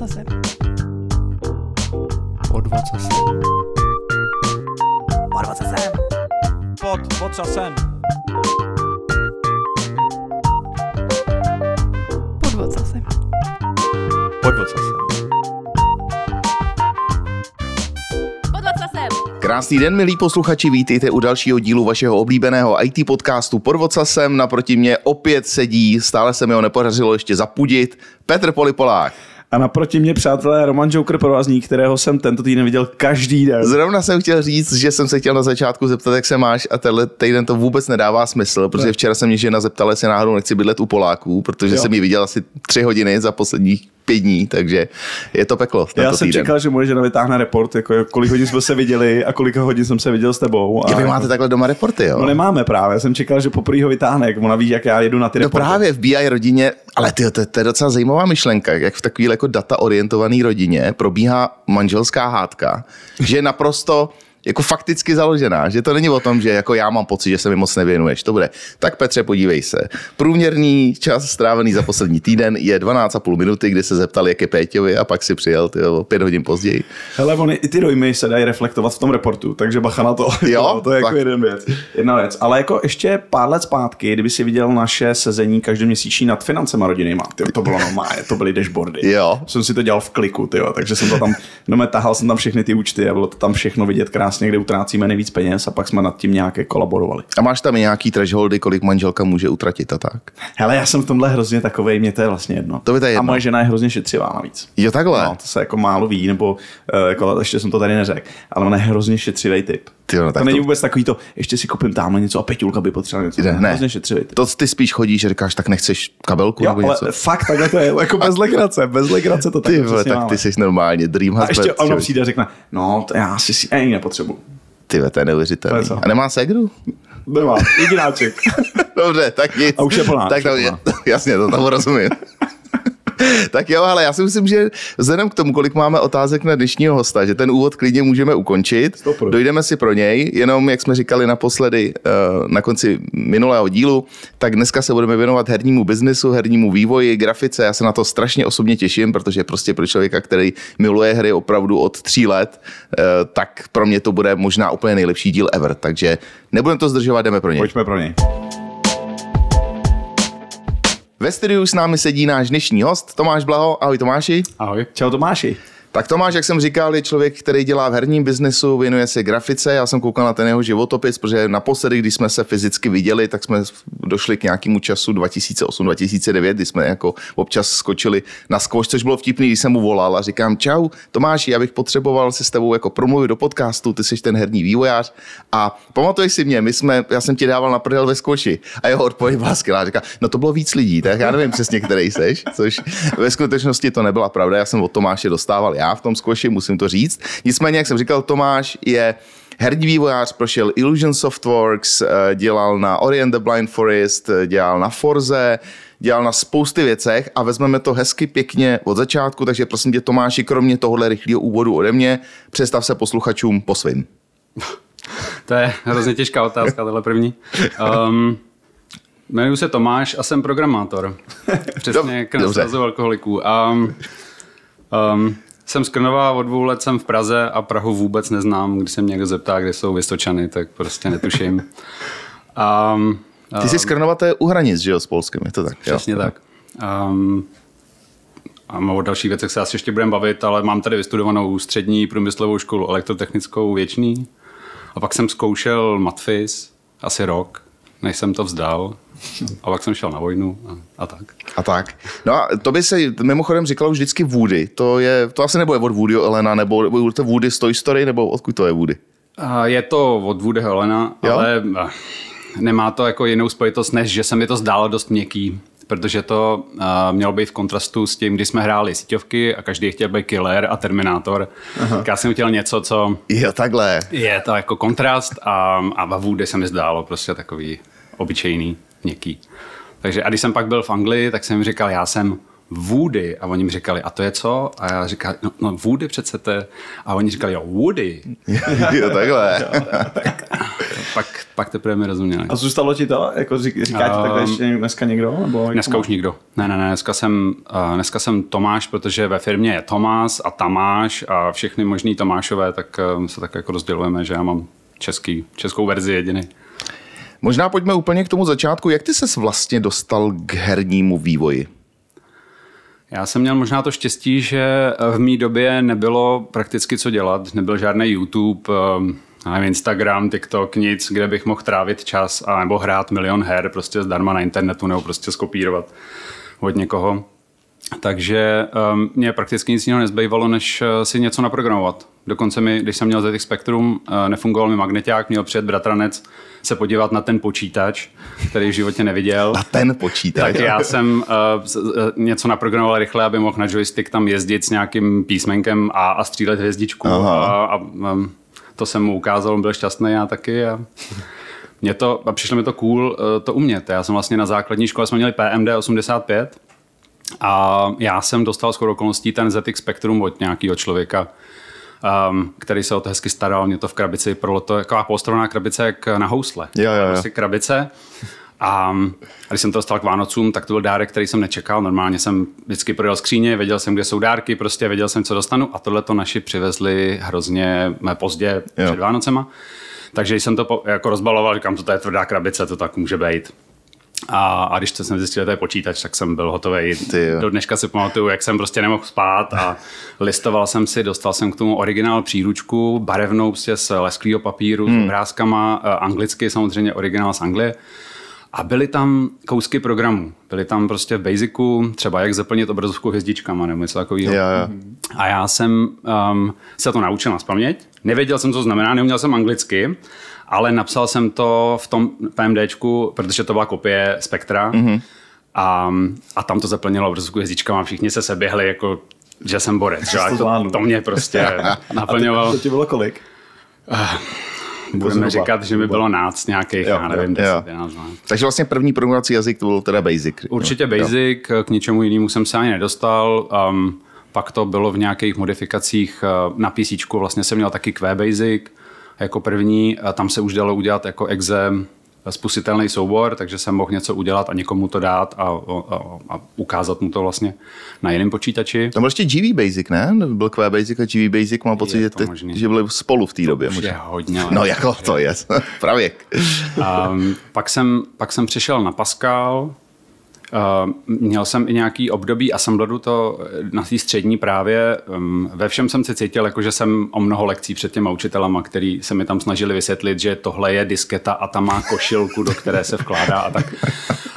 ocasem. Pod vocasem. Pod ocasem. Pod vocasem. Pod ocasem. Pod vocasem. Krásný den, milí posluchači, vítejte u dalšího dílu vašeho oblíbeného IT podcastu Pod vocasem. Naproti mě opět sedí, stále se mi ho nepodařilo ještě zapudit, Petr Polipolák. A naproti mě, přátelé, Roman Joker Provazník, kterého jsem tento týden viděl každý den. Zrovna jsem chtěl říct, že jsem se chtěl na začátku zeptat, jak se máš a tenhle týden to vůbec nedává smysl, protože včera se mě žena zeptala, jestli náhodou nechci bydlet u Poláků, protože Jo. jsem ji viděl asi tři hodiny za posledních pět dní, takže je to peklo. Já jsem týden. čekal, že moje žena vytáhne report, jako kolik hodin jsme se viděli a kolik hodin jsem se viděl s tebou. A Jo, vy máte takhle doma reporty, jo? No nemáme právě, já jsem čekal, že poprvé ho vytáhne, jak ona ví, jak já jedu na ty No reporty. právě v BI rodině, ale ty, to, to je docela zajímavá myšlenka, jak v takové jako data orientované rodině probíhá manželská hádka, že je naprosto jako fakticky založená, že to není o tom, že jako já mám pocit, že se mi moc nevěnuješ. To bude. Tak Petře, podívej se. Průměrný čas strávený za poslední týden je 12,5 minuty, kdy se zeptali, jak je Péťovi a pak si přijel ty, o pět hodin později. Hele, oni, i ty dojmy se dají reflektovat v tom reportu, takže bacha na to. Jo? to je jako Tak. jeden věc. Jedna věc. Ale jako ještě pár let zpátky, kdyby si viděl naše sezení každoměsíční nad financema tyjo, to bylo normálně, to byly dashboardy. Jo. Jsem si to dělal v kliku, tyjo, takže jsem to tam, no tahal jsem tam všechny ty účty a bylo to tam všechno vidět krásně, kde utrácíme nejvíc peněz a pak jsme nad tím nějaké kolaborovali. A máš tam i nějaký thresholdy, kolik manželka může utratit a tak? Hele, já jsem v tomhle hrozně takovej, mě to je vlastně jedno. To by to je A jedno. moje žena je hrozně šetřivá navíc. Jo, takhle. No, to se jako málo ví, nebo uh, jako, ještě jsem to tady neřekl, ale ona je hrozně šetřivý typ. Ty jo, no, tak to není to- vůbec takový to, ještě si koupím tamhle něco a Peťulka by potřebovala něco. Ne, ne. Typ. To ty spíš chodíš, říkáš, tak nechceš kabelku Jo, nebo ale něco? fakt takhle to je, jako bez legrace, bez legrace to Ty vole, přesně tak máme. ty jsi normálně dream A husband. ještě ona člověk. přijde a řekne, no, to já si si ani nepotřebuju. Ty to je co? A nemá segru? Nemá, jedináček. Dobře, tak nic. A už je plná, Tak už je jasně, to tomu rozumím. tak jo, ale já si myslím, že vzhledem k tomu, kolik máme otázek na dnešního hosta, že ten úvod klidně můžeme ukončit. Stopro. Dojdeme si pro něj, jenom jak jsme říkali naposledy eh, na konci minulého dílu, tak dneska se budeme věnovat hernímu biznesu, hernímu vývoji, grafice. Já se na to strašně osobně těším, protože prostě pro člověka, který miluje hry opravdu od tří let, eh, tak pro mě to bude možná úplně nejlepší díl ever. Takže nebudeme to zdržovat, jdeme pro něj. Pojďme pro něj. Ve studiu s námi sedí náš dnešní host, Tomáš Blaho. Ahoj Tomáši. Ahoj. Čau Tomáši. Tak Tomáš, jak jsem říkal, je člověk, který dělá v herním biznesu, věnuje se grafice. Já jsem koukal na ten jeho životopis, protože naposledy, když jsme se fyzicky viděli, tak jsme došli k nějakému času 2008-2009, kdy jsme jako občas skočili na skvoš, což bylo vtipný, když jsem mu volal a říkám, čau Tomáši, já bych potřeboval se s tebou jako promluvit do podcastu, ty jsi ten herní vývojář. A pamatuješ si mě, my jsme, já jsem ti dával na prdel ve skvoši a jeho odpověď byla skvělá, říká, no to bylo víc lidí, tak já nevím přesně, který seš, což ve skutečnosti to nebyla pravda, já jsem od Tomáše dostával já v tom skvoši, musím to říct. Nicméně, jak jsem říkal, Tomáš je herní vývojář, prošel Illusion Softworks, eh, dělal na Ori and the Blind Forest, eh, dělal na Forze, dělal na spousty věcech a vezmeme to hezky pěkně od začátku, takže prosím tě Tomáši, kromě tohohle rychlého úvodu ode mě, představ se posluchačům po svým. To je hrozně těžká otázka, tohle první. Um, jmenuji se Tomáš a jsem programátor. Přesně dobře. Svazu alkoholiků. Um, um, jsem z Krnova, od dvou let jsem v Praze a Prahu vůbec neznám. Když se mě někdo zeptá, kde jsou Vystočany, tak prostě netuším. Um, Ty jsi z Krnova, to je u hranic, že jo, s Polskem, je to tak? jo? Přesně tak. Um, a o dalších věcech se asi ještě budeme bavit, ale mám tady vystudovanou střední průmyslovou školu elektrotechnickou věčný. A pak jsem zkoušel matfis asi rok, než jsem to vzdal. A pak jsem šel na vojnu a, a tak. A tak. No a to by se mimochodem říkalo už vždycky Woody. To, je, to asi nebude od Woodyho Elena, nebo nebo to Woody z Toy Story, nebo odkud to je Woody? A je to od Woody Helena, Jo? ale eh, nemá to jako jinou spojitost, než že se mi to zdálo dost měkký. Protože to uh, mělo být v kontrastu s tím, když jsme hráli síťovky a každý chtěl být killer a terminátor. Tak já jsem chtěl něco, co Jo, takhle. je to jako kontrast a, a v Woody se mi zdálo prostě takový obyčejný, měkký. Takže a když jsem pak byl v Anglii, tak jsem jim říkal, já jsem Woody. A oni mi říkali, a to je co? A já říkal, no, no Woody přece to je. A oni říkali, jo, Woody. jo, takhle. pak, pak teprve mi rozuměli. A zůstalo ti to? Jako řík, říká ti takhle Um, ještě dneska někdo? Nebo Dneska už nikdo. Ne, ne, ne, dneska jsem, uh, dneska jsem Tomáš, protože ve firmě je Tomás a Tamáš a všechny možný Tomášové, tak uh, se tak jako rozdělujeme, že já mám český, českou verzi jediný. Možná pojďme úplně k tomu začátku. Jak ty ses vlastně dostal k hernímu vývoji? Já jsem měl možná to štěstí, že v mý době nebylo prakticky co dělat, nebyl žádný YouTube, já nevím, Instagram, TikTok, nic, kde bych mohl trávit čas a nebo hrát milion her prostě zdarma na internetu nebo prostě skopírovat od někoho. Takže um, mě prakticky nic jiného nezbývalo, než uh, si něco naprogramovat. Dokonce mi, když jsem měl ZX Spectrum, uh, nefungoval mi magneták, měl přijet bratranec se podívat na ten počítač, který v životě neviděl. Na ten počítač. Tak já jsem uh, něco naprogramoval rychle, aby mohl na joystick tam jezdit s nějakým písmenkem A a střílet hvězdičku. Aha. A, a um, to jsem mu ukázal, on byl šťastný, já taky. A mě to, a přišlo mi to cool uh, to umět. Já jsem vlastně na základní škole, jsme měli PMD 85 a já jsem dostal skoro okolností ten ZX Spectrum od nějakého člověka, um, který se o to hezky staral. Mě to v krabici pro to taková polstrovaná krabice jak na housle. Jo, jo, jo. Prostě krabice. A, a když jsem to dostal k Vánocům, tak to byl dárek, který jsem nečekal. Normálně jsem vždycky projel skříně, věděl jsem, kde jsou dárky, prostě věděl jsem, co dostanu. A tohle to naši přivezli hrozně eh, pozdě Jo. před Vánocema. Takže jsem to po, jako rozbaloval, říkám, to je tvrdá krabice, to tak může být. A, a když to jsem zjistil, že to je počítač, tak jsem byl hotový. Do dneška si pamatuju, jak jsem prostě nemohl spát a listoval jsem si, dostal jsem k tomu originál příručku, barevnou prostě z lesklého papíru, hmm. s obrázkama, eh, anglicky samozřejmě originál z Anglie. A byly tam kousky programů. Byly tam prostě v Basicu, třeba jak zaplnit obrazovku hvězdičkama nebo něco takového. Jo, jo. A já jsem um, se to naučil na spaměť. Nevěděl jsem, co to znamená, neuměl jsem anglicky, ale napsal jsem to v tom PMDčku, protože to byla kopie Spektra. Mm-hmm. A, a tam to zaplnilo obrazovku hvězdičkama, všichni se seběhli, jako že jsem borec. Že? to To, to, mě prostě naplňovalo. To ti bylo kolik? Budeme zhruba, říkat, že mi bylo náct nějakých, Jo, já nevím, jo. 10, 11 let. Takže vlastně první programovací jazyk to byl teda Basic. Určitě Jo. Basic, k ničemu jinému jsem se ani nedostal. Um, pak to bylo v nějakých modifikacích uh, na PC, vlastně jsem měl taky QBasic jako první, a tam se už dalo udělat jako exe spustitelný soubor, takže jsem mohl něco udělat a někomu to dát a, a, a ukázat mu to vlastně na jiném počítači. Tam byl ještě GV Basic, ne? Byl Q Basic a GV Basic, mám pocit, že, že byli spolu v té době. Už je možná. hodně. No jako to je, pravěk. Um, pak, jsem, pak jsem přišel na Pascal, Uh, měl jsem i nějaký období assembleru to eh, na té střední právě. Um, ve všem jsem se cítil, jako že jsem o mnoho lekcí před těma učitelama, který se mi tam snažili vysvětlit, že tohle je disketa a ta má košilku, do které se vkládá a tak.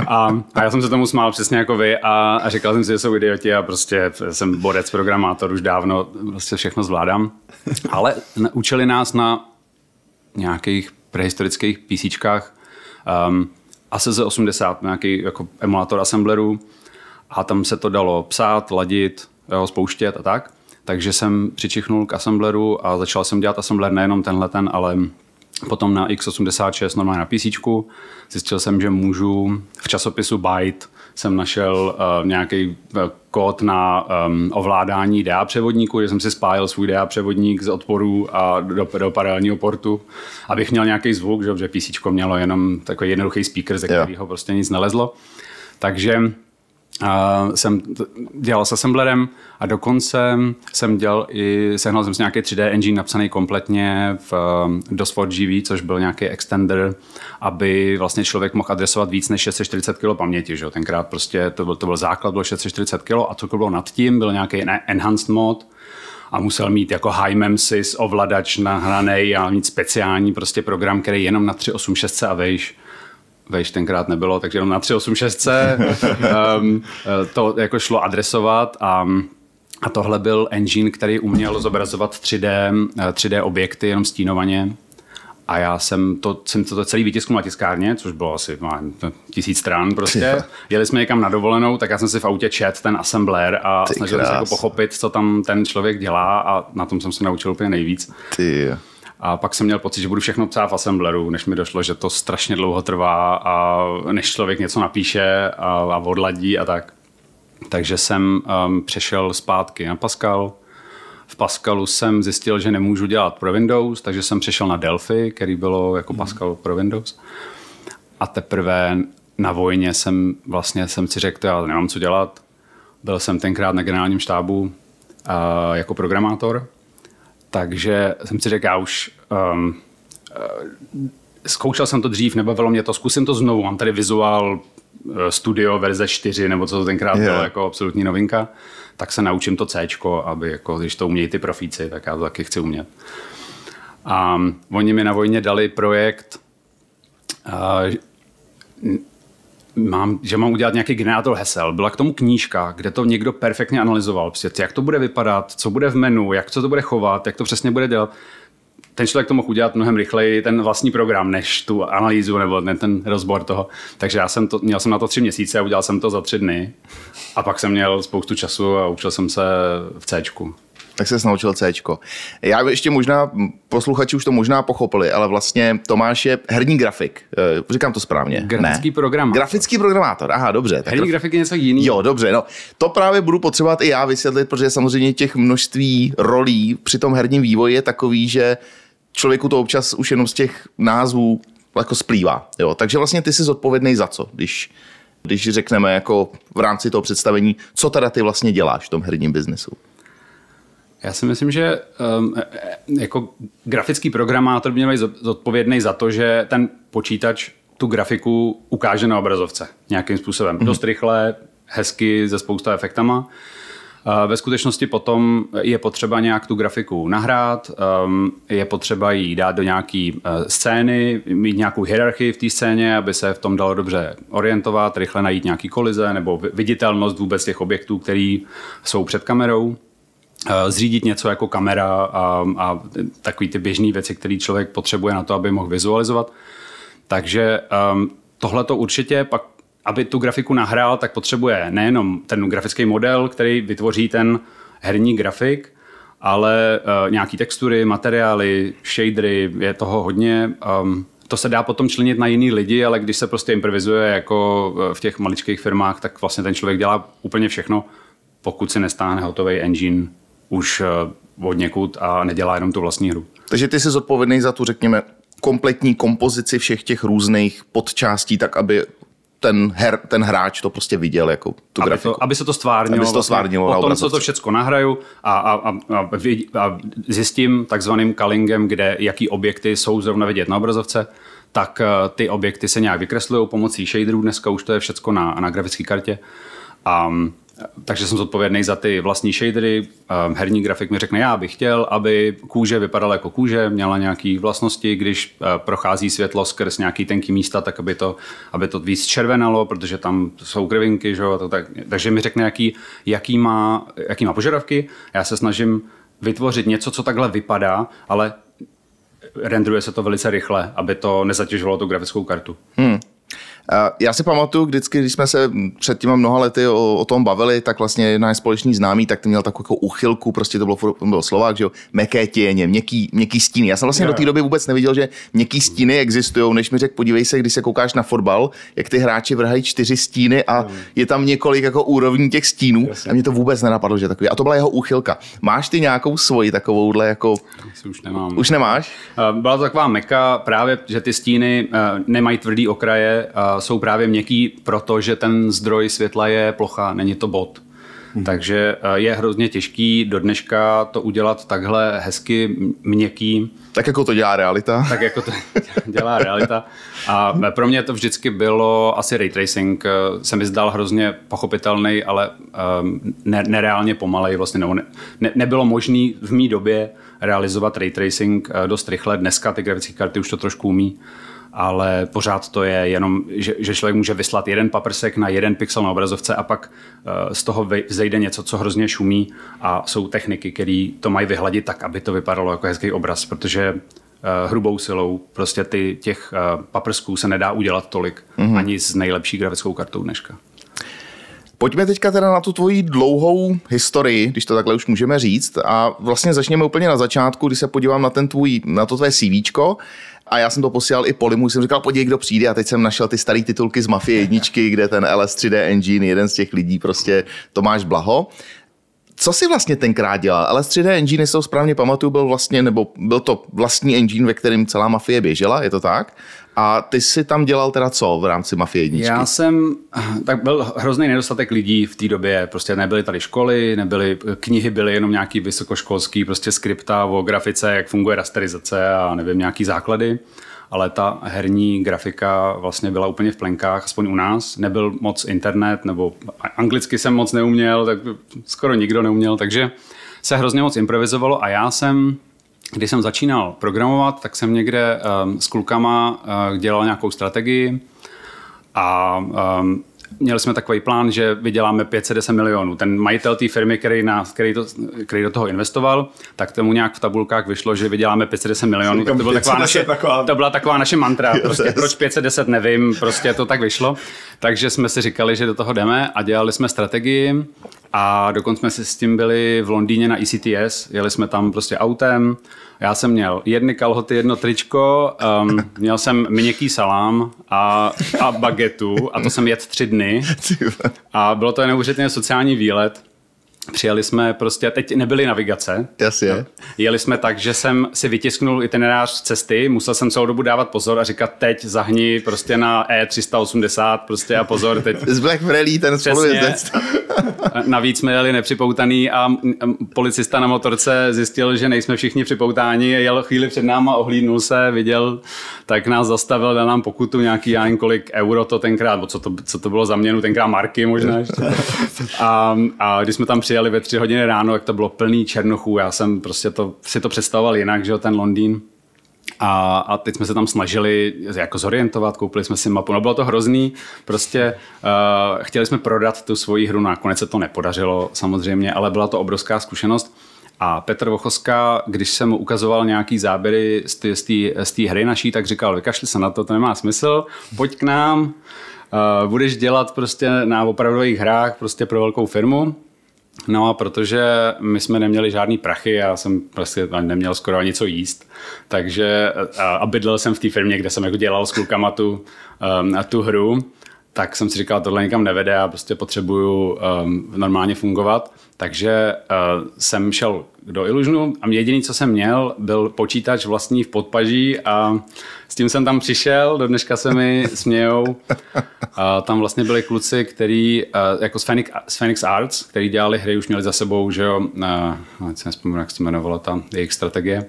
A, a já jsem se tomu smál přesně jako vy a, a říkal jsem si, že jsou idioti a prostě jsem borec, programátor, už dávno prostě všechno zvládám. Ale učili nás na nějakých prehistorických PCčkách um, ASZ 80, nějaký jako emulátor assemblerů a tam se to dalo psát, ladit, jo, spouštět a tak. Takže jsem přičichnul k assembleru a začal jsem dělat assembler nejenom tenhle ten, ale potom na x86, normálně na PC. Zjistil jsem, že můžu v časopisu Byte jsem našel uh, nějaký uh, kód na um, ovládání DA převodníku, že jsem si spájil svůj DA převodník z odporu a do, do paralelního portu, abych měl nějaký zvuk, že, protože PC mělo jenom takový jednoduchý speaker, ze kterého prostě nic nelezlo. Takže Uh, jsem dělal s assemblerem a dokonce jsem dělal i, sehnal jsem si nějaký 3D engine napsaný kompletně v um, DOS4GV, což byl nějaký extender, aby vlastně člověk mohl adresovat víc než 640 kg paměti. Že? Tenkrát prostě to byl, to byl základ, bylo 640 kg a co bylo nad tím, byl nějaký enhanced mod, a musel mít jako high memsys ovladač nahraný a mít speciální prostě program, který jenom na 386 a vejš vejš tenkrát nebylo, takže jenom na 386 um, to jako šlo adresovat a a tohle byl engine, který uměl zobrazovat 3D, eh, 3D objekty jenom stínovaně. A já jsem to, jsem to celý vytisknul na tiskárně, což bylo asi má, tisíc stran prostě. Jeli jsme někam na dovolenou, tak já jsem si v autě čet ten assembler a Ty snažil jsem se jako pochopit, co tam ten člověk dělá a na tom jsem se naučil úplně nejvíc. Ty jo. A pak jsem měl pocit, že budu všechno psát v assembleru, než mi došlo, že to strašně dlouho trvá a než člověk něco napíše a, a odladí a tak. Takže jsem um, přešel zpátky na Pascal v Pascalu jsem zjistil, že nemůžu dělat pro Windows, takže jsem přešel na Delphi, který bylo jako Pascal pro Windows. A teprve na vojně jsem vlastně jsem si řekl, já nemám co dělat. Byl jsem tenkrát na generálním štábu uh, jako programátor, takže jsem si řekl, já už um, uh, zkoušel jsem to dřív, nebavilo mě to, zkusím to znovu. Mám tady vizuál eh, Studio verze 4, nebo co to tenkrát Jo. bylo jako absolutní novinka, tak se naučím to C, aby jako, když to umějí ty profíci, tak já to taky chci umět. A oni mi na vojně dali projekt, a, mám, že mám udělat nějaký generátor hesel. Byla k tomu knížka, kde to někdo perfektně analyzoval. Prostě, jak to bude vypadat, co bude v menu, jak se to bude chovat, jak to přesně bude dělat. Ten člověk to mohl udělat mnohem rychleji, ten vlastní program, než tu analýzu nebo ne, ten rozbor toho. Takže já jsem to, měl jsem na to tři měsíce a udělal jsem to za tři dny. A pak jsem měl spoustu času a učil jsem se v C. Tak se naučil C. Já ještě možná, posluchači už to možná pochopili, ale vlastně Tomáš je herní grafik. Eh, Říkám to správně. Grafický ne? programátor. Grafický programátor, aha, dobře. Tak Herní grafik je něco jiného. Jo, dobře, no. To právě budu potřebovat i já vysvětlit, protože samozřejmě těch množství rolí při tom herním vývoji je takový, že člověku to občas už jenom z těch názvů jako splývá. Jo. Takže vlastně ty jsi zodpovědný za co, když, když řekneme jako v rámci toho představení, co teda ty vlastně děláš v tom herním biznesu. Já si myslím, že um, e- e- jako grafický programátor by měl být zod- zodpovědný za to, že ten počítač tu grafiku ukáže na obrazovce nějakým způsobem. Mm-hmm. Dost rychle, hezky, se spousta efektama. Ve skutečnosti potom je potřeba nějak tu grafiku nahrát, um, je potřeba ji dát do nějaké uh, scény, mít nějakou hierarchii v té scéně, aby se v tom dalo dobře orientovat, rychle najít nějaký kolize nebo vi- viditelnost vůbec těch objektů, které jsou před kamerou zřídit něco jako kamera a, a takový ty běžné věci, které člověk potřebuje na to, aby mohl vizualizovat. Takže um, tohle to určitě pak, aby tu grafiku nahrál, tak potřebuje nejenom ten grafický model, který vytvoří ten herní grafik, ale uh, nějaký textury, materiály, shadery, je toho hodně. Um, to se dá potom členit na jiný lidi, ale když se prostě improvizuje jako eh, v těch maličkých firmách, tak vlastně ten člověk dělá úplně všechno, pokud si nestáhne hotový engine už eh, od někud a nedělá jenom tu vlastní hru. Takže ty jsi zodpovědný za tu, řekněme, kompletní kompozici všech těch různých podčástí, tak aby ten, her, ten hráč to prostě viděl jako tu aby, grafiku. to, aby se to stvárnilo. Aby se to stvárnilo na Potom, co to všechno nahraju a, a, a, a, a zjistím takzvaným callingem, kde jaký objekty jsou zrovna vidět na obrazovce, tak eh, ty objekty se nějak vykreslují pomocí shaderů. Dneska už to je všechno na, na grafické kartě. A, mm, takže jsem zodpovědný za ty vlastní shadery. Um, herní grafik mi řekne, já bych chtěl, aby kůže vypadala jako kůže, měla nějaké vlastnosti, když uh, prochází světlo skrz nějaký tenký místa, tak aby to, aby to víc červenalo, protože tam jsou krvinky, že? To tak, takže mi řekne, jaký, jaký, má, jaký má požadavky. Já se snažím vytvořit něco, co takhle vypadá, ale renderuje se to velice rychle, aby to nezatěžovalo tu grafickou kartu. A Já si pamatuju, vždycky, když jsme se před těma mnoha lety o, o tom bavili, tak vlastně náš společný známý, tak ten měl takovou jako uchylku, prostě to bylo, to byl Slovák, že jo, meké těně, měkký, měkký stíny. Já jsem vlastně do té doby vůbec neviděl, že měkký stíny existují, než mi řekl, podívej se, když se koukáš na fotbal, jak ty hráči vrhají čtyři stíny a je tam několik jako úrovní těch stínů. A mě to vůbec nenapadlo, že takový. A to byla jeho úchylka. Máš ty nějakou svoji takovouhle jako... Už nemám. Už nemáš? Eh, Byla to taková meka právě, že ty stíny eh, nemají tvrdý okraje, a jsou právě měkký, protože ten zdroj světla je plocha, není to bod. Hmm. Takže eh, je hrozně těžký do dneška to udělat takhle hezky měkký, Tak jako to dělá realita. tak jako to dělá realita. A pro mě to vždycky bylo asi ray tracing, eh, se mi zdal hrozně pochopitelný, ale ne, nereálně pomalej. Vlastně nebo ne, ne, nebylo možné v mý době realizovat ray tracing eh, dost rychle. Dneska ty grafické karty už to trošku umí, ale pořád to je jenom, že, že člověk může vyslat jeden paprsek na jeden pixel na obrazovce a pak uh, z toho vzejde něco, co hrozně šumí a jsou techniky, které to mají vyhladit tak, aby to vypadalo jako hezký obraz, protože uh, hrubou silou prostě ty, těch uh, paprsků se nedá udělat tolik mm-hmm. ani s nejlepší grafickou kartou dneška. Pojďme teďka teda na tu tvoji dlouhou historii, když to takhle už můžeme říct. A vlastně začněme úplně na začátku, když se podívám na, ten tvůj, na to tvé CVčko. A já jsem to posílal i Polimu, jsem říkal, podívej, kdo přijde. A teď jsem našel ty staré titulky z Mafie jedničky, kde ten LS3D Engine, jeden z těch lidí, prostě Tomáš Blaho. Co si vlastně tenkrát dělal? Ale 3D engine, jestli to správně pamatuju, byl vlastně, nebo byl to vlastní engine, ve kterém celá mafie běžela, je to tak? A ty si tam dělal teda co v rámci Mafie jedničky? Já jsem, tak byl hrozný nedostatek lidí v té době, prostě nebyly tady školy, nebyly, knihy byly jenom nějaký vysokoškolský, prostě skripta o grafice, jak funguje rasterizace a nevím, nějaký základy ale ta herní grafika vlastně byla úplně v plenkách, aspoň u nás. Nebyl moc internet, nebo anglicky jsem moc neuměl, tak skoro nikdo neuměl, takže se hrozně moc improvizovalo a já jsem když jsem začínal programovat, tak jsem někde um, s klukama uh, dělal nějakou strategii a um, měli jsme takový plán, že vyděláme 510 milionů. Ten majitel té firmy, který, nás, který, to, který do toho investoval, tak tomu nějak v tabulkách vyšlo, že vyděláme 510 milionů. Tak to, byla taková naše, taková... to byla taková naše mantra. Prostě proč 510 nevím, prostě to tak vyšlo. Takže jsme si říkali, že do toho jdeme a dělali jsme strategii a dokonce jsme si s tím byli v Londýně na ECTS, jeli jsme tam prostě autem, já jsem měl jedny kalhoty, jedno tričko, um, měl jsem měkký salám a, a bagetu a to jsem jet tři dny. A bylo to neuvěřitelně sociální výlet. Přijeli jsme prostě, teď nebyly navigace. Jasně. Jeli jsme tak, že jsem si vytisknul itinerář cesty, musel jsem celou dobu dávat pozor a říkat teď zahni prostě na E380 prostě a pozor teď. Z Black Rally ten spolujezdec. Navíc jsme jeli nepřipoutaný a policista na motorce zjistil, že nejsme všichni připoutáni, jel chvíli před náma, ohlídnul se, viděl, tak nás zastavil, dal nám pokutu nějaký, já nevím kolik euro to tenkrát, bo co to, co to bylo za měnu, tenkrát marky možná ještě. A, a když jsme tam přijeli ve tři hodiny ráno, jak to bylo plný černochů, já jsem prostě to, si to představoval jinak, že ten Londýn. A, a teď jsme se tam snažili jako zorientovat, koupili jsme si mapu. No bylo to hrozný, prostě uh, chtěli jsme prodat tu svoji hru, nakonec se to nepodařilo samozřejmě, ale byla to obrovská zkušenost. A Petr Vochoska, když jsem mu ukazoval nějaký záběry z té hry naší, tak říkal, vykašli se na to, to nemá smysl, pojď k nám, uh, budeš dělat prostě na opravdových hrách prostě pro velkou firmu. No a protože my jsme neměli žádný prachy, já jsem prostě neměl skoro ani co jíst, takže a bydlel jsem v té firmě, kde jsem jako dělal s klukama tu, um, tu hru, tak jsem si říkal, tohle nikam nevede, já prostě potřebuju um, normálně fungovat. Takže uh, jsem šel do Illusionu a jediný, co jsem měl, byl počítač vlastní v podpaží a s tím jsem tam přišel, do dneška se mi smějou. A tam vlastně byli kluci, který, jako z Phoenix, z Phoenix Arts, který dělali hry, už měli za sebou, že jo, uh, si nespomínám, jak se jmenovala ta jejich strategie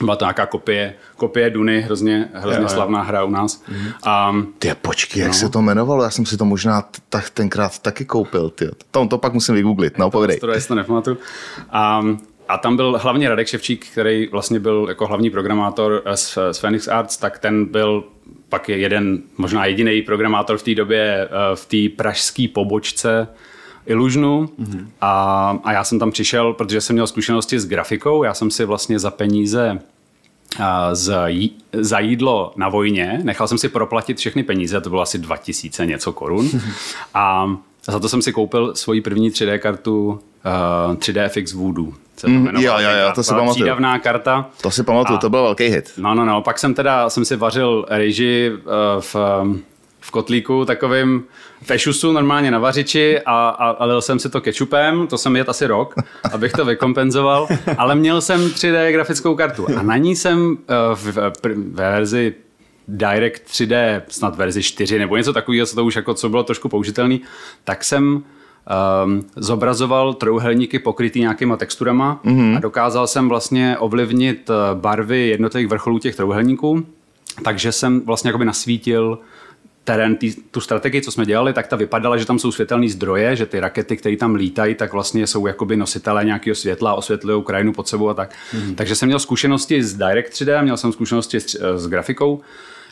byla to nějaká kopie, kopie Duny, hrozně, hrozně jo, jo. slavná hra u nás. Mm. A, ty počkej, jak no. se to jmenovalo? Já jsem si to možná t- tenkrát taky koupil. Ty. To, to pak musím vygooglit, no povědej. To, to nepamatuju. A, a tam byl hlavně Radek Ševčík, který vlastně byl jako hlavní programátor z, z Phoenix Arts, tak ten byl pak je jeden, možná jediný programátor v té době eh, v té pražské pobočce Illusionu mm-hmm. a, a já jsem tam přišel, protože jsem měl zkušenosti s grafikou, já jsem si vlastně za peníze z, za jídlo na vojně, nechal jsem si proplatit všechny peníze, to bylo asi 2000 něco korun. A za to jsem si koupil svoji první 3D kartu uh, 3D FX Voodoo. Se to mm, jo, jo, jo, to si pamatuju. Přídavná karta. To si pamatuju, a, to byl velký hit. No, no, no, pak jsem teda, jsem si vařil rejži uh, v, v kotlíku takovým fešusu normálně na vařiči a, a, a lil jsem si to kečupem, to jsem jet asi rok, abych to vykompenzoval, ale měl jsem 3D grafickou kartu a na ní jsem uh, v, v, v verzi Direct 3D, snad verzi 4 nebo něco takového, co to už jako co bylo trošku použitelný, tak jsem um, zobrazoval trouhelníky pokrytý nějakýma texturama mm-hmm. a dokázal jsem vlastně ovlivnit eh, barvy jednotlivých vrcholů těch trouhelníků, takže jsem vlastně jakoby nasvítil terén, tý, tu strategii, co jsme dělali, tak ta vypadala, že tam jsou světelné zdroje, že ty rakety, které tam lítají, tak vlastně jsou jakoby nositelé nějakého světla osvětlují krajinu pod sebou a tak. Mm. Takže jsem měl zkušenosti s Direct 3D, měl jsem zkušenosti s, s grafikou,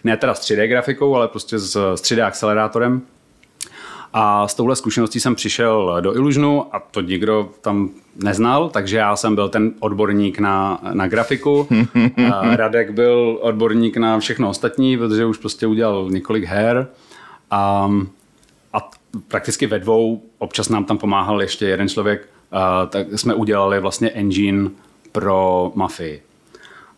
ne teda s 3D grafikou, ale prostě s, s 3D akcelerátorem. A s touhle zkušeností jsem přišel do Illusionu a to nikdo tam neznal, takže já jsem byl ten odborník na, na grafiku. A Radek byl odborník na všechno ostatní, protože už prostě udělal několik her. A, a prakticky ve dvou, občas nám tam pomáhal ještě jeden člověk, a, tak jsme udělali vlastně engine pro Mafii.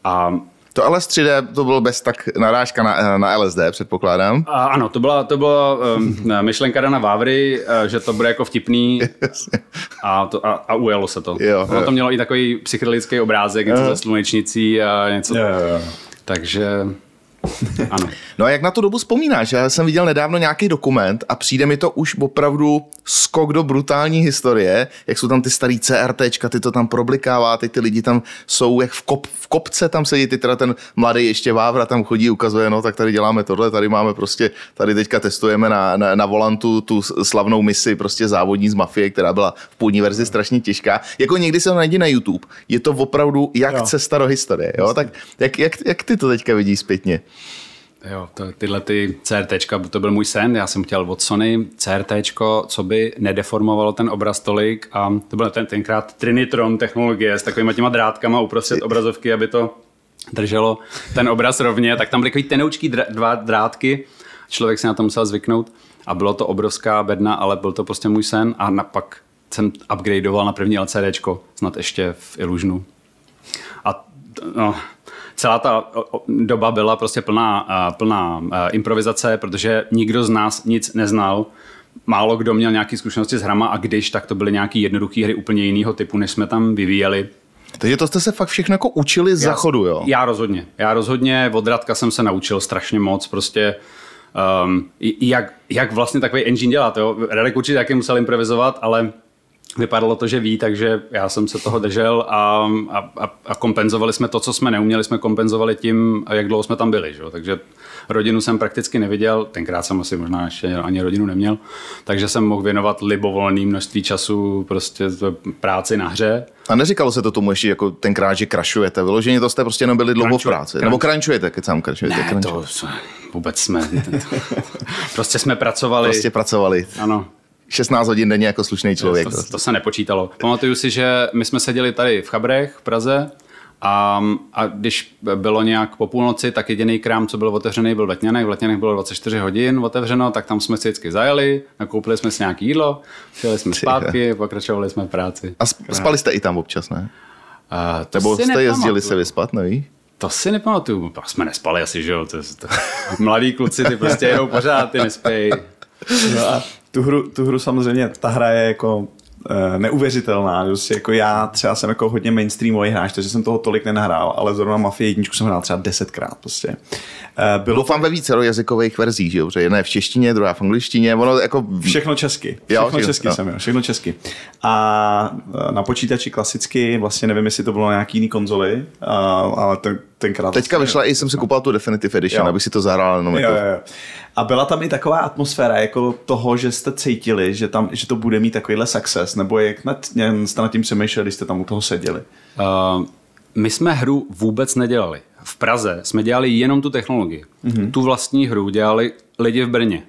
A To LS 3D, to bylo bez tak narážka na, na LSD, předpokládám. A ano, to byla, to byla um, myšlenka Dana Vávry, uh, že to bude jako vtipný a, to, a, a ujelo se to. Jo, ono jo. to mělo i takový psychedelický obrázek, něco ze slunečnicí a něco. Jo, jo, jo. Takže ano. No a jak na tu dobu vzpomínáš? Já jsem viděl nedávno nějaký dokument a přijde mi to už opravdu skok do brutální historie, jak jsou tam ty starý CRTčka, ty to tam problikává, teď ty lidi tam jsou jak v, kop, v kopce tam sedí, ty teda ten mladý ještě Vávra tam chodí, ukazuje, no tak tady děláme tohle, tady máme prostě, tady teďka testujeme na, na, na volantu tu slavnou misi prostě závodní z mafie, která byla v původní verzi strašně těžká. Jako někdy se to najde na YouTube, je to opravdu jak Jo. cesta do historie, jo? Tak jak, jak, jak ty to teďka vidíš zpětně? Jo, to, tyhle ty CRTčka, to byl můj sen, já jsem chtěl od Sony CRTčko, co by nedeformovalo ten obraz tolik a to byl ten, tenkrát Trinitron technologie s takovýma těma drátkama uprostřed obrazovky, aby to drželo ten obraz rovně, tak tam byly takový tenoučký dra, dva drátky, člověk si na to musel zvyknout a bylo to obrovská bedna, ale byl to prostě můj sen a napak jsem upgradeoval na první LCDčko, snad ještě v Illusionu. A no, celá ta doba byla prostě plná, plná improvizace, protože nikdo z nás nic neznal. Málo kdo měl nějaké zkušenosti s hrama a když, tak to byly nějaké jednoduché hry úplně jiného typu, než jsme tam vyvíjeli. Takže to jste se fakt všechno jako učili z zachodu, jo? Já rozhodně. Já rozhodně od Radka jsem se naučil strašně moc. Prostě um, jak, jak vlastně takový engine dělat. Jo? Radek určitě taky musel improvizovat, ale vypadalo to, že ví, takže já jsem se toho držel a, a, a, kompenzovali jsme to, co jsme neuměli, jsme kompenzovali tím, jak dlouho jsme tam byli. Že? Takže rodinu jsem prakticky neviděl, tenkrát jsem asi možná ještě ani rodinu neměl, takže jsem mohl věnovat libovolný množství času prostě práci na hře. A neříkalo se to tomu ještě jako tenkrát, že krašujete. Vyloženě to jste prostě jenom byli dlouho v práci. crunch. Nebo krančujete, keď sám kračujete. Ne, to vůbec jsme... prostě jsme pracovali. Prostě pracovali. Ano, 16 hodin denně jako slušný člověk. to, to se nepočítalo. Pamatuju si, že my jsme seděli tady v Chabrech v Praze a, a když bylo nějak po půlnoci, tak jediný krám, co byl otevřený, byl v Letňanech. V Letňanech bylo 24 hodin otevřeno, tak tam jsme si vždycky zajeli, nakoupili jsme si nějaké jídlo, přijeli jsme zpátky, pokračovali jsme v práci. A sp- spali jste i tam občas, ne? A to Nebo jste jezdili nepamatuju. se vyspat, neví? To si nepamatuju. Pak jsme nespali asi, že jo. To, to, mladí kluci, ty prostě jedou pořád, ty nespějí. No a tu hru, tu hru samozřejmě, ta hra je jako eh, neuvěřitelná. Prostě jako já třeba jsem jako hodně mainstreamový hráč, takže jsem toho tolik nenahrál, ale zrovna Mafii jedničku jsem hrál třeba desetkrát prostě. Eh, Bylo Doufám ve více jazykových verzích, že jo? Protože jedna je v češtině, druhá v angličtině. Ono jako... Všechno česky. Jo, Všechno jo, česky jo. jsem jo, všechno česky. A e, na počítači klasicky, vlastně nevím, jestli to bylo na nějaký jiný konzoli, a, ale ten, tenkrát... Teďka vlastně, vyšla i jsem si koupil tu Definitive Edition, Jo. abych si to zahrál jenom Jo, jako... jo, jo. A byla tam i taková atmosféra jako toho, že jste cítili, že, tam, že to bude mít takovýhle success, nebo jak nad, jste nad tím přemýšleli, když jste tam u toho seděli? Uh, my jsme hru vůbec nedělali. V Praze jsme dělali jenom tu technologii. Mm-hmm. Tu vlastní hru dělali lidi v Brně.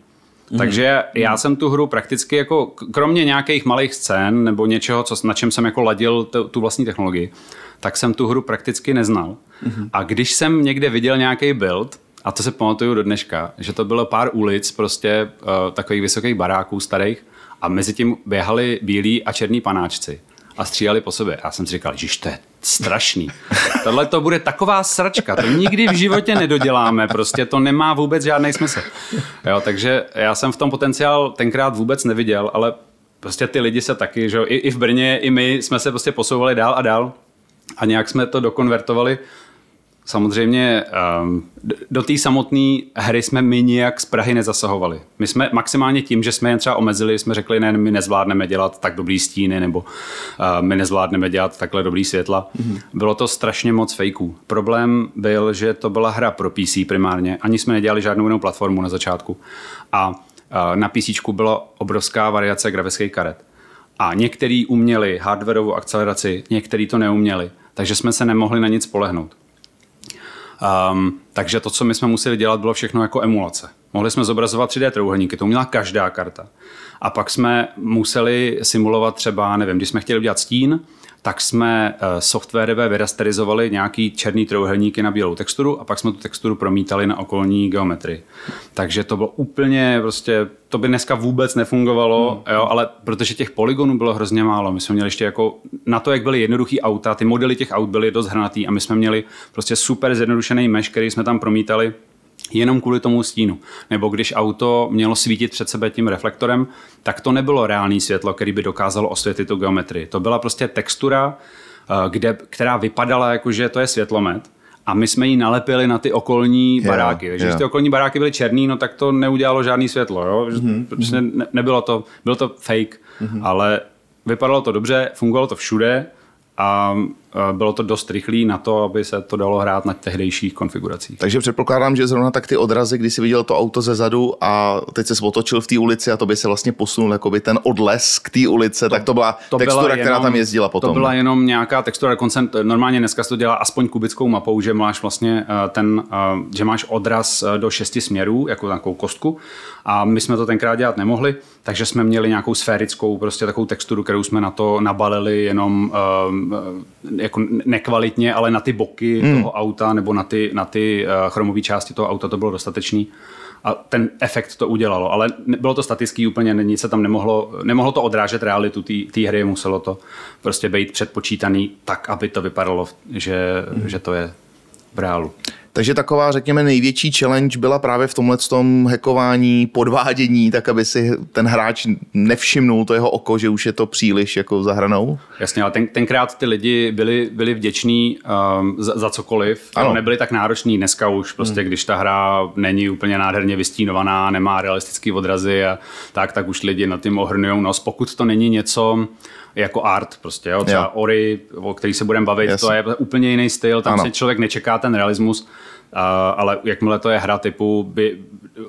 Mm-hmm. Takže já jsem tu hru prakticky jako, kromě nějakých malých scén nebo něčeho, co, na čem jsem jako ladil tu, tu vlastní technologii, tak jsem tu hru prakticky neznal. Mm-hmm. A když jsem někde viděl nějaký build, a to se pamatuju do dneška, že to bylo pár ulic, prostě uh, takových vysokých baráků starých a mezi tím běhali bílí a černí panáčci a stříleli po sobě. Já jsem si říkal, že to je strašný. Tohle to bude taková sračka, to nikdy v životě nedoděláme, prostě to nemá vůbec žádný smysl. Jo, takže já jsem v tom potenciál tenkrát vůbec neviděl, ale prostě ty lidi se taky, že jo, i, i v Brně, i my jsme se prostě posouvali dál a dál a nějak jsme to dokonvertovali. Samozřejmě um, do té samotné hry jsme my nijak z Prahy nezasahovali. My jsme maximálně tím, že jsme jen třeba omezili, jsme řekli, ne, my nezvládneme dělat tak dobrý stíny, nebo uh, my nezvládneme dělat takhle dobrý světla. Mm-hmm. Bylo to strašně moc fejků. Problém byl, že to byla hra pro PC primárně, ani jsme nedělali žádnou jinou platformu na začátku. A uh, na PC byla obrovská variace grafických karet. A některý uměli hardwareovou akceleraci, některý to neuměli, takže jsme se nemohli na nic spolehnout. Um, takže to, co my jsme museli dělat, bylo všechno jako emulace. Mohli jsme zobrazovat 3D trouhelníky, to uměla každá karta. A pak jsme museli simulovat třeba, nevím, když jsme chtěli udělat stín, tak jsme eh, softwarové vyrasterizovali nějaký černý trouhelníky na bílou texturu a pak jsme tu texturu promítali na okolní geometrii. Takže to bylo úplně prostě, to by dneska vůbec nefungovalo, hmm. jo, ale protože těch polygonů bylo hrozně málo, my jsme měli ještě jako, na to, jak byly jednoduchý auta, ty modely těch aut byly dost hranatý a my jsme měli prostě super zjednodušený mesh, který jsme tam promítali jenom kvůli tomu stínu. Nebo když auto mělo svítit před sebe tím reflektorem, tak to nebylo reálné světlo, který by dokázalo osvětlit tu geometrii. To byla prostě textura, eh, kde, která vypadala jako, že to je světlomet, a my jsme ji nalepili na ty okolní Jo, baráky. Takže když ty okolní baráky byly černý, no tak to neudělalo žádný světlo. Jo? Mm-hmm. Prostě ne, nebylo to, bylo to fake, mm-hmm. ale vypadalo to dobře, fungovalo to všude a bylo to dost rychlý na to, aby se to dalo hrát na tehdejších konfiguracích. Takže předpokládám, že zrovna tak ty odrazy, kdy jsi viděl to auto ze zadu a teď se otočil v té ulici a to by se vlastně posunul jakoby ten odles k té ulici, tak to byla To textura, byla která tam jezdila potom. To byla jenom nějaká textura, dokonce normálně dneska se to dělá aspoň kubickou mapou, že máš vlastně eh, ten, eh, že máš odraz eh, do šesti směrů, jako takovou kostku a my jsme to tenkrát dělat nemohli, takže jsme měli nějakou sférickou prostě takovou texturu, kterou jsme na to nabalili jenom jako nekvalitně, ale na ty boky hmm. toho auta nebo na ty, na ty uh, chromové části toho auta to bylo dostatečný a ten efekt to udělalo, ale bylo to statický úplně, nic se tam nemohlo, nemohlo to odrážet realitu té hry, muselo to prostě být předpočítaný tak, aby to vypadalo, že, hmm. že to je v reálu. Takže taková, řekněme, největší challenge byla právě v tomhle tom hackování, podvádění, tak aby si ten hráč nevšimnul to jeho oko, že už je to příliš jako za hranou. Jasně, ale ten, tenkrát ty lidi byli, byli vděční um, za, za cokoliv, Ano. nebyli tak nároční dneska už, prostě hmm. když ta hra není úplně nádherně vystínovaná, nemá realistický odrazy a tak, tak už lidi nad tím ohrnujou nos, pokud to není něco jako art prostě, jo? třeba Jo. Ori, o který se budeme bavit, Jasně. to je úplně jiný styl, tam Ano. si člověk nečeká ten realismus, a, ale jakmile to je hra typu, by,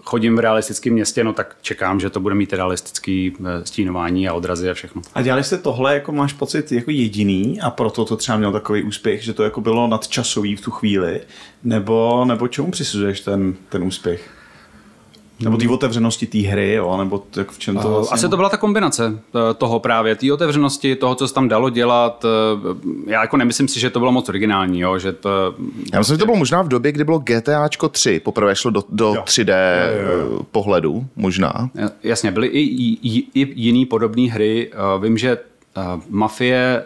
chodím v realistickém městě, no tak čekám, že to bude mít realistický eh, stínování a odrazy a všechno. A dělali jste tohle, jako máš pocit, jako jediný a proto to třeba měl takový úspěch, že to jako bylo nadčasový v tu chvíli, nebo, nebo čemu přisuzuješ ten, ten úspěch? Nebo té otevřenosti té hry, jo? nebo jak v čem to vlastně... Asi to byla ta kombinace eh, toho právě, té otevřenosti, toho, co se tam dalo dělat. eh, Já jako nemyslím si, že to bylo moc originální, jo, že to... Já myslím, že to bylo možná v době, kdy bylo GTAčko 3, poprvé šlo do, do 3D jo, pohledu, možná. Jasně, byly i, i, i jiný podobné hry. Eh, Vím, že eh, Mafie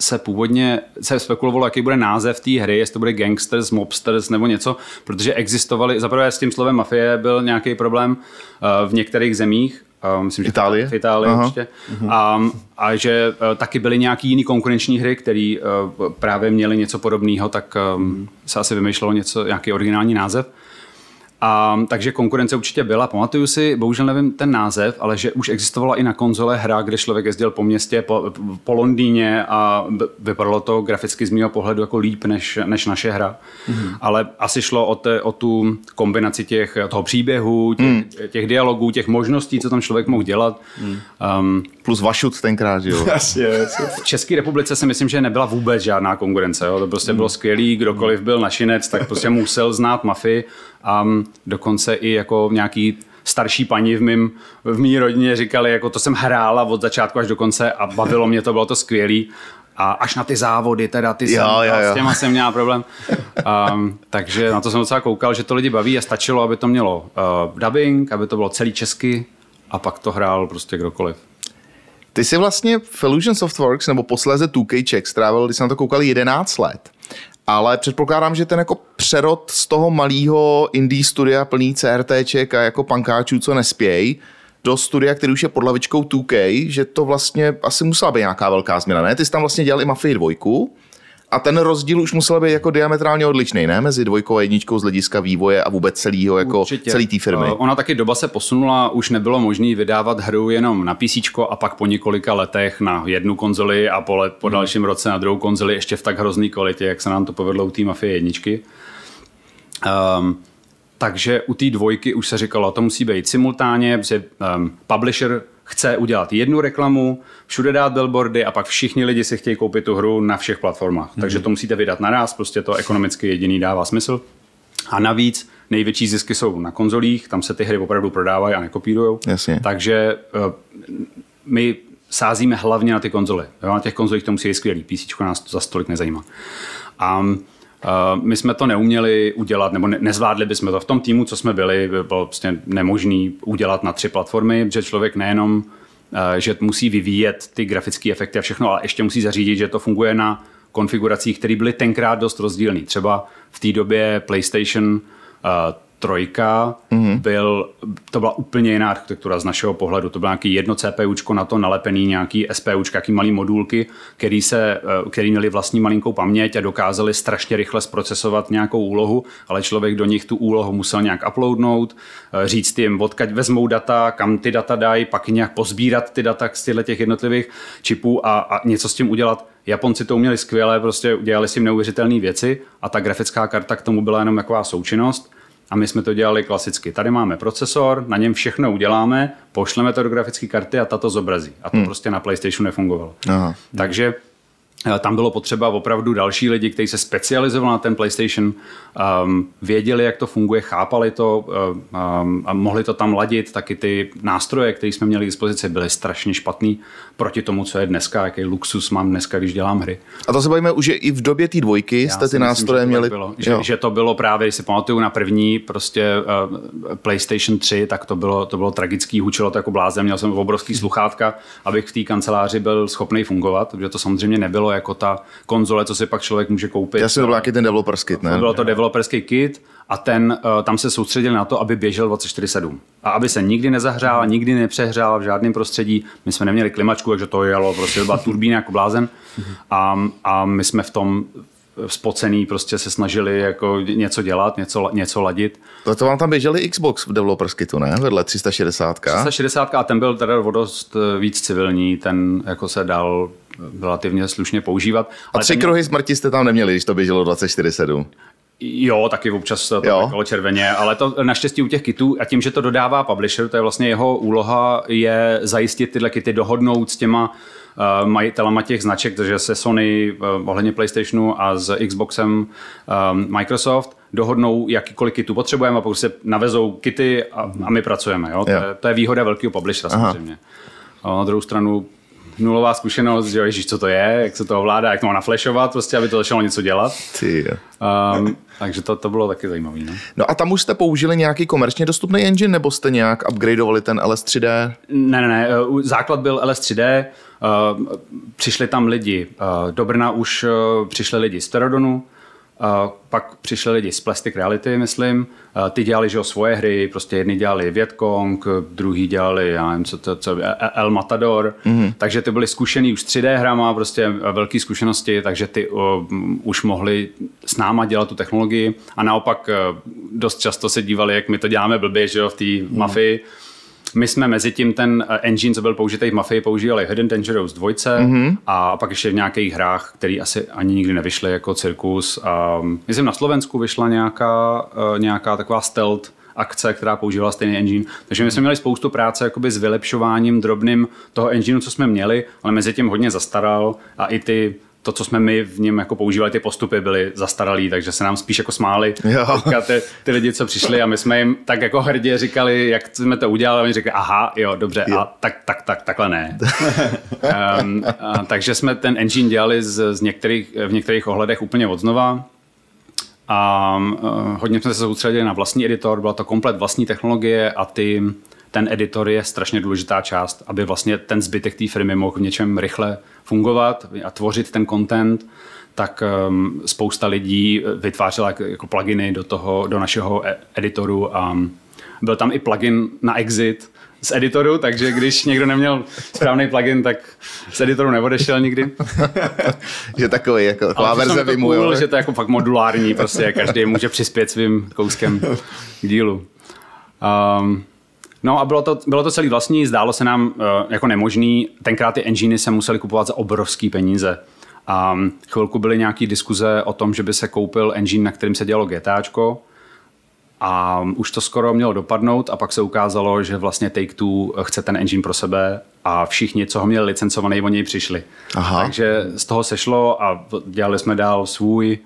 se původně se spekulovalo, jaký bude název té hry, jestli to bude Gangsters, Mobsters nebo něco, protože existovaly, zaprvé s tím slovem mafie byl nějaký problém eh, v některých zemích, eh, myslím, že Itálie? v Itálii Aha. určitě, a, a že eh, taky byly nějaký jiný konkurenční hry, které právě měly něco podobného, tak se asi vymýšlelo něco, nějaký originální název. A, takže konkurence určitě byla. Pamatuju si, bohužel nevím ten název, ale že už existovala i na konzole hra, kde člověk jezdil po městě, po, po Londýně a vypadalo to graficky z mého pohledu jako líp než, než naše hra. Mm. Ale asi šlo o, te, o tu kombinaci těch, toho příběhu, těch, mm. těch dialogů, těch možností, co tam člověk mohl dělat. Mm. Um, Plus Vašut tenkrát, jo. Jasně, jasně. v České republice si myslím, že nebyla vůbec žádná konkurence. Jo? To prostě bylo skvělý, kdokoliv byl našinec, tak prostě musel znát mafii a mm, dokonce i jako nějaký starší paní v mým, v mý rodině říkali, jako to jsem hrála od začátku až do konce a bavilo mě to, bylo to skvělý. A až na ty závody, teda ty Jo, jsem, jo, jo. s těma jsem měla problém. Um, takže na to jsem docela koukal, že to lidi baví a stačilo, aby to mělo uh, dubbing, aby to bylo celý česky a pak to hrál prostě kdokoliv. Ty jsi vlastně v Illusion Softworks nebo posléze 2K Czech strávil, když se na to koukali 11 let. Ale předpokládám, že ten jako přerod z toho malého indie studia plný CRTček a jako pankáčů, co nespějí, do studia, který už je pod lavičkou 2K, že to vlastně asi musela být nějaká velká změna, ne? Ty jsi tam vlastně dělal i Mafii 2 a ten rozdíl už musel být jako diametrálně odlišný, ne? Mezi dvojkou a jedničkou z hlediska vývoje a vůbec celého, jako Určitě. celý té firmy. Eh, Ona taky doba se posunula, už nebylo možné vydávat hru jenom na PC a pak po několika letech na jednu konzoli a po, let, po dalším roce na druhou konzoli ještě v tak hrozný kvalitě, jak se nám to povedlo u té Mafie jedničky. Um, takže u té dvojky už se říkalo, to musí být simultánně, že um, publisher chce udělat jednu reklamu, všude dát billboardy a pak všichni lidi si chtějí koupit tu hru na všech platformách. Mm-hmm. Takže to musíte vydat naraz, prostě to ekonomicky jediný dává smysl. A navíc největší zisky jsou na konzolích, tam se ty hry opravdu prodávají a nekopírujou. Jasně. Takže eh, my sázíme hlavně na ty konzole. Jo? Na těch konzolích to musí být skvělý, PC nás to za stolik nezajímá. A Uh, my jsme to neuměli udělat, nebo ne, nezvládli bychom to. V tom týmu, co jsme byli, by bylo prostě nemožný udělat na tři platformy, že člověk nejenom, uh, že musí vyvíjet ty grafické efekty a všechno, ale ještě musí zařídit, že to funguje na konfiguracích, které byly tenkrát dost rozdílné. Třeba v té době PlayStation uh, trojka mm-hmm. byl, to byla úplně jiná architektura z našeho pohledu. To bylo nějaký jedno CPUčko na to nalepený, nějaký SPUčko, nějaký malý modulky, který, se, eh, který měli vlastní malinkou paměť a dokázali strašně rychle zprocesovat nějakou úlohu, ale člověk do nich tu úlohu musel nějak uploadnout, eh, říct jim, odkaď vezmou data, kam ty data dají, pak nějak pozbírat ty data z těch jednotlivých čipů a, a něco s tím udělat. Japonci to uměli skvěle, prostě udělali si neuvěřitelné věci a ta grafická karta k tomu byla jenom taková součinnost. A my jsme to dělali klasicky. Tady máme procesor, na něm všechno uděláme, pošleme to do grafické karty a tato zobrazí. A to hmm. prostě na PlayStationu nefungovalo. Aha. Takže tam bylo potřeba opravdu další lidi, kteří se specializovali na ten PlayStation, um, věděli, jak to funguje, chápali to um, a mohli to tam ladit. Taky ty nástroje, které jsme měli k dispozici, byly strašně špatný proti tomu, co je dneska, jaký luxus mám dneska, když dělám hry. A to se bavíme už, že i v době té dvojky Já jste ty nástroje myslím, měli. Bylo, že, že, to bylo právě, když si pamatuju na první prostě uh, PlayStation 3, tak to bylo, to bylo tragický, hučilo to jako blázen, měl jsem obrovský sluchátka, abych v té kanceláři byl schopný fungovat, protože to samozřejmě nebylo jako ta konzole, co si pak člověk může koupit. Já si to byl nějaký ten developer's kit, ne? Bylo to developerský kit a ten, eh, tam se soustředil na to, aby běžel 24-7. A aby se nikdy nezahřál, nikdy nepřehrál v žádném prostředí. My jsme neměli klimačku, takže to jelo, prostě byla turbína jako blázen. A, a my jsme v tom spocený prostě se snažili jako něco dělat, něco, něco ladit. To, to vám tam běželi Xbox v developers kitu, ne? Vedle 360. 360 a ten byl teda o dost eh, víc civilní, ten jako se dal relativně slušně používat. A tři ten... kruhy smrti jste tam neměli, když to běželo 24-7? Jo, taky občas to bylo červeně, ale to naštěstí u těch kitů a tím, že to dodává publisher, to je vlastně jeho úloha, je zajistit tyhle kity, dohodnout s těma uh, majitelama těch značek, takže se Sony uh, ohledně PlayStationu a s Xboxem um, Microsoft dohodnou, jakýkoliv kitu potřebujeme a pokud se navezou kity a, a my pracujeme. Jo? To, je, to je výhoda velkého publishera samozřejmě. A na druhou stranu nulová zkušenost, že ježíš, co to je, jak se to ovládá, jak to má naflešovat, prostě, aby to začalo něco dělat. Ty, um, takže to, to bylo taky zajímavé. No. no a tam už jste použili nějaký komerčně dostupný engine, nebo jste nějak upgradeovali ten LS3D? Ne, ne, ne, uh, základ byl LS3D, uh, přišli tam lidi, uh, do Brna už uh, přišli lidi z Terodonu, Uh, pak přišli lidi z Plastic Reality, myslím. Uh, ty dělali že, svoje hry, prostě jedni dělali Vietkong, druhý dělali, já nevím, co to, co, El Matador. Mm-hmm. Takže ty byli zkušený už 3D hrama, prostě velké zkušenosti, takže ty uh, už mohli s náma dělat tu technologii. A naopak uh, dost často se dívali, jak my to děláme blbě, že jo, v té mm-hmm. mafii my jsme mezi tím ten eh, engine, co byl použitý v Mafii, používali Hidden Dangerous 2 mm-hmm. a pak ještě v nějakých hrách, které asi ani nikdy nevyšly, jako Cirkus. A, myslím, na Slovensku vyšla nějaká, uh, nějaká taková stealth akce, která používala stejný engine. Takže my jsme měli spoustu práce jakoby s vylepšováním drobným toho engineu, co jsme měli, ale mezi tím hodně zastaral a i ty to, co jsme my v něm jako používali, ty postupy byly zastaralý, takže se nám spíš jako smáli ty, ty lidi, co přišli a my jsme jim tak jako hrdě říkali, jak jsme to udělali a oni řekli, aha, jo, dobře, jo. a tak, tak, tak, takhle ne. um, a, takže jsme ten engine dělali z, z některých, v některých ohledech úplně od znova. A uh, hodně jsme se soustředili na vlastní editor, byla to komplet vlastní technologie a ty ten editor je strašně důležitá část, aby vlastně ten zbytek té firmy mohl v něčem rychle fungovat a tvořit ten content, tak um, spousta lidí vytvářela jako pluginy do, toho, do našeho e- editoru a byl tam i plugin na Exit z editoru, takže když někdo neměl správný plugin, tak z editoru neodešel nikdy. že takový jako verze to cool, že to je jako fakt modulární, prostě každý může přispět svým kouskem k dílu. Um, No a bylo to, bylo to celý vlastní, zdálo se nám uh, jako nemožný. Tenkrát ty enginey se museli kupovat za obrovský peníze. A um, chvilku byly nějaké diskuze o tom, že by se koupil engine, na kterým se dělalo GTAčko. A už to skoro mělo dopadnout a pak se ukázalo, že vlastně Take-Two chce ten engine pro sebe a všichni, co ho měli licencovaný, o něj přišli. Aha. Takže z toho sešlo a dělali jsme dál svůj.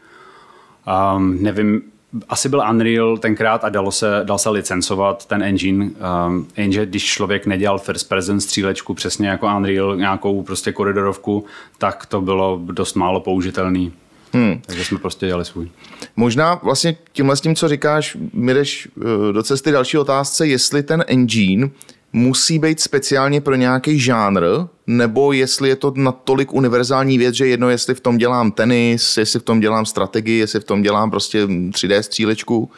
Um, nevím, asi byl Unreal tenkrát a dalo se, dal se licencovat ten engine, um, jenže když člověk nedělal first person střílečku přesně jako Unreal, nějakou prostě koridorovku, tak to bylo dost málo použitelný. Hmm. Takže jsme prostě dělali svůj. Možná vlastně tímhle s tím, co říkáš, mi jdeš eh, do cesty další otázce, jestli ten engine musí být speciálně pro nějaký žánr, nebo jestli je to natolik univerzální věc, že jedno, jestli v tom dělám tenis, jestli v tom dělám strategii, jestli v tom dělám prostě 3D střílečku.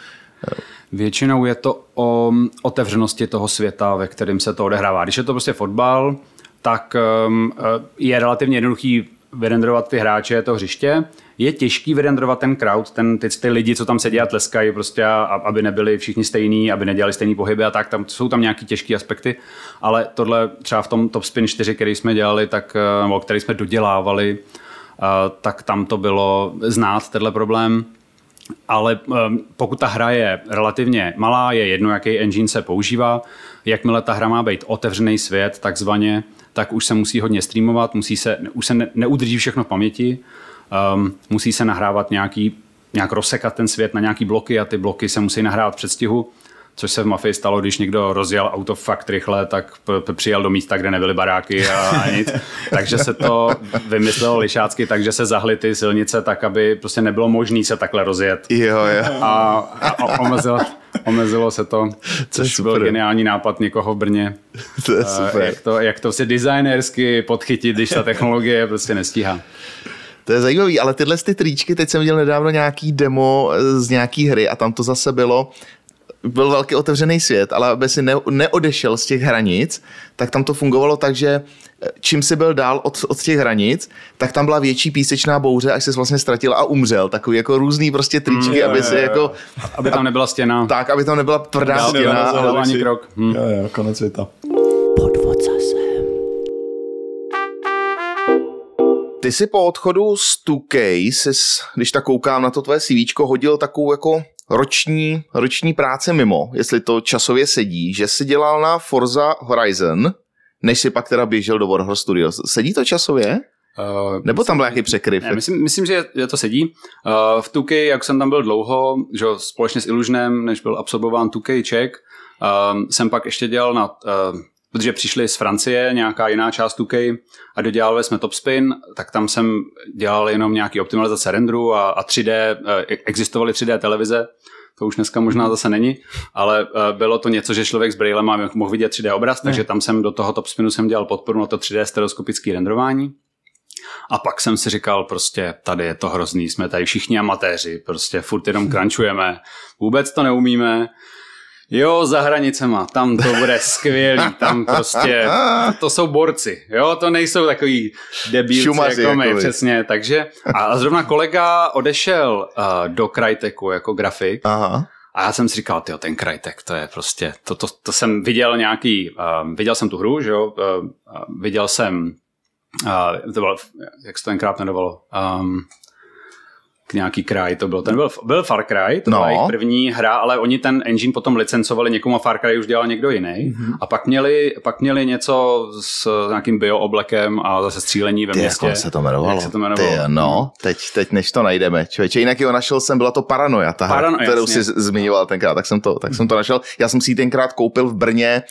Většinou je to o otevřenosti toho světa, ve kterém se to odehrává. Když je to prostě fotbal, tak um, je relativně jednoduchý vyrenderovat ty hráče, to hřiště. Je těžký vyrenderovat ten crowd, ten, ty, ty lidi, co tam sedí a tleskají, prostě, a, aby nebyli všichni stejní, aby nedělali stejný pohyby a tak, tam jsou tam nějaký těžké aspekty, ale tohle třeba v tom Top Spin 4, který jsme dělali, tak, nebo který jsme dodělávali, tak tam to bylo znát, tenhle problém. Ale pokud ta hra je relativně malá, je jedno, jaký engine se používá, jakmile ta hra má být otevřený svět, takzvaně, tak už se musí hodně streamovat, musí se, už se ne, neudrží všechno v paměti, um, musí se nahrávat nějaký, nějak rozsekat ten svět na nějaký bloky a ty bloky se musí nahrávat v předstihu, což se v Mafii stalo, když někdo rozjel auto fakt rychle, tak přijel do místa, kde nebyly baráky a, a nic. takže se to vymyslelo lišácky, takže se zahly ty silnice tak, aby prostě nebylo možné se takhle rozjet. Jo, jo. A, a omezilo, omezilo se to, což byl geniální nápad někoho v Brně. To je Eh, super. Jak to, jak to si designersky podchytit, když ta technologie prostě nestíhá. To je zajímavý, ale tyhle ty tričky, teď jsem viděl nedávno nějaký demo eh, z nějaký hry a tam to zase bylo, byl velký otevřený svět, ale aby si ne, neodešel z těch hranic, tak tam to fungovalo tak, že eh, čím si byl dál od, od těch hranic, tak tam byla větší písečná bouře, až se vlastně ztratil a umřel. Takový jako různý prostě tričky, Mm, aby si jo. jako, Aby tam nebyla stěna. tak, aby tam nebyla tvrdá Dál stěna. ale- ale- ani krok. Hm. Jo, jo, konec světa. Ty si po odchodu z 2K, sis, když tak koukám na to tvoje CV, hodil takovou jako roční, roční práce mimo, jestli to časově sedí, že si dělal na Forza Horizon, než si pak teda běžel do Warhol Studios. Sedí to časově? Uh, Nebo tam byl nějaký překryv? Ne, myslím, myslím, že to sedí. Uh, v 2K, jak jsem tam byl dlouho, že jo, společně s Illusionem, než byl absolvován 2K Czech, um, jsem pak ještě dělal na, uh, protože přišli z Francie, nějaká jiná část 2K a dodělali jsme Topspin, tak tam jsem dělal jenom nějaký optimalizace renderu a, a 3D, uh, existovaly 3D televize, to už dneska možná zase není, ale uh, bylo to něco, že člověk s braillem mohl vidět 3D obraz, takže tam jsem do toho Topspinu jsem dělal podporu na to 3D stereoskopické renderování. A pak jsem si říkal, prostě tady je to hrozný, jsme tady všichni amatéři, prostě furt jenom crunchujeme, vůbec to neumíme. Jo, za hranicema, tam to bude skvělý, tam prostě, to jsou borci, jo, to nejsou takový debílci Šumaři jako my, přesně, takže, a zrovna kolega odešel uh, do Cryteku jako grafik, Aha. a já jsem si říkal, tyjo, ten Crytek, to je prostě, to, to, to jsem viděl nějaký, uh, viděl jsem tu hru, že jo, uh, viděl jsem, uh, to bylo, jak se to tenkrát jmenovalo, um, nějaký kraj to byl. Ten byl, byl Far Cry, to No. byla jejich první hra, ale oni ten engine potom licencovali někomu a Far Cry už dělal někdo jiný. Mm-hmm. A pak měli, pak měli něco s nějakým biooblekem a zase střílení ve Ty, městě. jak se to jmenovalo? Jak se to jmenovalo? Ty, no, teď, teď než to najdeme. Člověče, jinak jo, našel jsem, byla to Paranoja, ta hra, Parano- kterou jasně. si z- zmiňoval tenkrát, tak jsem, to, tak jsem to našel. Já jsem si ji tenkrát koupil v Brně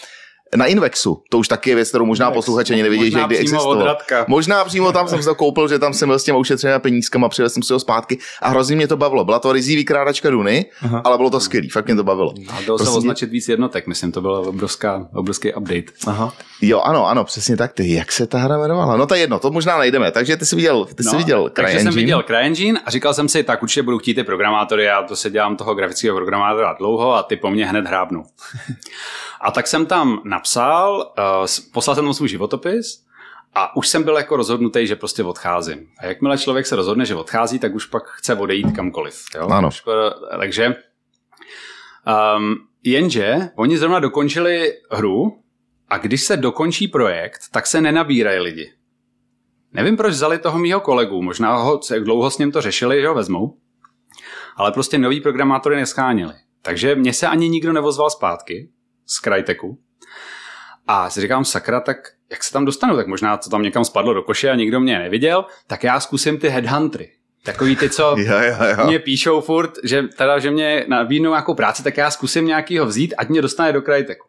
na Invexu. To už taky je věc, kterou možná Invex. posluchači ani nevědí, že Možná kdy existoval. Možná přímo tam jsem si to koupil, že tam jsem byl s těma ušetřenými penízkama, přivez jsem si ho zpátky a hrozně mě to bavilo. Byla to rizí vykrádačka Duny, Aha. ale bylo to skvělý, fakt mě to bavilo. A dalo se Prostě- označit víc jednotek, myslím, to byl obrovská, obrovský update. Aha. Jo, ano, ano, přesně tak. Ty, jak se ta hra jmenovala? No to je jedno, to možná najdeme. Takže ty jsi viděl, ty jsi viděl No, takže jsem CryEngine. viděl CryEngine a říkal jsem si, tak určitě budu chtít ty programátory, já to se dělám toho grafického programátora dlouho a ty po mně hned hrábnou. a tak jsem tam napsal, uh, poslal jsem tam svůj životopis a už jsem byl jako rozhodnutý, že prostě odcházím. A jakmile člověk se rozhodne, že odchází, tak už pak chce odejít kamkoliv. Jo? Ano. Už, eh, takže um, jenže oni zrovna dokončili hru a když se dokončí projekt, tak se nenabírají lidi. Nevím, proč vzali toho mýho kolegu, možná ho, jak dlouho s ním to řešili, že ho vezmou, ale prostě noví programátory neschánili. Takže mě se ani nikdo nevozval zpátky z Cryteku. A si říkám, sakra, tak jak se tam dostanu? Tak možná to tam někam spadlo do koše a nikdo mě neviděl, tak já zkusím ty headhuntery. Takový ty, co Jo, jo, jo. mě píšou furt, že teda, že mě nabídnou nějakou práci, tak já zkusím nějakýho vzít, ať mě dostane do Cryteku.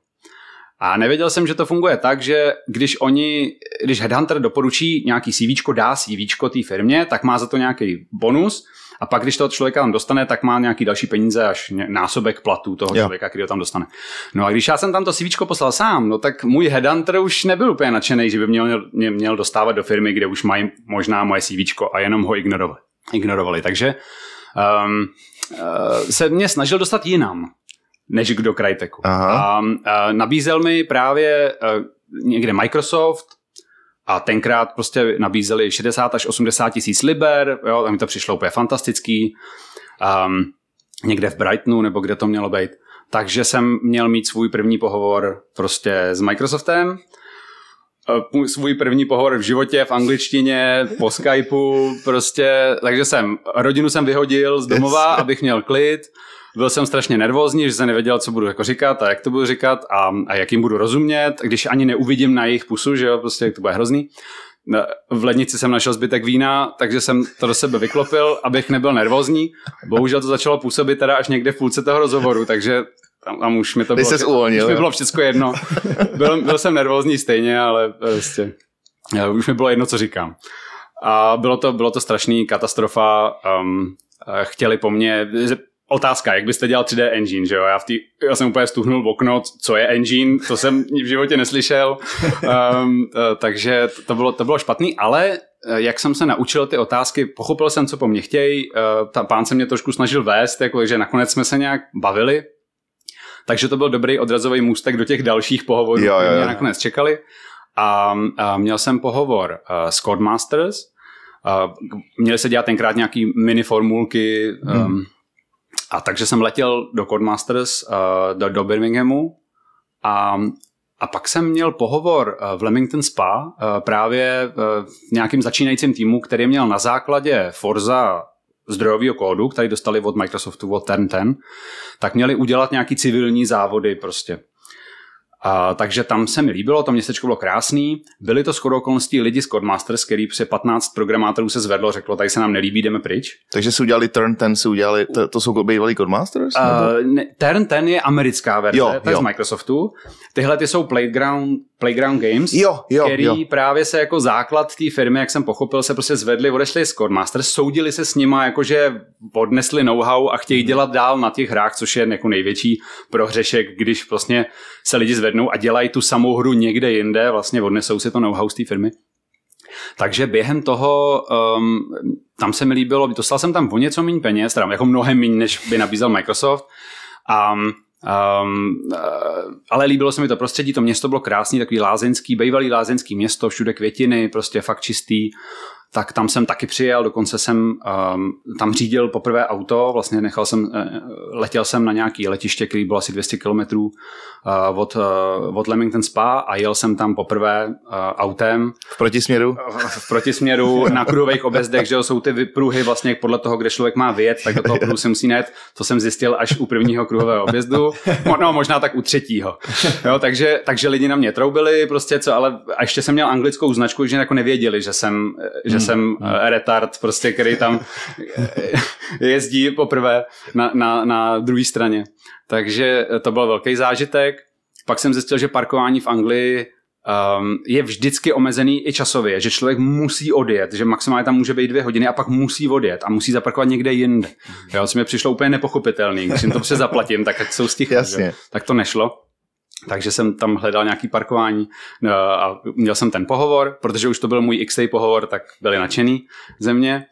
A nevěděl jsem, že to funguje tak, že když oni, když Headhunter doporučí nějaký CV, dá CV té firmě, tak má za to nějaký bonus a pak, když toho člověka tam dostane, tak má nějaký další peníze až násobek platů toho Jo. člověka, který ho tam dostane. No a když já jsem tam to CV poslal sám, no tak můj headhunter už nebyl úplně nadšený, že by měl, mě měl dostávat do firmy, kde už mají možná moje CV a jenom ho ignorovali. ignorovali. Takže um, uh, se mě snažil dostat jinam, než do Cryteku. Aha. A uh, nabízel mi právě uh, někde Microsoft, a tenkrát prostě nabízeli 60 až 80 tisíc liber, jo, a mi to přišlo úplně fantastický. Um, někde v Brightonu, nebo kde to mělo být. Takže jsem měl mít svůj první pohovor prostě s Microsoftem. Eh, Svůj první pohovor v životě v angličtině, po Skypeu, prostě, takže jsem, rodinu jsem vyhodil z domova, abych měl klid. Byl jsem strašně nervózní, že jsem nevěděl, co budu jako říkat a jak to budu říkat a, a jak jim budu rozumět, když ani neuvidím na jejich pusu, že jo, prostě to bude hrozný. V lednici jsem našel zbytek vína, takže jsem to do sebe vyklopil, abych nebyl nervózní. Bohužel to začalo působit teda až někde v půlce toho rozhovoru, takže tam, tam už mi to Ty bylo, uvolnil, už mi bylo všechno jedno. Byl, byl jsem nervózní stejně, ale prostě už mi bylo jedno, co říkám. A bylo to, bylo to strašný katastrofa. Um, chtěli po mně, otázka, jak byste dělal 3D engine, že jo? Já, v tý, já jsem úplně stuhnul v okno, co je engine, to jsem v životě neslyšel, um, uh, takže to bylo, to bylo špatný, ale uh, jak jsem se naučil ty otázky, pochopil jsem, co po mně chtějí, uh, ta pán se mě trošku snažil vést, jako, že nakonec jsme se nějak bavili, takže to byl dobrý odrazový můstek do těch dalších pohovorů, Jo, jo, které mě jo. nakonec čekali. A, a měl jsem pohovor uh, s Codemasters, uh, měli se dělat tenkrát nějaký mini formulky, um, a takže jsem letěl do Codemasters uh, do, do Birminghamu a, a pak jsem měl pohovor uh, v Leamington Spa uh, právě v nějakým začínajícím týmu, který měl na základě Forza zdrojového kódu, který dostali od Microsoftu, od Turn 10, tak měli udělat nějaký civilní závody prostě. A, takže tam se mi líbilo, to městečko bylo krásný. Byli to shodou okolností lidi z Codemasters, který při 15 programátorů se zvedlo, řeklo, tady se nám nelíbí, jdeme pryč. Takže si udělali Turn 10, si udělali, to, to jsou bývalý Codemasters? Uh, ne, Turn 10 je americká verze, Jo, to je jo. z Microsoftu. Tyhle ty jsou Playground, Playground Games, Jo, jo, který jo. právě se jako základ té firmy, jak jsem pochopil, se prostě zvedli, odešli z Codemasters, soudili se s nima, jakože odnesli know-how a chtějí dělat dál na těch hrách, což je jako největší prohřešek, když vlastně se lidi zvednou a dělají tu samou hru někde jinde, vlastně odnesou si to know-how z té firmy. Takže během toho, um, tam se mi líbilo, dostal jsem tam o něco méně peněz, teda jako mnohem méně, než by nabízel Microsoft. A, um, ale líbilo se mi to prostředí, to město bylo krásný, takový lázeňský, bývalý lázeňský město, všude květiny, prostě fakt čistý. Tak tam jsem taky přijel, dokonce jsem um, tam řídil poprvé auto, vlastně nechal jsem, uh, letěl jsem na nějaký letiště, který bylo asi 200 kilometrů uh, od, uh, od Leamington Spa a jel jsem tam poprvé uh, autem V protisměru? v protisměru na kruhových objezdech, že jo, jsou ty pruhy vlastně podle toho, kde člověk má vyjet, tak do toho pruhu se musí net. To jsem zjistil až u prvního kruhového objezdu, Mo- no možná tak u třetího. Jo, takže, takže lidi na mě troubili, prostě co, ale a ještě jsem měl anglickou značku, že jako nevěděli, že jsem, že jsem eh, retard, prostě, který tam eh, jezdí poprvé na, na, na druhé straně. Takže to byl velký zážitek. Pak jsem zjistil, že parkování v Anglii um, je vždycky omezený i časově, že člověk musí odjet, že maximálně tam může být dvě hodiny a pak musí odjet a musí zaparkovat někde jinde. Jo, co mi přišlo úplně nepochopitelný, když jim to přes zaplatím, tak ať jsou Jasně. že? tak to nešlo. Takže jsem tam hledal nějaký parkování no, a měl jsem ten pohovor, protože už to byl můj XT pohovor, tak byli nadšený ze mě.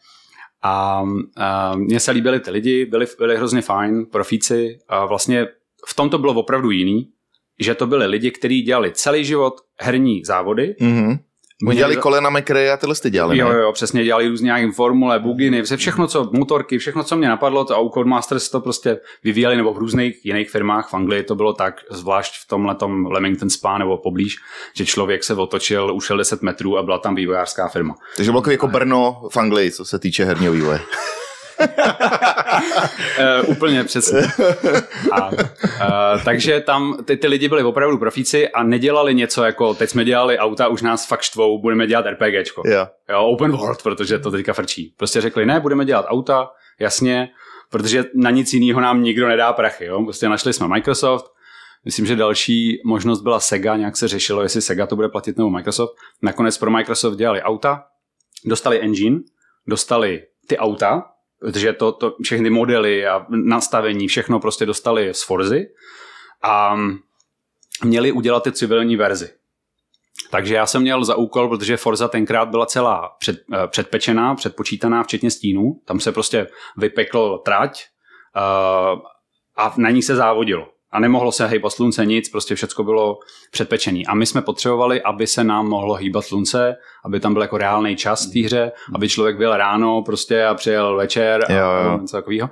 A, a mně se líbili ty lidi, byli, byli hrozně fajn, profíci a vlastně v tom to bylo opravdu jiný, že to byli lidi, kteří dělali celý život herní závody. Mhm. Oni dělali kolena McRae a tyhle jste dělali, Jo, ne? jo, přesně dělali různě nějaké formule, buginy, vše- všechno, co motorky, všechno, co mě napadlo, to a u Codemasters to prostě vyvíjeli, nebo v různých jiných firmách v Anglii to bylo tak, zvlášť v tomhle Leamington Spa nebo poblíž, že člověk se otočil, ušel 10 metrů a byla tam vývojářská firma. Takže bylo jako Brno v Anglii, co se týče herního vývoje. uh, úplně přesně. A, uh, takže tam ty, ty lidi byli opravdu profíci a nedělali něco jako teď jsme dělali auta, už nás fakt štvou, budeme dělat RPGčko. Jo. Jo, open world, protože to teďka frčí. Prostě řekli, ne, budeme dělat auta, jasně, protože na nic jiného nám nikdo nedá prachy. Jo? Prostě našli jsme Microsoft, Myslím, že další možnost byla Sega, nějak se řešilo, jestli Sega to bude platit nebo Microsoft. Nakonec pro Microsoft dělali auta, dostali engine, dostali ty auta, protože to, to všechny modely a nastavení, všechno prostě dostali z Forzy a měli udělat ty civilní verzi. Takže já jsem měl za úkol, protože Forza tenkrát byla celá před, eh, předpečená, předpočítaná, včetně stínů. Tam se prostě vypekl trať uh, a na ní se závodilo a nemohlo se hýbat slunce nic, prostě všechno bylo předpečený. A my jsme potřebovali, aby se nám mohlo hýbat slunce, aby tam byl jako reálný čas v té hře, aby člověk byl ráno prostě a přijel večer a Jo, jo. něco takového.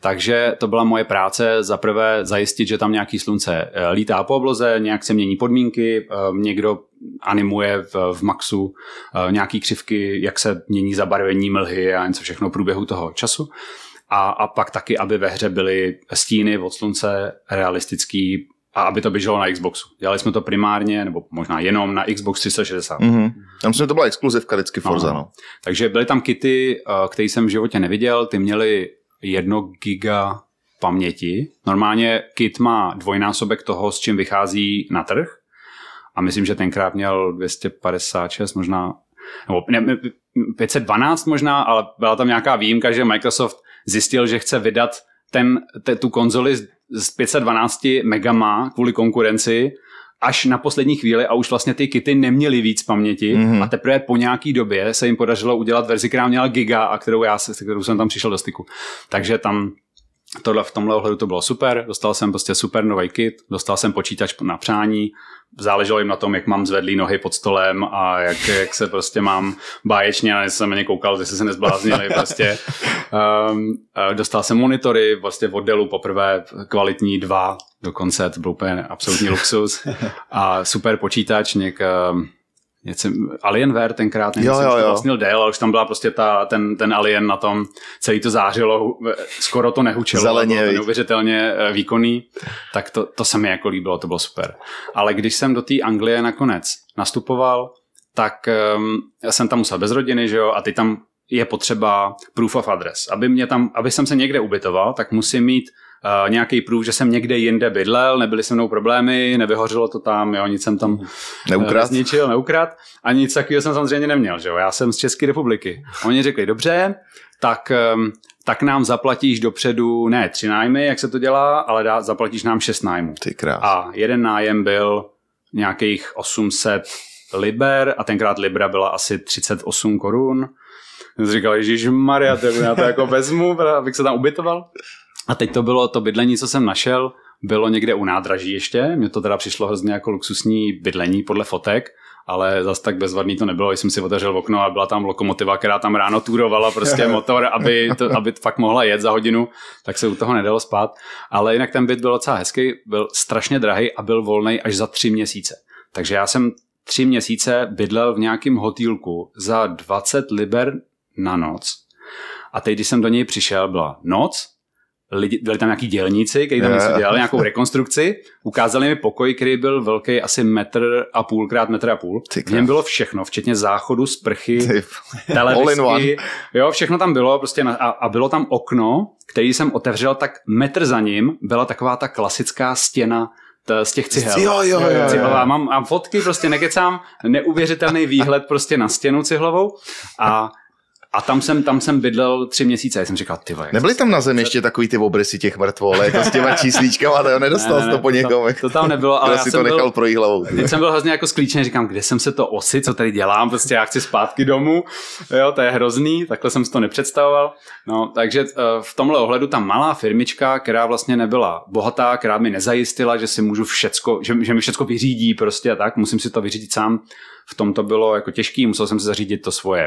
Takže to byla moje práce, za prvé zajistit, že tam nějaký slunce eh, lítá po obloze, nějak se mění podmínky, eh, někdo animuje v, v Maxu eh, nějaký křivky, jak se mění zabarvení mlhy a něco všechno v průběhu toho času a, a pak taky, aby ve hře byly stíny od slunce realistický a aby to běželo na Xboxu. Dělali jsme to primárně, nebo možná jenom na Xbox 360. Mhm. Tam jsme to byla exkluzivka vždycky Forza, no. Takže byly tam kity, eh, které jsem v životě neviděl, ty měly jedno giga paměti. Normálně kit má dvojnásobek toho, s čím vychází na trh. A myslím, že tenkrát měl 256, možná nebo ne, 512 možná, ale byla tam nějaká výjimka, že Microsoft zjistil, že chce vydat ten, te, tu konzoli z, z 512 megama kvůli konkurenci až na poslední chvíli a už vlastně ty kity neměly víc paměti mm-hmm. a teprve po nějaký době se jim podařilo udělat verzi, která měla giga a kterou, já, se kterou jsem tam přišel do styku. Takže tam tohle v tomhle ohledu to bylo super, dostal jsem prostě super nový kit, dostal jsem počítač na přání, záleželo jim na tom, jak mám zvedlý nohy pod stolem a jak, jak se prostě mám báječně, a jsem na koukal, jestli se nezbláznili prostě. Um, dostal jsem monitory vlastně v oddelu poprvé kvalitní dva, dokonce to byl úplně absolutní luxus. A super počítač, něk, um, něco, Alienware tenkrát, nevím, Jo, jo, jo. vlastnil Dell, ale už tam byla prostě ta, ten, ten Alien na tom, celý to zářilo, skoro to nehučelo, Zeleně, bylo to neuvěřitelně eh, výkonný, tak to, to se mi jako líbilo, to bylo super. Ale když jsem do té Anglie nakonec nastupoval, tak um, já jsem tam musel bez rodiny, že jo, a ty tam je potřeba proof of address. Aby, mě tam, aby jsem se někde ubytoval, tak musím mít uh, nějaký proof, že jsem někde jinde bydlel, nebyly se mnou problémy, nevyhořelo to tam, jo, nic jsem tam eh, zničil, neukrad a nic takového jsem samozřejmě neměl, že jo, já jsem z České republiky. Oni řekli, dobře, tak, um, tak nám zaplatíš dopředu ne tři nájmy, jak se to dělá, ale dá, zaplatíš nám šest nájmů. Ty krás. A jeden nájem byl nějakých 800 liber a tenkrát libra byla asi 38 korun. Říkal, Ježíš Maria, to já to jako vezmu, abych se tam ubytoval. A teď to bylo to bydlení, co jsem našel, bylo někde u nádraží ještě. Mně to teda přišlo hrozně jako luxusní bydlení podle fotek, ale zas tak bezvadný to nebylo. Když jsem si otevřel okno a byla tam lokomotiva, která tam ráno turovala prostě motor, aby, to, aby fakt mohla jet za hodinu, tak se u toho nedalo spát. Ale jinak ten byt byl docela hezký, byl strašně drahý a byl volný až za tři měsíce. Takže já jsem tři měsíce bydlel v nějakém hotýlku za 20 liber na noc. A teď, když jsem do něj přišel, byla noc, lidi, byli tam nějaký dělníci, kteří tam něco dělali, nějakou rekonstrukci, ukázali mi pokoj, který byl velký asi metr a půl krát metr a půl. V něm bylo všechno, včetně záchodu, sprchy, televizky, jo, všechno tam bylo prostě na, a, a bylo tam okno, který jsem otevřel, tak metr za ním byla taková ta klasická stěna t- z těch cihel. Jo, jo, jo, jo. Cihlová. Mám, mám fotky, prostě nekecám, neuvěřitelný výhled prostě na stěnu cihlovou a a tam jsem, tam jsem bydlel tři měsíce. Já jsem říkal, ty vole, Nebyly tam na zemi ještě takový ty obrysy těch mrtvol, jako s těma číslíčkama, to nedostal Ne, ne, to po někom. to- to tam nebylo, ale já si to byl- nechal projít hlavou. Teď jsem byl hrozně jako sklíčený, říkám, kde jsem se to osy, co tady dělám, prostě já chci zpátky domů, jo, to je hrozný, takhle jsem si to nepředstavoval. No, takže eh, v tomhle ohledu ta malá firmička, která vlastně nebyla bohatá, která mi nezajistila, že si můžu všecko, že, že mi všecko vyřídí prostě a tak, musím si to vyřídit sám, v tom to bylo jako těžký, musel jsem si zařídit to svoje,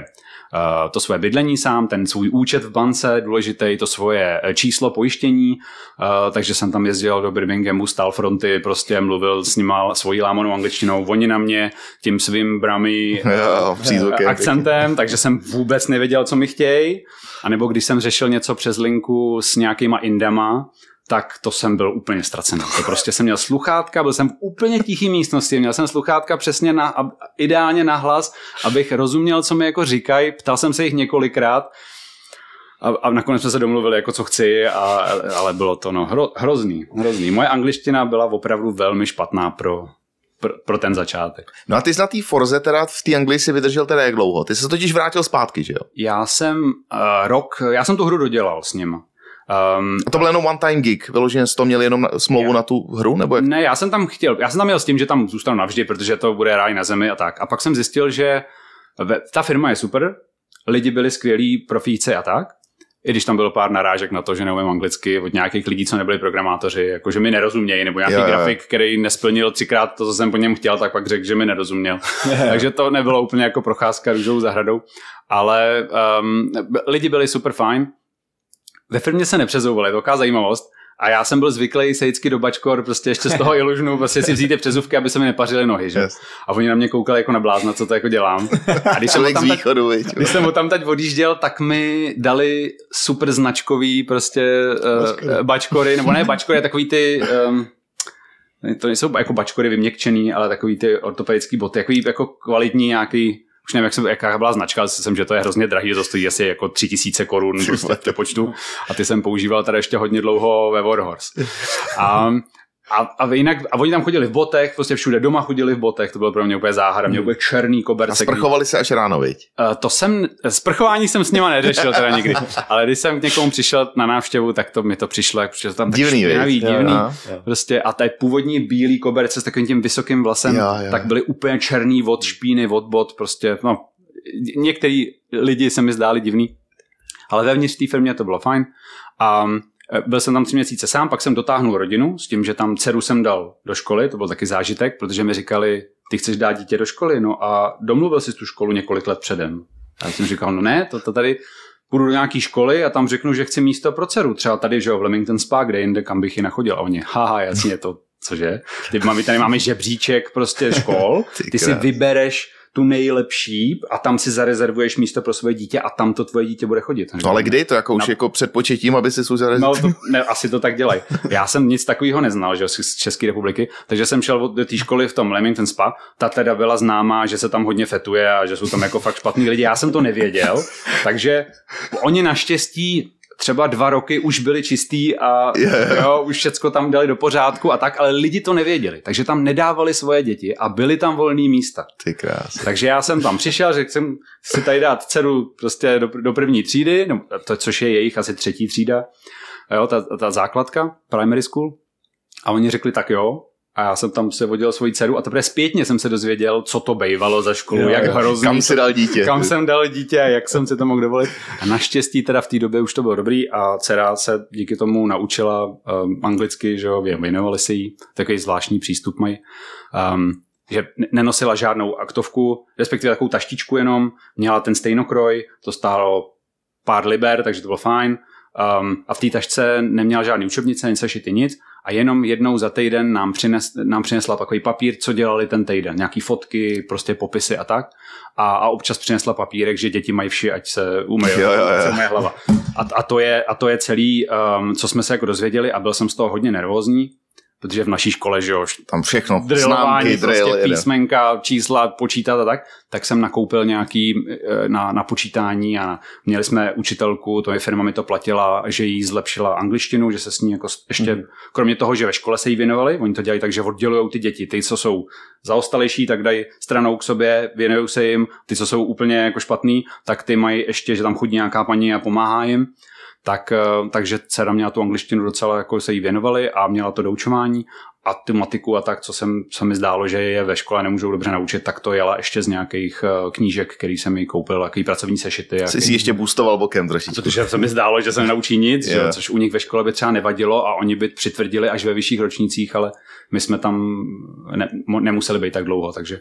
uh, to svoje bydlení sám, ten svůj účet v bance, důležitý, to svoje eh, číslo pojištění, uh, takže jsem tam jezdil do Birminghamu, stál fronty, prostě mluvil s nima svojí lámanou angličtinou, oni na mě tím svým bramy přízvukem. akcentem, takže jsem vůbec nevěděl, co mi chtějí. A nebo když jsem řešil něco přes linku s nějakýma indama, tak to jsem byl úplně ztracený. To prostě jsem měl sluchátka, byl jsem v úplně tichý místnosti, měl jsem sluchátka přesně na, ideálně na hlas, abych rozuměl, co mi jako říkají, ptal jsem se jich několikrát a, a nakonec jsme se domluvili, jako co chci, a, ale bylo to no, hro, hrozný, hrozný. Moje angličtina byla opravdu velmi špatná pro, pro, pro ten začátek. No a ty jsi na té Forze teda v té Anglii si vydržel teda jak dlouho? Ty se totiž vrátil zpátky, že jo? Já jsem uh, rok, já jsem tu hru dodělal s nima. Um, A to byl jenom one time gig, vyloženě jsi to měl jenom smlouvu Jo. na tu hru, nebo jak? Ne, já jsem tam chtěl, já jsem tam měl s tím, že tam zůstanu navždy, protože to bude ráj na zemi a tak. A pak jsem zjistil, že ve, ta firma je super, lidi byli skvělí profíci a tak, i když tam bylo pár narážek na to, že neumím anglicky od nějakých lidí, co nebyli programátoři, jako že mi nerozumějí, nebo nějaký jo. grafik, který nesplnil třikrát to, co jsem po něm chtěl, tak pak řekl, že mi nerozuměl. Takže to nebylo úplně jako procházka růžovou zahradou, ale um, lidi byli super fajn. Ve firmě se nepřezouvali, to je taková zajímavost. A já jsem byl zvyklý se vždycky do bačkor, prostě ještě z toho ilužnu, prostě si vzít ty přezůvky, aby se mi nepařily nohy, že? Yes. A oni na mě koukali jako na blázna, co to jako dělám. A když jsem tam východu, viď? když jsem ho tam teď odjížděl, tak mi dali super značkový prostě uh, bačkory, nebo ne bačkory, takový ty... Um, to nejsou jako bačkory vyměkčený, ale takový ty ortopedický boty, takový jako kvalitní nějaký už nevím, jak se, jaká byla značka, ale jsem, že to je hrozně drahý, že to stojí asi jako tři tisíce korun prostě v přepočtu a ty jsem používal tady ještě hodně dlouho ve Warhorse. A, a, a, jinak, a oni tam chodili v botech, prostě všude doma chodili v botech, to bylo pro mě úplně záhada, měl úplně černý A koberce. který- sprchovali se až ráno, viď? Uh, to jsem, sprchování jsem s nima neřešil teda nikdy, ale když jsem k někomu přišel na návštěvu, tak to mi to přišlo, jak přišlo tam tak Divný, špinavý, viď? Jo, divný, jo. prostě a ty původní bílý koberce s takovým tím vysokým vlasem, Jo, jo. tak byly úplně černý od špíny, od bot, prostě, no, některý lidi se mi zdáli divný, ale vevnitř té firmě to bylo fajn a e, byl jsem tam tři měsíce sám, pak jsem dotáhnul rodinu s tím, že tam dceru jsem dal do školy, to byl taky zážitek, protože mi říkali, ty chceš dát dítě do školy, no a domluvil jsi tu školu několik let předem. A já jsem říkal, no ne, to, to tady půjdu do nějaký školy a tam řeknu, že chci místo pro dceru. Třeba tady, že jo, v Leamington Spa, kde jinde, kam bych ji nachodil. A oni, haha, jasně, to, cože? Ty, my tady máme žebříček prostě škol, Ty si vybereš tu nejlepší a tam si zarezervuješ místo pro své dítě a tam to tvoje dítě bude chodit. No ale kdy to jako už No. jako před početím, aby si uzali... No, to, ne, asi to tak dělají. Já jsem nic takového neznal, že z České republiky, takže jsem šel do té školy v tom Leamington Spa. Ta teda byla známá, že se tam hodně fetuje a že jsou tam jako fakt špatní lidi. Já jsem to nevěděl, takže oni naštěstí třeba dva roky už byli čistý a jo, už všecko tam dali do pořádku a tak, ale lidi to nevěděli, takže tam nedávali svoje děti a byly tam volné místa. Ty krás. Takže já jsem tam přišel, že jsem si tady dát dceru prostě do, do první třídy, no, to, což je jejich asi třetí třída, jo, ta, ta základka, primary school. A oni řekli, tak jo. A já jsem tam se vodil svoji dceru a teprve zpětně jsem se dozvěděl, co to bejvalo za školu, Jo, jak jo. hrozný. Kam si dal dítě? Kam jsem dal dítě a jak jsem si to mohl dovolit. A naštěstí teda v té době už to bylo dobrý a dcera se díky tomu naučila um, anglicky, že jo, vě- věnovali si jí, takový zvláštní přístup mají. Um, že ne- nenosila žádnou aktovku, respektive takovou taštičku jenom, měla ten stejnokroj, to stálo pár liber, takže to bylo fajn. Um, a v té tašce neměla žádný učebnice, nic sešity, nic. A jenom jednou za týden nám, přines, nám přinesla takový papír, co dělali ten týden. Nějaký fotky, prostě popisy a tak. A, a občas přinesla papírek, že děti mají vši, ať se umejí, se hlava. A, a, to je, a to je celý, um, co jsme se jako dozvěděli a byl jsem z toho hodně nervózní, protože v naší škole, že jo, Tam všechno, známky, drill, prostě písmenka, čísla, počítat a tak, tak jsem nakoupil nějaký eh, na, na počítání a měli jsme učitelku, to je firma mi to platila, že jí zlepšila angličtinu, že se s ní jako ještě, Mhm. kromě toho, že ve škole se jí věnovali, oni to dělají tak, že oddělují ty děti, ty, co jsou zaostalejší, tak dají stranou k sobě, věnují se jim, ty, co jsou úplně jako špatný, tak ty mají ještě, že tam chodí nějaká paní a pomáhá jim tak, eh, takže dcera měla tu angličtinu docela, jako se jí věnovali a měla to doučování a tu matiku a tak, co jsem, se mi zdálo, že je ve škole nemůžou dobře naučit, tak to jela ještě z nějakých uh, knížek, který jsem mi koupil, jaký pracovní sešity. Jsi si ještě boostoval bokem trošičku. Protože se mi zdálo, že se nenaučí nic, Jo. že? což u nich ve škole by třeba nevadilo a oni by přitvrdili až ve vyšších ročnících, ale my jsme tam ne, nemuseli být tak dlouho, takže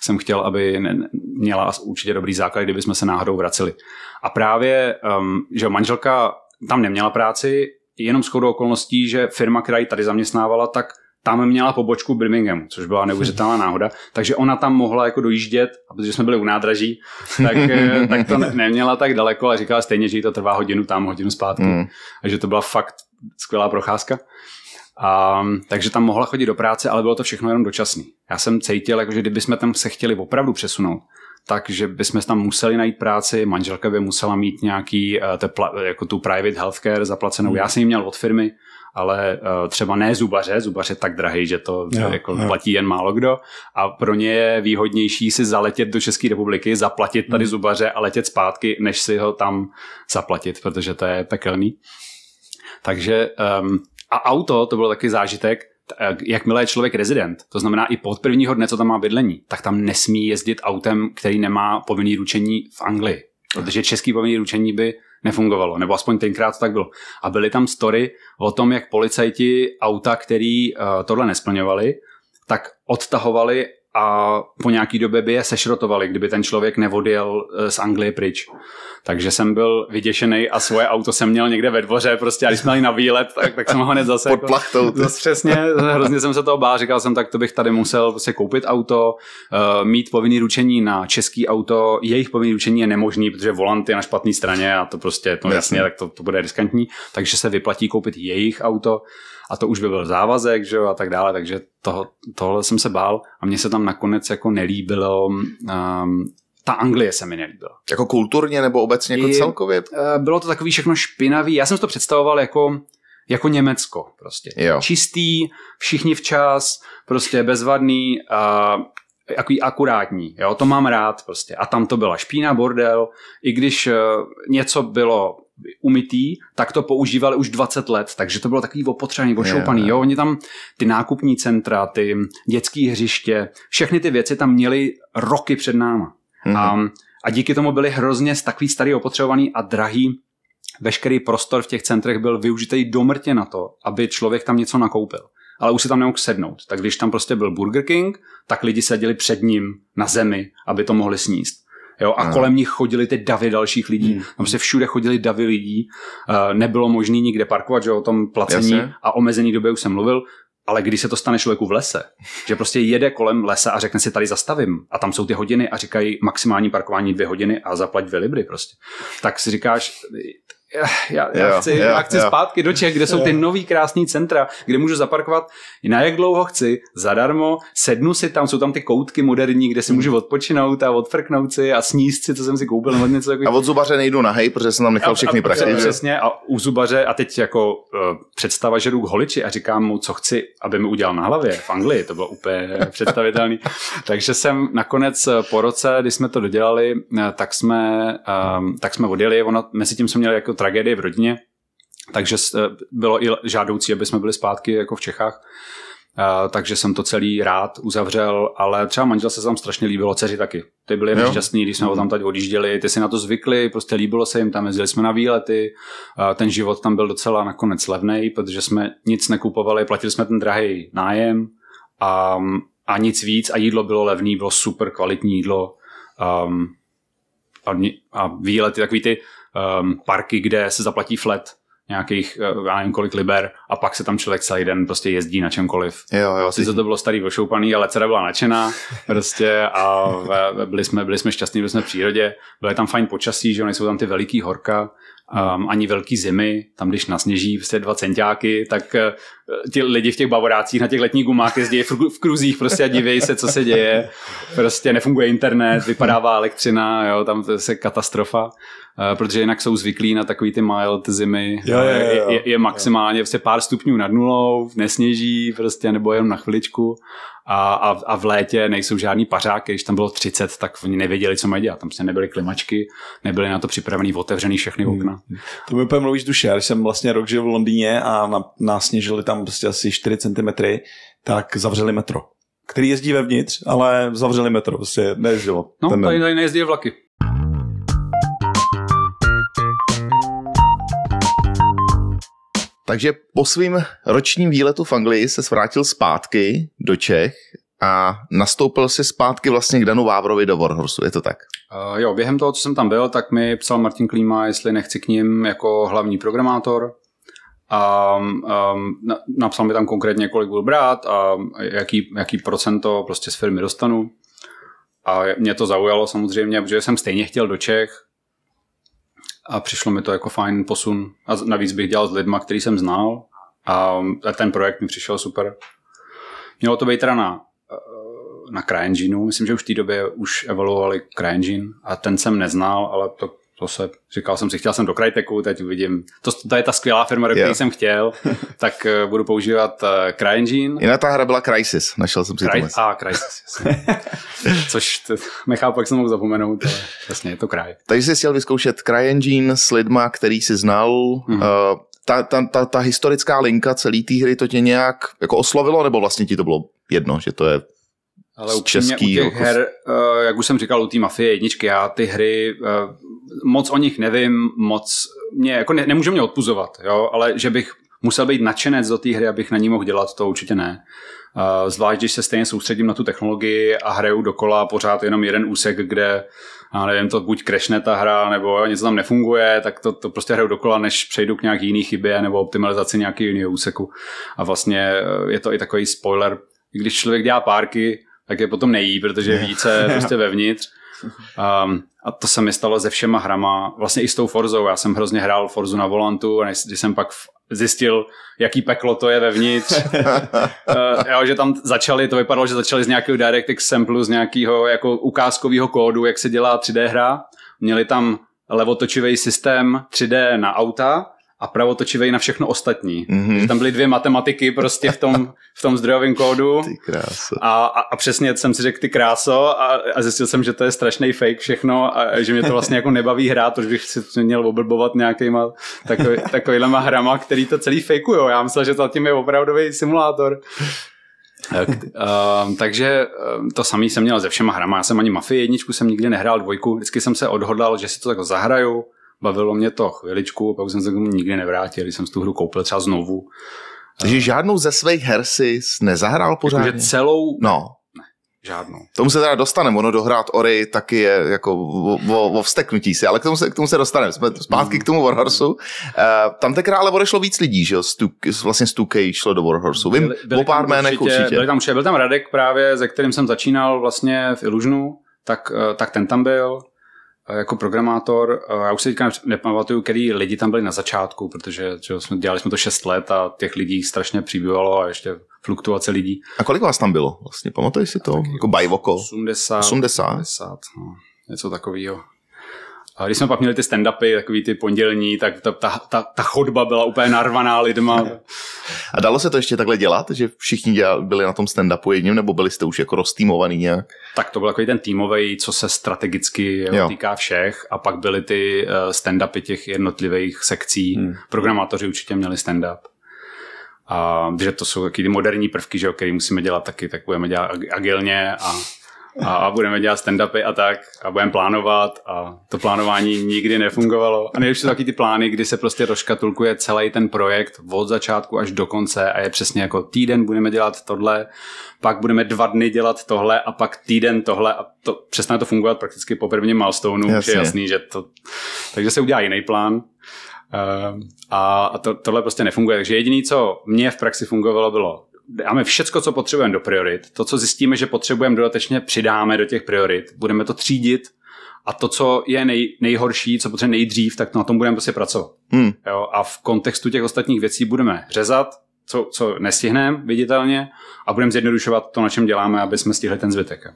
jsem chtěl, aby ne, měla určitě dobrý základ, kdyby jsme se náhodou vraceli. A právě, um, že manželka tam neměla práci, jenom shodou okolností, že firma, která ji tady zaměstnávala, tak tam měla pobočku Birminghamu, což byla neuvěřitelná náhoda, takže ona tam mohla jako dojíždět, a protože jsme byli u nádraží, tak, eh, tak to ne- neměla tak daleko, ale říkala stejně, že jí to trvá hodinu tam, hodinu zpátky. Mm. Takže to byla fakt skvělá procházka. A, takže tam mohla chodit do práce, ale bylo to všechno jenom dočasný. Já jsem cítil, jako, že kdybychom tam se chtěli opravdu přesunout, takže bychom tam museli najít práci, manželka by musela mít nějaký uh, tepla, jako tu private healthcare zaplacenou. Hmm. Já jsem ji měl od firmy, ale uh, třeba ne zubaře, zubař je tak drahý, že to Jo, jako jo. platí jen málo kdo a pro ně je výhodnější si zaletět do České republiky, zaplatit tady Hmm. zubaře a letět zpátky, než si ho tam zaplatit, protože to je pekelný. Takže um, a auto, to byl taky zážitek, eh, jakmile je člověk rezident, to znamená i pod prvního dne, co tam má bydlení, tak tam nesmí jezdit autem, který nemá povinný ručení v Anglii. Protože český povinný ručení by nefungovalo, nebo aspoň tenkrát tak bylo. A byly tam story o tom, jak policajti auta, který uh, tohle nesplňovali, tak odtahovali a po nějaký době by je sešrotovali, kdyby ten člověk nevodil eh, z Anglie pryč. Takže jsem byl vyděšený a svoje auto jsem měl někde ve dvoře prostě a když jsme jeli na výlet, tak, tak jsem ho hned zase... Pod jako- plachtou. Zase přesně, hrozně jsem se toho bál, říkal jsem, tak to bych tady musel prostě koupit auto, uh, mít povinný ručení na český auto, jejich povinný ručení je nemožný, protože volant je na špatné straně a to prostě, to Jasně. jasně, tak to, to bude riskantní, takže se vyplatí koupit jejich auto a to už by byl závazek, že jo, a tak dále, takže toho, tohle jsem se bál a mně se tam nakonec jako nelíbilo, um, ta Anglie se mi nelíbila. Jako kulturně nebo obecně jako I- celkově? Eh, bylo to takový všechno špinavý. Já jsem si to představoval jako, jako Německo prostě. Jo. Čistý, všichni včas, prostě bezvadný, a takový akurátní, jo, to mám rád prostě. A tam to byla špína, bordel, i když eh, něco bylo umytý, tak to používali už 20 let, takže to bylo takový opotřený, ošoupaný, Jo, oni tam ty nákupní centra, ty dětské hřiště, všechny ty věci tam měly roky před náma. Mhm. A, a díky tomu byly hrozně takový starý, opotřebovaný a drahý. Veškerý prostor v těch centrech byl využitý do mrtě na to, aby člověk tam něco nakoupil. Ale už si tam nemohl sednout. Tak když tam prostě byl Burger King, tak lidi seděli před ním na zemi, aby to mohli sníst. Jo, a Aha. kolem nich chodili ty davy dalších lidí. Hmm. Tam prostě všude chodili davy lidí. Uh, nebylo možné nikde parkovat, že jo, o tom placení Jasně. a omezený době už jsem mluvil. Ale když se to stane člověku v lese, že prostě jede kolem lesa a řekne si tady zastavím a tam jsou ty hodiny a říkají maximální parkování dvě hodiny a zaplať dvě libry prostě, tak si říkáš, já, já Jo, chci, jo, já chci jo. zpátky do Čech, kde jsou ty nový krásný centra, kde můžu zaparkovat na jak dlouho chci, zadarmo, sednu si tam, jsou tam ty koutky moderní, kde si můžu odpočinout a odfrknout si a sníst si, co jsem si koupil, nebo něco A takového. od zubaře nejdu na hej, protože jsem tam nechal všechny a, prachy. a, že? Přesně, a u zubaře, a teď jako uh, představa, že jdu k holiči a říkám mu, co chci, aby mi udělal na hlavě v Anglii, to bylo úplně představitelný. Takže jsem nakonec eh, po roce, když jsme to dodělali, eh, tak jsme, um, tak jsme odjeli, ono, mezi tím jsme měli jako tragédii v rodině, takže eh, bylo i žádoucí, aby jsme byli zpátky jako v Čechách. Uh, takže jsem to celý rád uzavřel, ale třeba manžel se tam strašně líbilo, dceři taky. Ty byli Jo. šťastní, když jsme ho tam tady odjížděli, ty si na to zvykli, prostě líbilo se jim tam, jezdili jsme na výlety, uh, ten život tam byl docela nakonec levný, protože jsme nic nekupovali, platili jsme ten drahý nájem a, a nic víc a jídlo bylo levný, bylo super kvalitní jídlo um, a, a výlety, takový ty um, parky, kde se zaplatí flat, nějakých, eh, já nevím kolik liber a pak se tam člověk celý den prostě jezdí na čemkoliv. Jo, jo, Sice to bylo starý ošoupaný, ale dcera byla nadšená prostě a byli jsme, byli jsme šťastní, byli jsme v přírodě, byly tam fajn počasí, že nejsou tam ty veliký horka, um, ani velký zimy, tam když nasněží prostě dva centiáky, tak eh, ti lidi v těch bavorácích na těch letních gumách jezdí v, v kruzích prostě a divějí se, co se děje. Prostě nefunguje internet, vypadává elektřina, jo, tam to je se katastrofa. Eh, protože jinak jsou zvyklí na takový ty mild zimy. Jo, jo, jo, jo. Je, je, maximálně prostě pár stupňů nad nulou, nesněží prostě, nebo jenom na chviličku a, a, a v létě nejsou žádný pařáky, když tam bylo 30, tak oni nevěděli, co mají dělat. Tam prostě nebyly klimačky, nebyly na to připravený, otevřený všechny okna. Hmm. To mi úplně mluvíš duše. Já Když jsem vlastně rok žil v Londýně a na, nasněžili tam prostě asi 4 cm, tak zavřeli metro. Který jezdí vevnitř, ale zavřeli metro, prostě nejezdilo. No, Ten- tady, tady nejezdí vlaky. Takže po svým ročním výletu v Anglii se vrátil zpátky do Čech a nastoupil si zpátky vlastně k Danu Vávrovi do Warhorsu, je to tak? Uh, jo, během toho, co jsem tam byl, tak mi psal Martin Klíma, jestli nechci k ním jako hlavní programátor. A um, na, napsal mi tam konkrétně, kolik budu brát a jaký, jaký procento prostě z firmy dostanu. A mě to zaujalo samozřejmě, protože jsem stejně chtěl do Čech a přišlo mi to jako fajn posun. A navíc bych dělal s lidma, který jsem znal a a ten projekt mi přišel super. Mělo to být teda na, eh, na CryEngineu, myslím, že už v té době už evaluovali CryEngine a ten jsem neznal, ale to, to se, říkal jsem si, chtěl jsem do Cryteku, teď uvidím, to, to je ta skvělá firma, do které jsem chtěl, tak eh, budu používat eh, CryEngine. Jiná ta hra byla Crysis, našel jsem si Cry, to. a Crysis. Což to, nechápu, jak jsem mohl zapomenout, ale jasně, je to Cry. Takže jsi chtěl vyzkoušet CryEngine s lidma, který si znal. Mhm. Mm-hmm. Ta, ta, ta, ta historická linka celé té hry to tě nějak jako oslovilo, nebo vlastně ti to bylo jedno, že to je Ale upřímně český, u těch jako- her, eh, jak už jsem říkal, u té Mafie jedničky, já ty hry, eh, moc o nich nevím, moc mě, jako ne, nemůžu mě odpuzovat, jo, ale že bych musel být nadšenec do té hry, abych na ní mohl dělat, to určitě ne. Eh, Zvlášť, když se stejně soustředím na tu technologii a hraju dokola pořád jenom jeden úsek, kde já nevím, to buď crashne ta hra, nebo jo, něco tam nefunguje, tak to, to prostě hraju dokola, než přejdu k nějaký jiný chybě nebo optimalizaci nějakého jiného úseku. A vlastně je to i takový spoiler, když člověk dělá párky, tak je potom nejí, protože ví, co je prostě vevnitř. Um, a to se mi stalo se všema hrama, vlastně i s tou Forzou. Já jsem hrozně hrál Forzu na volantu a když jsem pak zjistil, jaký peklo to je vevnitř, uh, jo, že tam začali, to vypadalo, že začali z nějakého DirectX samplu, z nějakého jako ukázkového kódu, jak se dělá 3D hra. Měli tam levotočivý systém 3D na auta a pravotočivý na všechno ostatní. Mhm. Mm-hmm. Tam byly dvě matematiky prostě v tom, v tom zdrojovém kódu. ty krása. A, a, a přesně jsem si řekl ty kráso a, a zjistil jsem, že to je strašný fake všechno a že mě to vlastně jako nebaví hrát, protože bych si měl oblbovat nějakýma takový, takovýhlema hrama, který to celý fejkujou. Já myslel, že zatím je opravdový simulátor. Tak, um, takže um, to samý jsem měl se všema hrama. Já jsem ani Mafii jedničku jsem nikdy nehrál dvojku. Vždycky jsem se odhodlal, že si to tak zahraju. Bavilo mě to chviličku, pak jsem se k tomu nikdy nevrátil, když jsem si tu hru koupil třeba znovu. Takže žádnou ze svých her si nezahrál pořádně? Takže celou No, žádnou. k tomu se teda dostaneme. Ono dohrát Ori taky je jako o, o, o vsteknutí si, ale k tomu se, k tomu se dostaneme. Jsme zpátky k tomu Warhorsu. Uh, tam tenkrát ale odešlo víc lidí, že jo? Z Tuk- z- vlastně z 2K šlo do Warhorsu. Vím o pár jménech určitě. Byli tam, určitě. Byl tam Radek právě, se kterým jsem začínal vlastně v Illusionu, tak, eh, tak ten tam byl jako programátor. Já už si teďka nepamatuju, který lidi tam byli na začátku, protože že jsme, dělali jsme to 6 let a těch lidí strašně přibývalo a ještě fluktuace lidí. A kolik vás tam bylo? Vlastně pamatuješ si to? Jako bajvoko? 80. 80? 80 no, něco takového. A když jsme pak měli ty stand-upy, takový ty pondělní, tak ta, ta, ta, ta chodba byla úplně narvaná lidma. A dalo se to ještě takhle dělat, že všichni dělali, byli na tom stand-upu jedním, nebo byli jste už jako roztýmovaný nějak? Tak to byl takový ten týmový, co se strategicky Jo. jo. týká všech a pak byly ty uh, stand-upy těch jednotlivých sekcí. Hmm. Programátoři určitě měli stand-up. A že to jsou taky ty moderní prvky, že jo, který musíme dělat taky, tak budeme dělat ag- agilně a, a, a budeme dělat stand-upy a tak a budeme plánovat a to plánování nikdy nefungovalo. A nejlepší jsou taky ty plány, kdy se prostě rozkatulkuje celý ten projekt od začátku až do konce a je přesně jako týden budeme dělat tohle, pak budeme dva dny dělat tohle a pak týden tohle a to přestane to fungovat prakticky po prvním milestoneu, už je jasný, že to... Takže se udělá jiný plán. Ehm, a, a to, tohle prostě nefunguje. Takže jediné, co mě v praxi fungovalo, bylo dáme všecko, co potřebujeme do priorit. To, co zjistíme, že potřebujeme dodatečně, přidáme do těch priorit. Budeme to třídit a to, co je nej, nejhorší, co potřebujeme nejdřív, tak na tom budeme prostě pracovat. Hmm. Jo? A v kontextu těch ostatních věcí budeme řezat, co, co nestihneme viditelně a budeme zjednodušovat to, na čem děláme, aby jsme stihli ten zbytek. jo.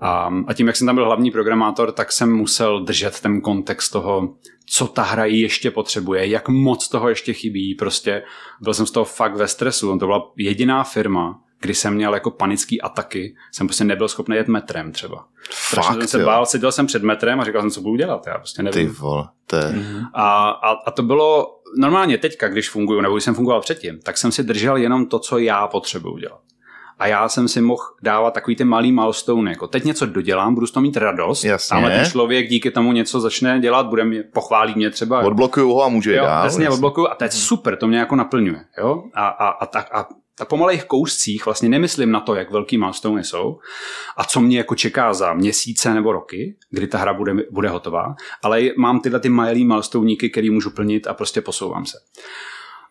A, a tím, jak jsem tam byl hlavní programátor, tak jsem musel držet ten kontext toho, co ta hra ještě potřebuje, jak moc toho ještě chybí. Prostě byl jsem z toho fakt ve stresu. To byla jediná firma, kdy jsem měl jako panický ataky, jsem prostě nebyl schopný jet metrem třeba. Fakt, jsem se jo. bál, seděl jsem před metrem a říkal jsem, co budu dělat, já prostě Ty nevím. vole, to je... A, a, a to bylo normálně teďka, když funguju, nebo když jsem fungoval předtím, tak jsem si držel jenom to, co já potřebuju dělat. A já jsem si mohl dávat takový ty malý milestone, jako teď něco dodělám, budu z toho mít radost. Jasně. Tamhle ten člověk díky tomu něco začne dělat, bude mě, pochválí mě třeba. Odblokuju ho a jít jo, dál. Jasně. odblokuju a to je super, to mě jako naplňuje. Jo? A, a, a, tak, a ta po malých kouscích vlastně nemyslím na to, jak velký milestone jsou a co mě jako čeká za měsíce nebo roky, kdy ta hra bude, bude hotová, ale mám tyhle ty malý milestoníky, který můžu plnit a prostě posouvám se.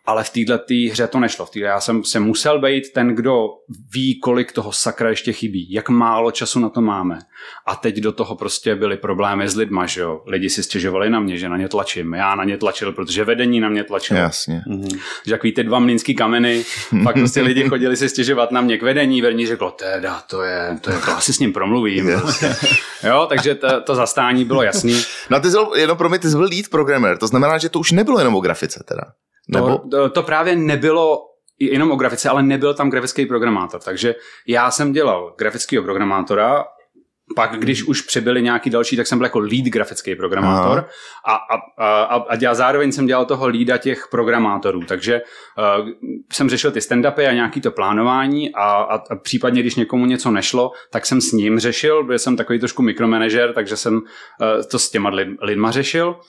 Ale v této hře to nešlo. V téhle já jsem se musel být ten, kdo ví, kolik toho sakra ještě chybí, jak málo času na to máme. A teď do toho prostě byly problémy s lidma, že jo. Lidi si stěžovali na mě, že na ně tlačím. Já na ně tlačil, protože vedení na mě tlačilo Jasně. že takový ty dva mlínský kameny, pak prostě lidi chodili si stěžovat na mě k vedení, vedení řeklo, teda, to je, to je, to asi s ním promluvím. Prostě. Jo, takže to, to zastání bylo jasný. No ty jsi, jenom pro mě, ty jsi byl lead programmer, to znamená, že to už nebylo jenom o grafice teda. Nebo? To, to, právě nebylo jenom o grafice, ale nebyl tam grafický programátor. Takže já jsem dělal grafického programátora, pak když už přibyli nějaký další, tak jsem byl jako lead grafický programátor a, a, a, a dělal, zároveň jsem dělal toho lída těch programátorů, takže uh, jsem řešil ty stand-upy a nějaký to plánování a, a, a případně, když někomu něco nešlo, tak jsem s ním řešil, byl jsem takový trošku mikromanager, takže jsem uh, to s těma lid, lidma řešil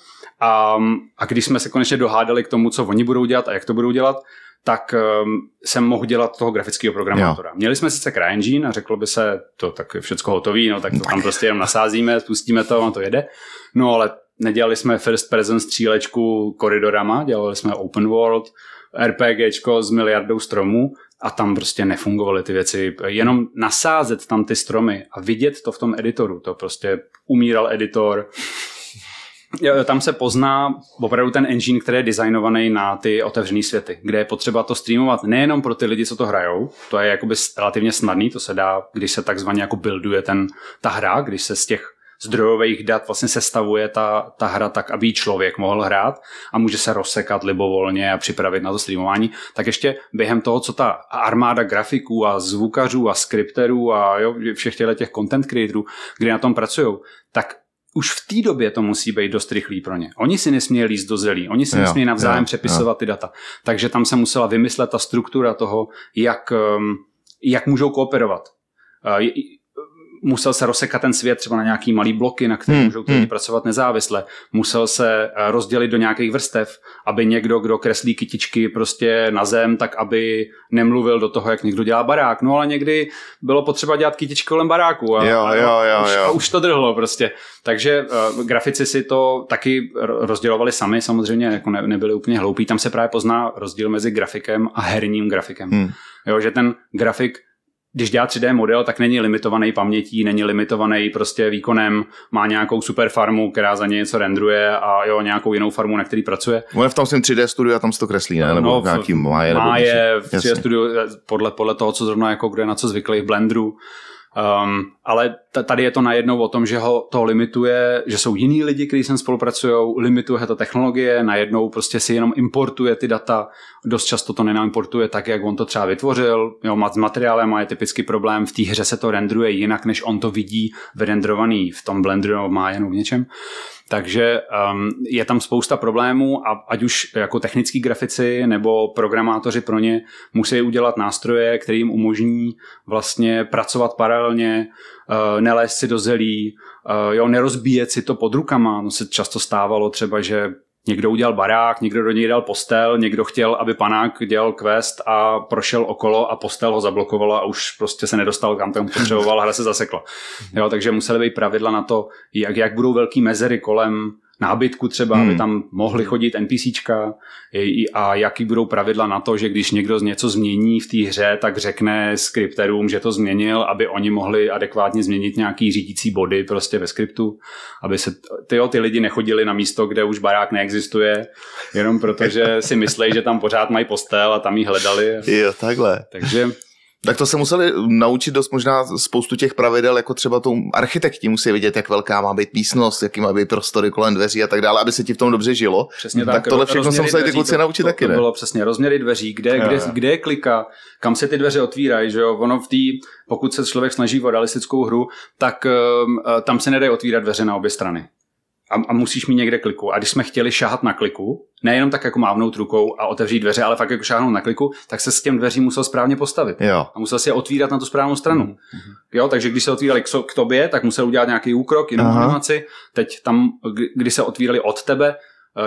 a, a když jsme se konečně dohádali k tomu, co oni budou dělat a jak to budou dělat, tak um, jsem mohl dělat toho grafického programátora. Jo. Měli jsme sice CryEngine a řeklo by se, to tak je všecko hotový, no tak to tam prostě jenom nasázíme, spustíme to a to jede. No ale nedělali jsme first person střílečku koridorama, dělali jsme open world, RPGčko s miliardou stromů a tam prostě nefungovaly ty věci. Jenom nasázet tam ty stromy a vidět to v tom editoru, to prostě umíral editor, tam se pozná opravdu ten engine, který je designovaný na ty otevřené světy, kde je potřeba to streamovat nejenom pro ty lidi, co to hrajou, to je jakoby relativně snadný, to se dá, když se takzvaně jako builduje ten, ta hra, když se z těch zdrojových dat vlastně sestavuje ta, ta hra tak, aby člověk mohl hrát a může se rozsekat libovolně a připravit na to streamování, tak ještě během toho, co ta armáda grafiků a zvukařů a skripterů a jo, všech těch content creatorů, kdy na tom pracují, tak už v té době to musí být dost rychlý pro ně. Oni si nesmějí líst do zelí, oni si Jo, nesmějí navzájem jo, přepisovat jo. ty data. Takže tam se musela vymyslet ta struktura toho, jak, um, jak můžou kooperovat. Musel se rozsekat ten svět třeba na nějaký malý bloky, na kterých Hmm, můžou ty lidi hmm. pracovat nezávisle. Musel se eh, rozdělit do nějakých vrstev, aby někdo, kdo kreslí kytičky prostě na zem, tak aby nemluvil do toho, jak někdo dělá barák. No ale někdy bylo potřeba dělat kytičky kolem baráku a, Jo, a, jo, jo, už, jo. a už to drhlo prostě. Takže uh, grafici si to taky ro- rozdělovali sami, samozřejmě jako ne, nebyli úplně hloupí. Tam se právě pozná rozdíl mezi grafikem a herním grafikem. Hmm. Jo, že ten grafik když dělá 3D model, tak není limitovaný pamětí, není limitovaný prostě výkonem, má nějakou super farmu, která za ně něco rendruje a jo, nějakou jinou farmu, na který pracuje. On v tom svém 3D studiu a tam se to kreslí, ne? Nebo No, v nějaký máje. nebo má něco. je v 3D Jasně. studiu eh, podle, podle toho, co zrovna jako kdo je na co zvyklý v Blenderu. Um, ale tady je to najednou o tom, že ho to limituje, že jsou jiní lidi, kteří sem spolupracují, limituje to technologie, najednou prostě si jenom importuje ty data, dost často to nenaimportuje tak, jak on to třeba vytvořil, jo, má s materiálem a je typický problém, v té hře se to rendruje jinak, než on to vidí vyrendrovaný v tom Blenderu má jenom v něčem. Takže um, je tam spousta problémů a ať už jako technický grafici nebo programátoři pro ně musí udělat nástroje, které jim umožní vlastně pracovat paralelně, uh, nelézt si do zelí, uh, jo, nerozbíjet si to pod rukama. No se často stávalo třeba, že Někdo udělal barák, někdo do něj dal postel, někdo chtěl, aby panák dělal quest a prošel okolo a postel ho zablokovala a už prostě se nedostal kam tam potřeboval, hra se zasekla. Jo, takže musely být pravidla na to, jak, jak budou velký mezery kolem nábytku třeba, Hmm. aby tam mohli chodit NPCčka a jaký budou pravidla na to, že když někdo něco změní v té hře, tak řekne skripterům, že to změnil, aby oni mohli adekvátně změnit nějaký řídící body prostě ve skriptu, aby se ty, ty lidi nechodili na místo, kde už barák neexistuje, jenom protože si myslí, že tam pořád mají postel a tam ji hledali. Jo, takhle. Takže Tak to se museli naučit dost možná spoustu těch pravidel, jako třeba tou architekti musí vědět, jak velká má být místnost, jaký má být prostory kolem dveří a tak dále, aby se ti v tom dobře žilo. Přesně tak. tak. tohle všechno se museli ty kluci to- naučit to, taky, to ne? bylo přesně rozměry dveří, kde, Jo, kde, jo. kde je klika, kam se ty dveře otvírají, že jo, ono v té, pokud se člověk snaží o realistickou hru, tak um, tam se nedají otvírat dveře na obě strany. A, a musíš mít někde kliku. A když jsme chtěli šáhat na kliku, nejenom tak jako mávnout rukou a otevřít dveře, ale fakt jako šáhnout na kliku, tak se s těm dveřím musel správně postavit. Jo. A musel si je otvírat na tu správnou stranu. Mhm. Jo, takže když se otvírali k, so- k tobě, tak musel udělat nějaký úkrok, jinou animaci. Teď tam, kdy- když se otvírali od tebe,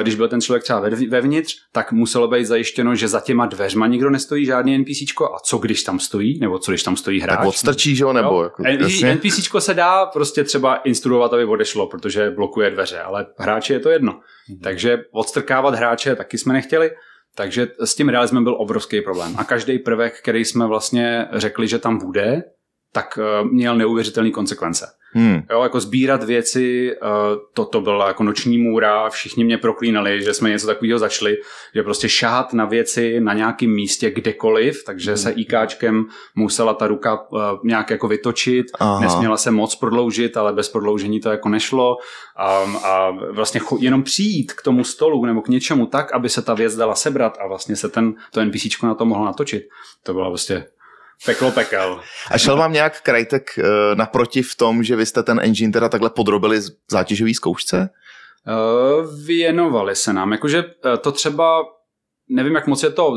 když byl ten člověk třeba ve- vevnitř, tak muselo být zajištěno, že za těma dveřma nikdo nestojí žádný NPCčko. A co když tam stojí? Nebo co když tam stojí hráč? Tak odstrčí, že jo, nebo Jo. jako, N- jasně. NPCčko se dá prostě třeba instruovat, aby odešlo, protože blokuje dveře, ale hráči je to jedno. Mhm. Takže odstrkávat hráče taky jsme nechtěli, takže s tím realismem byl obrovský problém. A každý prvek, který jsme vlastně řekli, že tam bude, tak eh, měl neuvěřitelné konsekvence. Hmm. Jo, jako sbírat věci, eh, to, to byla jako noční můra, všichni mě proklínali, že jsme něco takového začali, že prostě šát na věci na nějakém místě kdekoliv, takže se IKčkem musela ta ruka eh, nějak jako vytočit, Aha. nesměla se moc prodloužit, ale bez prodloužení to jako nešlo a, a vlastně cho, jenom přijít k tomu stolu nebo k něčemu tak, aby se ta věc dala sebrat a vlastně se ten, to NPCčko na to mohlo natočit. To bylo prostě peklo pekel. A šel vám nějak Krajtek eh, naproti v tom, že vy jste ten engine teda takhle podrobili z- zátěžový zkoušce? Uh, věnovali se nám, jakože eh, to třeba, nevím, jak moc je to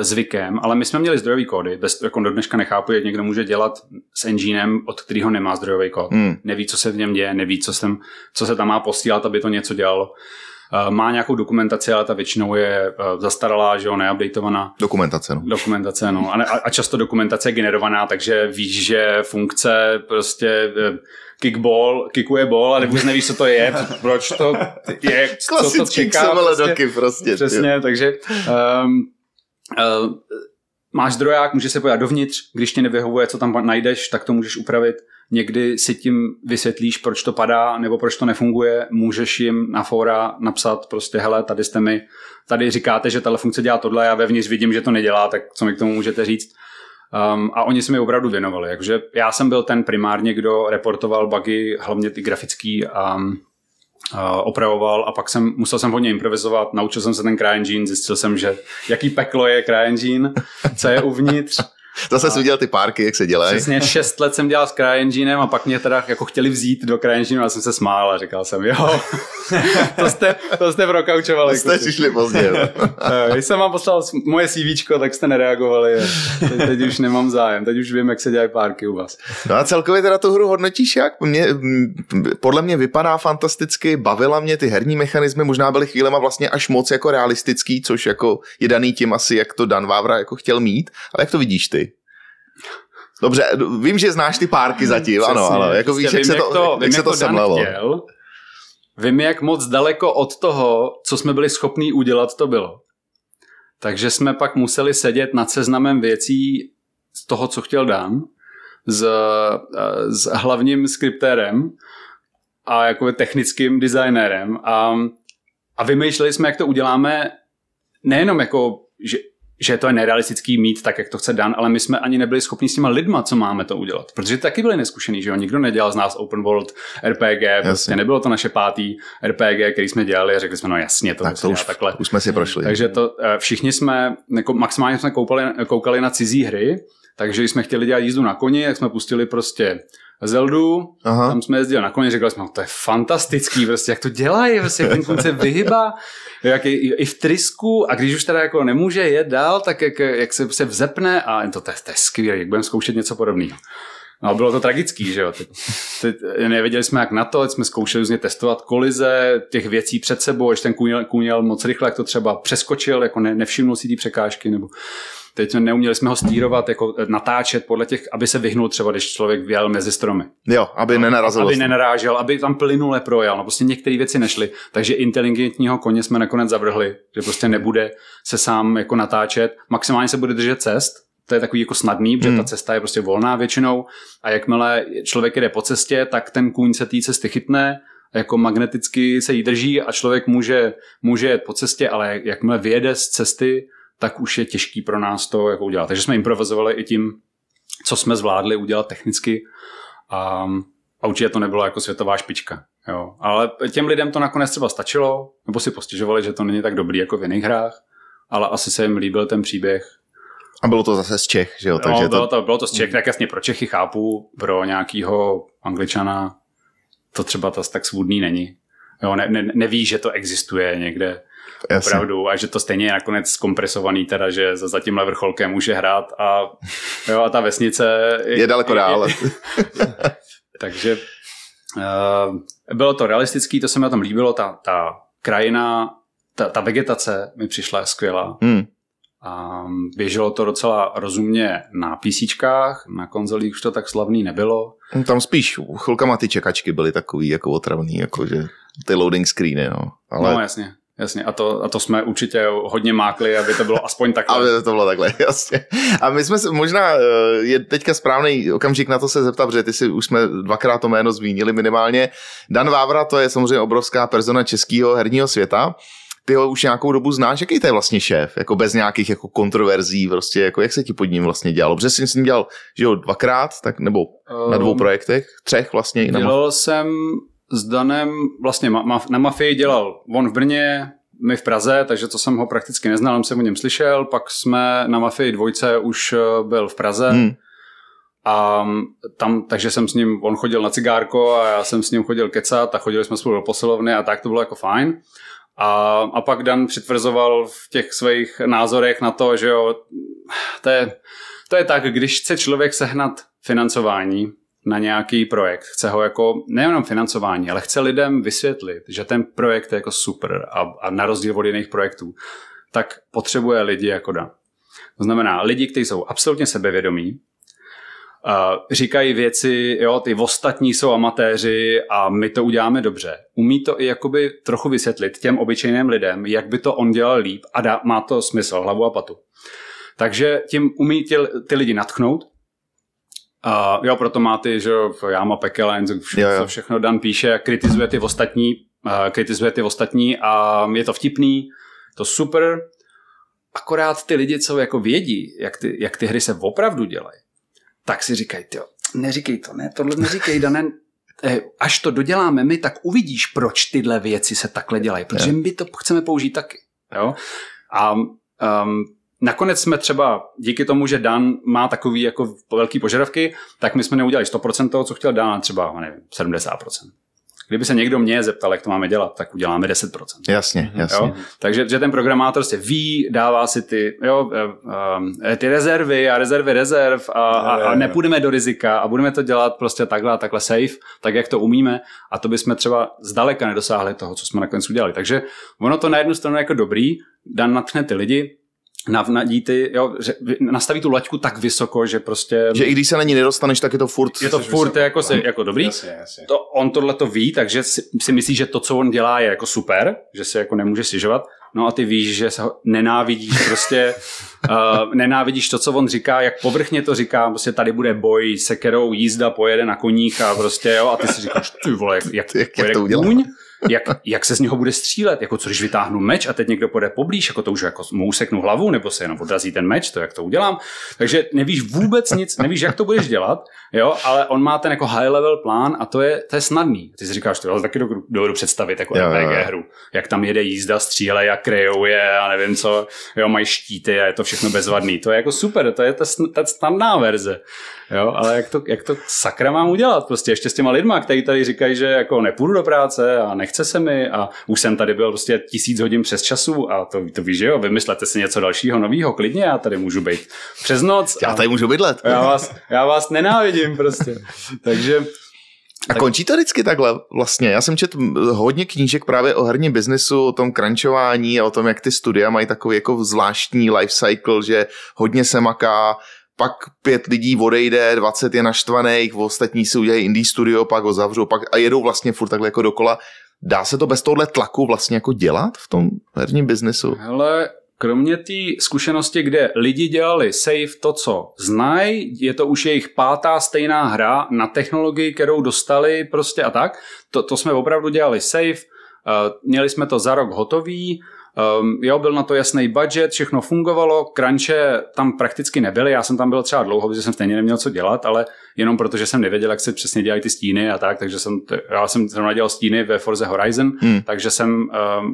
zvykem, ale my jsme měli zdrojový kódy, bez, jako do dneška nechápu, jak někdo může dělat s enginem, od kterého nemá zdrojový kód. Hmm. Neví, co se v něm děje, neví, co, sem, co se tam má posílat, aby to něco dělalo. Uh, má nějakou dokumentaci, ale ta většinou je uh, zastaralá, že jo, neupdatovaná Dokumentace, no. dokumentace, no. A, a, často dokumentace je generovaná, takže víš, že funkce prostě eh, kickball, kickuje ball a vůbec nevíš, co to je, proč to je, co to čeká. Doky prostě. Přesně, takže um, uh, máš zdroják, můžeš se podívat dovnitř, když ti nevyhovuje, co tam najdeš, tak to můžeš upravit. Někdy si tím vysvětlíš, proč to padá, nebo proč to nefunguje. Můžeš jim na fóra napsat prostě, hele, tady jste mi, tady říkáte, že tahle funkce dělá tohle, já vevnitř vidím, že to nedělá, tak co mi k tomu můžete říct. Um, a oni se mi opravdu věnovali. Takže já jsem byl ten primárně, kdo reportoval bugy, hlavně ty grafický a opravoval a pak jsem, musel jsem hodně improvizovat, naučil jsem se ten CryEngine, zjistil jsem, že jaký peklo je CryEngine, co je uvnitř. Zase jsi viděl ty párky, jak se dělají. Přesně šest let jsem dělal s CryEnginem a pak mě teda jako chtěli vzít do CryEngineu a já jsem se smál a říkal jsem, jo, to jste, to jste prokaučovali. Jste kluci. přišli pozdě. Když jsem vám poslal moje CV, tak jste nereagovali. Teď, teď už nemám zájem, teď už vím, jak se dělají párky u vás. No a celkově teda tu hru hodnotíš jak? Mě, podle mě vypadá fantasticky, bavila mě ty herní mechanismy, možná byly chvílema vlastně až moc jako realistický, což jako je daný tím asi, jak to Dan Vávra jako chtěl mít, ale jak to vidíš ty? Dobře, vím, že znáš ty párky zatím, ano, Přesně, ano, jako prostě víš, jak vím, se to, vím, jak se to jako Dan semlelo. chtěl, vím, jak moc daleko od toho, co jsme byli schopní udělat, to bylo. Takže jsme pak museli sedět nad seznamem věcí z toho, co chtěl Dan, s, eh, s hlavním skriptérem a jako technickým designérem a, a vymýšleli jsme, jak to uděláme nejenom jako, že, že to je nerealistický mít tak, jak to chce Dan, ale my jsme ani nebyli schopni s těma lidma, co máme to udělat. Protože taky byli neskušený, že jo? Nikdo nedělal z nás open world RPG, prostě nebylo to naše pátý RPG, který jsme dělali a řekli jsme, no jasně, to, Tak to už, takhle. už jsme si prošli. Takže to eh, všichni jsme, jako maximálně jsme koukali, koukali na cizí hry, takže jsme chtěli dělat jízdu na koni, tak jsme pustili prostě Zeldu, Aha. tam jsme jezdili na koni, řekli jsme, no, to je fantastický, prostě jak to dělají, prostě jak ten kun se vyhybá, jak i, i v trysku a když už teda jako nemůže jet dál, tak jak, jak se, se vzepne a to, to, to je skvělé, jak budeme zkoušet něco podobného. No, bylo to tragický, že jo. Teď, teď nevěděli jsme, jak na to, teď jsme zkoušeli různě testovat kolize, těch věcí před sebou, ještě ten kůň kůň moc rychle, jak to třeba přeskočil, jako ne, nevšimnul si ty překážky, nebo teď jsme neuměli jsme ho stírovat, jako natáčet podle těch, aby se vyhnul třeba, když člověk věl mezi stromy. Jo, aby nenarazil. Aby vlastně. nenarážel, aby tam plynule projel. No prostě některé věci nešly. Takže inteligentního koně jsme nakonec zavrhli, že prostě nebude se sám jako natáčet. Maximálně se bude držet cest, to je takový jako snadný, protože Hmm. ta cesta je prostě volná většinou a jakmile člověk jede po cestě, tak ten kůň se té cesty chytne, jako magneticky se jí drží a člověk může, může jet po cestě, ale jakmile vyjede z cesty, tak už je těžký pro nás to jako udělat. Takže jsme improvizovali i tím, co jsme zvládli udělat technicky a, a určitě to nebylo jako světová špička. Jo. Ale těm lidem to nakonec třeba stačilo, nebo si postěžovali, že to není tak dobrý jako v jiných hrách, ale asi se jim líbil ten příběh. A bylo to zase z Čech, že jo? Takže no, bylo, to... to, bylo to z Čech, tak jasně pro Čechy chápu, pro nějakýho angličana to třeba tas tak svůdný není. Jo, ne, ne, neví, že to existuje někde Jasně. opravdu a že to stejně je nakonec zkompresovaný teda, že za, za tímhle vrcholkem může hrát a, jo, a ta vesnice Je daleko dál. takže uh, bylo to realistický, to se mi na tom líbilo, ta, ta krajina, ta, ta vegetace mi přišla skvělá. Hmm. A běželo to docela rozumně na PCčkách, na konzolích už to tak slavný nebylo. Tam spíš chvilkama ty čekačky byly takový jako otravný, jako že ty loading screeny, no. Ale... No jasně, jasně. A to, a to jsme určitě hodně mákli, aby to bylo aspoň takhle. Aby to bylo takhle, jasně. A my jsme se, možná eh, je teďka správný okamžik na to se zeptat, protože ty si už jsme dvakrát to jméno zmínili minimálně. Dan Vávra, to je samozřejmě obrovská persona českého herního světa. Ty ho už nějakou dobu znáš, jaký to je vlastně šéf, jako bez nějakých jako kontroverzí, prostě, jako jak se ti pod ním vlastně dělalo? Protože jsi s ním dělal, že jo, dvakrát, tak, nebo na dvou Um, projektech, třech vlastně. i na Dělal jsem s Danem, vlastně ma, ma, na Mafii dělal on v Brně, my v Praze, takže to jsem ho prakticky neznal, jenom jsem o něm slyšel, pak jsme na Mafii dvojce už eh, byl v Praze Hmm. a tam, takže jsem s ním, on chodil na cigárko a já jsem s ním chodil kecat a chodili jsme spolu do posilovny a tak to bylo jako fajn. A, a pak Dan přitvrzoval v těch svých názorech na to, že jo, to je, to je tak, když chce člověk sehnat financování na nějaký projekt, chce ho jako nejenom financování, ale chce lidem vysvětlit, že ten projekt je jako super a, a na rozdíl od jiných projektů, tak potřebuje lidi jako Dan. To znamená lidi, kteří jsou absolutně sebevědomí, říkají věci, jo, ty ostatní jsou amatéři a my to uděláme dobře. Umí to i jakoby trochu vysvětlit těm obyčejným lidem, jak by to on dělal líp a dá, má to smysl, hlavu a patu. Takže tím umí ty, ty lidi natchnout. Uh, jo, proto má ty, že jo, Jáma Pekelen, vše, Jo, jo. co všechno Dan píše, kritizuje ty ostatní, uh, kritizuje ty ostatní a je to vtipný, to super, akorát ty lidi, co jako vědí, jak ty, jak ty hry se opravdu dělají, tak si říkají, ty neříkej to, ne, tohle neříkej, Danen, eh, až to doděláme my, tak uvidíš, proč tyhle věci se takhle dělají, protože my to chceme použít taky. Jo? A um, nakonec jsme třeba, díky tomu, že Dan má takový jako velký požadavky, tak my jsme neudělali 100% toho, co chtěl Dan, třeba nevím, 70%. Kdyby se někdo mě zeptal, jak to máme dělat, tak uděláme 10%. Jasně, jasně. Jo? Takže že ten programátor se ví, dává si ty, jo, eh, ty rezervy a rezervy rezerv a, a, a nepůjdeme do rizika a budeme to dělat prostě takhle a takhle safe, tak jak to umíme a to bychom třeba zdaleka nedosáhli toho, co jsme nakonec udělali. Takže ono to na jednu stranu je jako dobrý, Dan natchne ty lidi, navnadí ty, jo, že nastaví tu laťku tak vysoko, že prostě... Že i když se na ní nedostaneš, tak je to furt... je to furt jako, se, jako dobrý. Jasně, jasně. To, on tohle to ví, takže si, si myslí, že to, co on dělá, je jako super, že se jako nemůže stěžovat. No a ty víš, že se ho nenávidíš prostě, uh, nenávidíš to, co on říká, jak povrchně to říká, prostě tady bude boj se kterou jízda pojede na koních a prostě jo, a ty si říkáš, ty vole, jak, jak, Jak- jak to udělá? kůň, jak, jak se z něho bude střílet, jako co když vytáhnu meč a teď někdo půjde poblíž, jako to už jako mu useknu hlavu, nebo se jenom odrazí ten meč, to jak to udělám. Takže nevíš vůbec nic, nevíš, jak to budeš dělat, jo, ale on má ten jako high level plán a to je, to je snadný. Ty si říkáš, to taky dovedu, představit jako Jo, RPG jo. hru, jak tam jede jízda, stříle, jak kryjou je a nevím co, jo, mají štíty a je to všechno bezvadný. To je jako super, to je ta, ta snadná verze. Jo, ale jak to, jak to sakra mám udělat? Prostě ještě s těma lidma, kteří tady říkají, že jako nepůjdu do práce a nechce se mi a už jsem tady byl prostě tisíc hodin přes času a to, to víš, že jo, vymyslete si něco dalšího nového, klidně, já tady můžu být přes noc. Já a tady můžu bydlet. já vás, já vás nenávidím prostě. Takže A končí to vždycky takhle vlastně. Já jsem četl hodně knížek právě o herním biznesu, o tom crunchování a o tom, jak ty studia mají takový jako zvláštní life cycle, že hodně se maká, pak pět lidí odejde, 20 je naštvaných, ostatní si udělají indie studio, pak ho zavřou pak a jedou vlastně furt takhle jako dokola. Dá se to bez tohle tlaku vlastně jako dělat v tom herním biznesu? Hele, kromě té zkušenosti, kde lidi dělali safe to, co znají, je to už jejich pátá stejná hra na technologii, kterou dostali prostě a tak, to, to jsme opravdu dělali safe, uh, měli jsme to za rok hotový, Um, jo, byl na to jasný budget, všechno fungovalo, crunche tam prakticky nebyly, já jsem tam byl třeba dlouho, protože jsem stejně neměl co dělat, ale jenom protože jsem nevěděl, jak se přesně dělají ty stíny a tak, takže jsem, já jsem zrovna dělal stíny ve Forze Horizon, hmm. takže jsem um,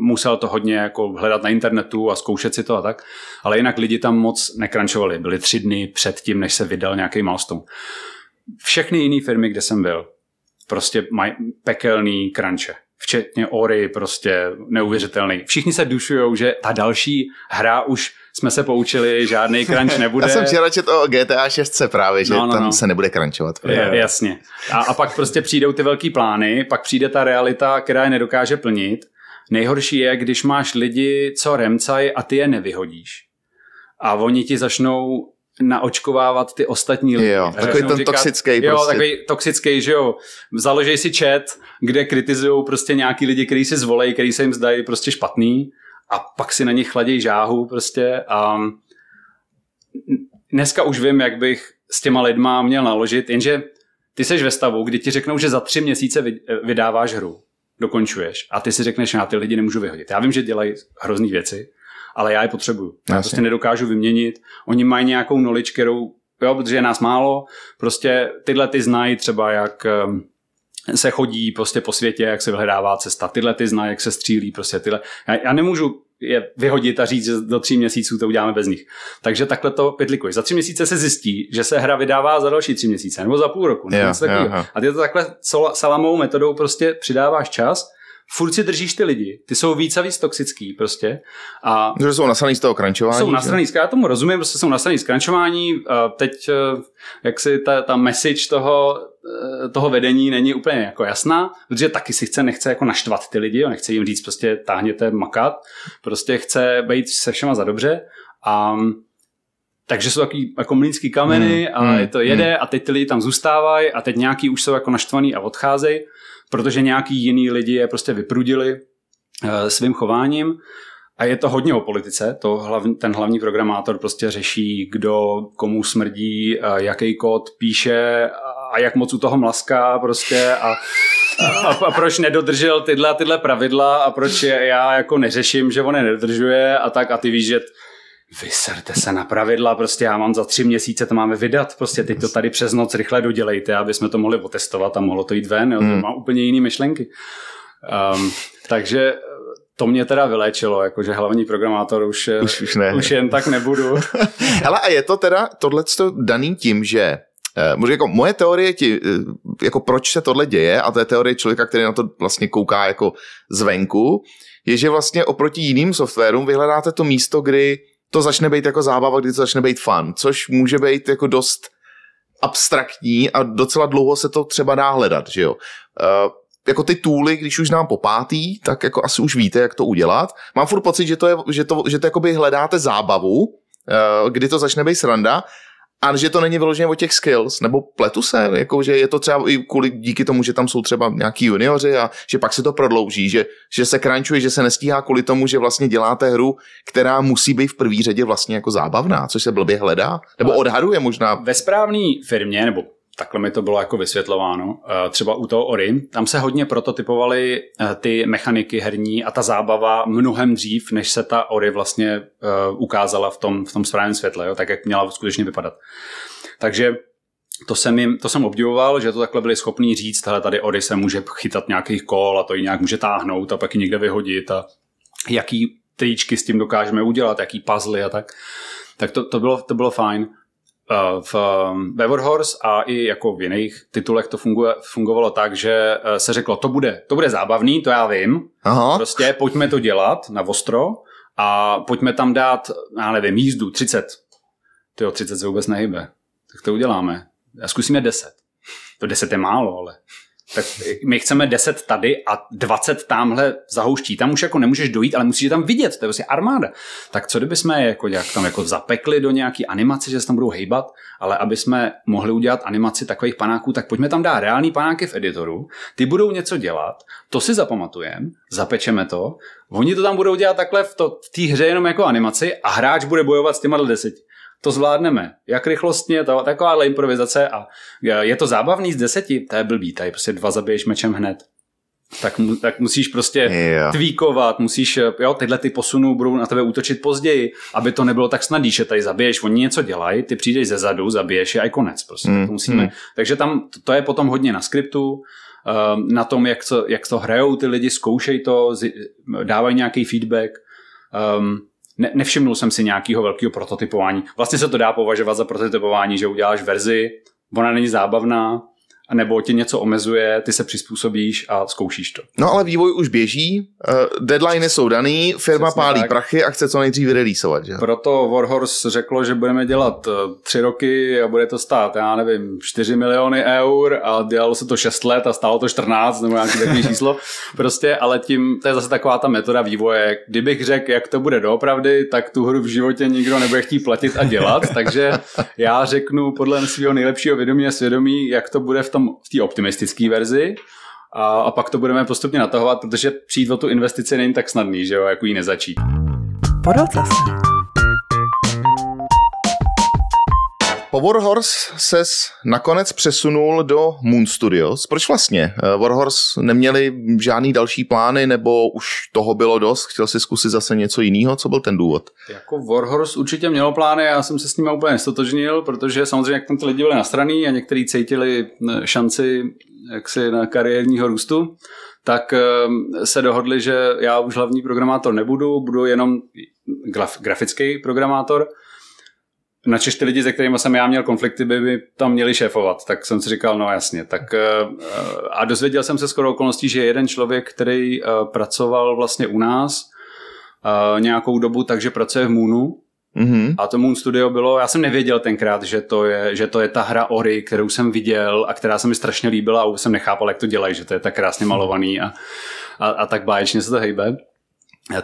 musel to hodně jako hledat na internetu a zkoušet si to a tak, ale jinak lidi tam moc nekrančovali, byli tři dny před tím, než se vydal nějaký milestone. Všechny jiné firmy, kde jsem byl, prostě mají pekelný crunche včetně Ori, prostě neuvěřitelný. Všichni se dušujou, že ta další hra už jsme se poučili, žádný crunch nebude. Já jsem včera četl o GTA 6 právě, že no, no, tam no. se nebude crunchovat. Je, jasně. A, a pak prostě přijdou ty velký plány, pak přijde ta realita, která je nedokáže plnit. Nejhorší je, když máš lidi, co remcaj a ty je nevyhodíš. A oni ti začnou naočkovávat ty ostatní lidi. Jo, takový ten říkat, toxický jo, prostě. takový toxický, že jo. Založej si chat, kde kritizují prostě nějaký lidi, kteří si zvolej, kteří se jim zdají prostě špatný a pak si na nich chladí žáhu prostě a dneska už vím, jak bych s těma lidma měl naložit, jenže ty seš ve stavu, kdy ti řeknou, že za tři měsíce vydáváš hru, dokončuješ a ty si řekneš, já ty lidi nemůžu vyhodit. Já vím, že dělají hrozný věci, ale já je potřebuju. Já prostě nedokážu vyměnit. Oni mají nějakou knowledge, kterou, jo, protože je nás málo, prostě tyhle ty znají třeba, jak ehm, se chodí prostě po světě, jak se vyhledává cesta. Tyhle ty znají, jak se střílí, prostě tyhle. Já, já nemůžu je vyhodit a říct, že do tří měsíců to uděláme bez nich. Takže takhle to pytlikuji. Za tři měsíce se zjistí, že se hra vydává za další tři měsíce, nebo za půl roku. Nebo jo, jo. A ty to takhle salamovou metodou prostě přidáváš čas furt si držíš ty lidi, ty jsou víc a víc toxický prostě. A že jsou nasraný z toho krančování. Jsou nasraný, já tomu rozumím, prostě jsou nasraný z krančování. Teď, eh, jak si ta, ta message toho, eh, toho vedení není úplně jako jasná, protože taky si chce, nechce jako naštvat ty lidi, nechce jim říct prostě táhněte makat, prostě chce být se všema za dobře a takže jsou takový jako mlínský kameny hmm, a hmm, je to jede hmm. a teď ty lidi tam zůstávají a teď nějaký už jsou jako naštvaný a odcházejí protože nějaký jiný lidi je prostě vyprudili uh, svým chováním. A je to hodně o politice, to hlav, ten hlavní programátor prostě řeší, kdo komu smrdí, jaký kód píše a jak moc u toho mlaská prostě a, a, a proč nedodržel tyhle tyhle pravidla a proč já jako neřeším, že on je nedodržuje a tak a ty víš, že vyserte se na pravidla, prostě já mám za tři měsíce, to máme vydat, prostě teď to tady přes noc rychle dodělejte, aby jsme to mohli otestovat a mohlo to jít ven, jo, to hmm. má úplně jiný myšlenky. Um, takže to mě teda vyléčilo, jakože hlavní programátor už, už, už, ne. už jen tak nebudu. Ale a je to teda tohle daný tím, že Uh, jako moje teorie, ti, uh, jako proč se tohle děje, a to je teorie člověka, který na to vlastně kouká jako zvenku, je, že vlastně oproti jiným softwarům vyhledáte to místo, kdy to začne být jako zábava, kdy to začne být fun, což může být jako dost abstraktní a docela dlouho se to třeba dá hledat, že jo. Uh, jako ty tooly, když už nám popátý, tak jako asi už víte, jak to udělat. Mám furt pocit, že to, je, že to, že to jakoby hledáte zábavu, uh, kdy to začne být sranda a že to není vyloženě o těch skills, nebo pletu se, jako, že je to třeba i kvůli, díky tomu, že tam jsou třeba nějaký junioři a že pak se to prodlouží, že, že se crunchuje, že se nestíhá kvůli tomu, že vlastně děláte hru, která musí být v první řadě vlastně jako zábavná, což se blbě hledá, nebo odhaduje možná. Ve správné firmě, nebo takhle mi to bylo jako vysvětlováno. Eh, třeba u toho Ori, tam se hodně prototypovaly eh, ty mechaniky herní a ta zábava mnohem dřív, než se ta Ori vlastně eh, ukázala v tom, v tom správném světle, jo, tak jak měla skutečně vypadat. Takže to jsem, jim, to jsem obdivoval, že to takhle byli schopní říct, hele, tady Ori se může chytat nějakých kol a to ji nějak může táhnout a pak ji někde vyhodit a jaký tričky s tím dokážeme udělat, jaký puzzle a tak. Tak to, to, bylo, to bylo fajn. Eh, v ve Warhorse a i jako v jiných titulech to funguje, fungovalo tak, že eh, se řeklo, to bude, to bude zábavný, to já vím, Aha. prostě pojďme to dělat na ostro a pojďme tam dát, já nevím, jízdu 30. Tyjo, 30 se vůbec nehybe. Tak to uděláme. A zkusíme 10. To 10 je málo, ale tak my chceme 10 tady a 20 tamhle za houští. Tam už jako nemůžeš dojít, ale musíš je tam vidět, to je vlastně armáda. Tak co kdyby jsme jako nějak tam jako zapekli do nějaký animace, že se tam budou hejbat, ale aby jsme mohli udělat animaci takových panáků, tak pojďme tam dát reální panáky v editoru, ty budou něco dělat, to si zapamatujeme, zapečeme to, oni to tam budou dělat takhle v, té hře jenom jako animaci a hráč bude bojovat s těma deseti to zvládneme. Jak rychlostně, to, takováhle improvizace a je to zábavný z deseti, to je blbý, tady prostě dva zabiješ mečem hned. tak, mu, tak musíš prostě Jo. tweakovat, musíš, eh, jo, tyhle ty posunů budou na tebe útočit později, aby to nebylo tak snadný, že tady zabiješ, oni něco dělají, ty přijdeš ze zadu, zabiješ je a je konec prostě. Mm, To musíme. mm. Takže tam to- to je potom hodně na skriptu, ehm, na tom, jak to, jak to hrajou ty lidi, zkoušej to, dávají nějaký feedback. Um, ne, nevšimnul jsem si nějakého velkého prototypování. Vlastně se to dá považovat za prototypování, že uděláš verzi, ona není zábavná, nebo tě něco omezuje, ty se přizpůsobíš a zkoušíš to. No ale vývoj už běží, uh, deadliny jsou daný, firma Přesně pálí tak. prachy a chce co nejdřív vyreleaseovat, že? Proto Warhorse řeklo, že budeme dělat eh, tři roky a bude to stát, já nevím, 4 miliony eur a dělalo se to 6 let a stálo to 14 nebo nějaký takový číslo. Prostě, ale tím, to je zase taková ta metoda vývoje. Kdybych řekl, jak to bude doopravdy, tak tu hru v životě nikdo nebude chtít platit a dělat, takže já řeknu podle svého nejlepšího vědomí a svědomí, jak to bude v tom v té optimistické verzi. A, a pak to budeme postupně natahovat, protože přijít o tu investici není tak snadný, že jo, jako ji nezačít. Podotase. Po Warhorse ses nakonec přesunul do Moon Studios. Proč vlastně? Eh, Warhorse neměli žádný další plány, nebo už toho bylo dost? Chtěl si zkusit zase něco jiného? Co byl ten důvod? Jako Warhorse určitě mělo plány, já jsem se s nimi úplně nestotožnil, protože samozřejmě jak tam ty lidi byli nastraný a někteří cítili eh, šanci jaksi na kariérního růstu, tak eh, se dohodli, že já už hlavní programátor nebudu, budu jenom graf, grafický programátor. Načež ty lidi, se kterými jsem já měl konflikty, by mi tam měli šéfovat. Tak jsem si říkal, no jasně. Tak, eh, a dozvěděl jsem se skoro okolností, že jeden člověk, který eh, pracoval vlastně u nás eh, nějakou dobu, takže pracuje v Moonu, Mhm. a to Moon Studio bylo, já jsem nevěděl tenkrát, že to je, že to je ta hra Ori, kterou jsem viděl a která se mi strašně líbila a už jsem nechápal, jak to dělají, že to je tak krásně malovaný a, a, a tak báječně se to hejbe.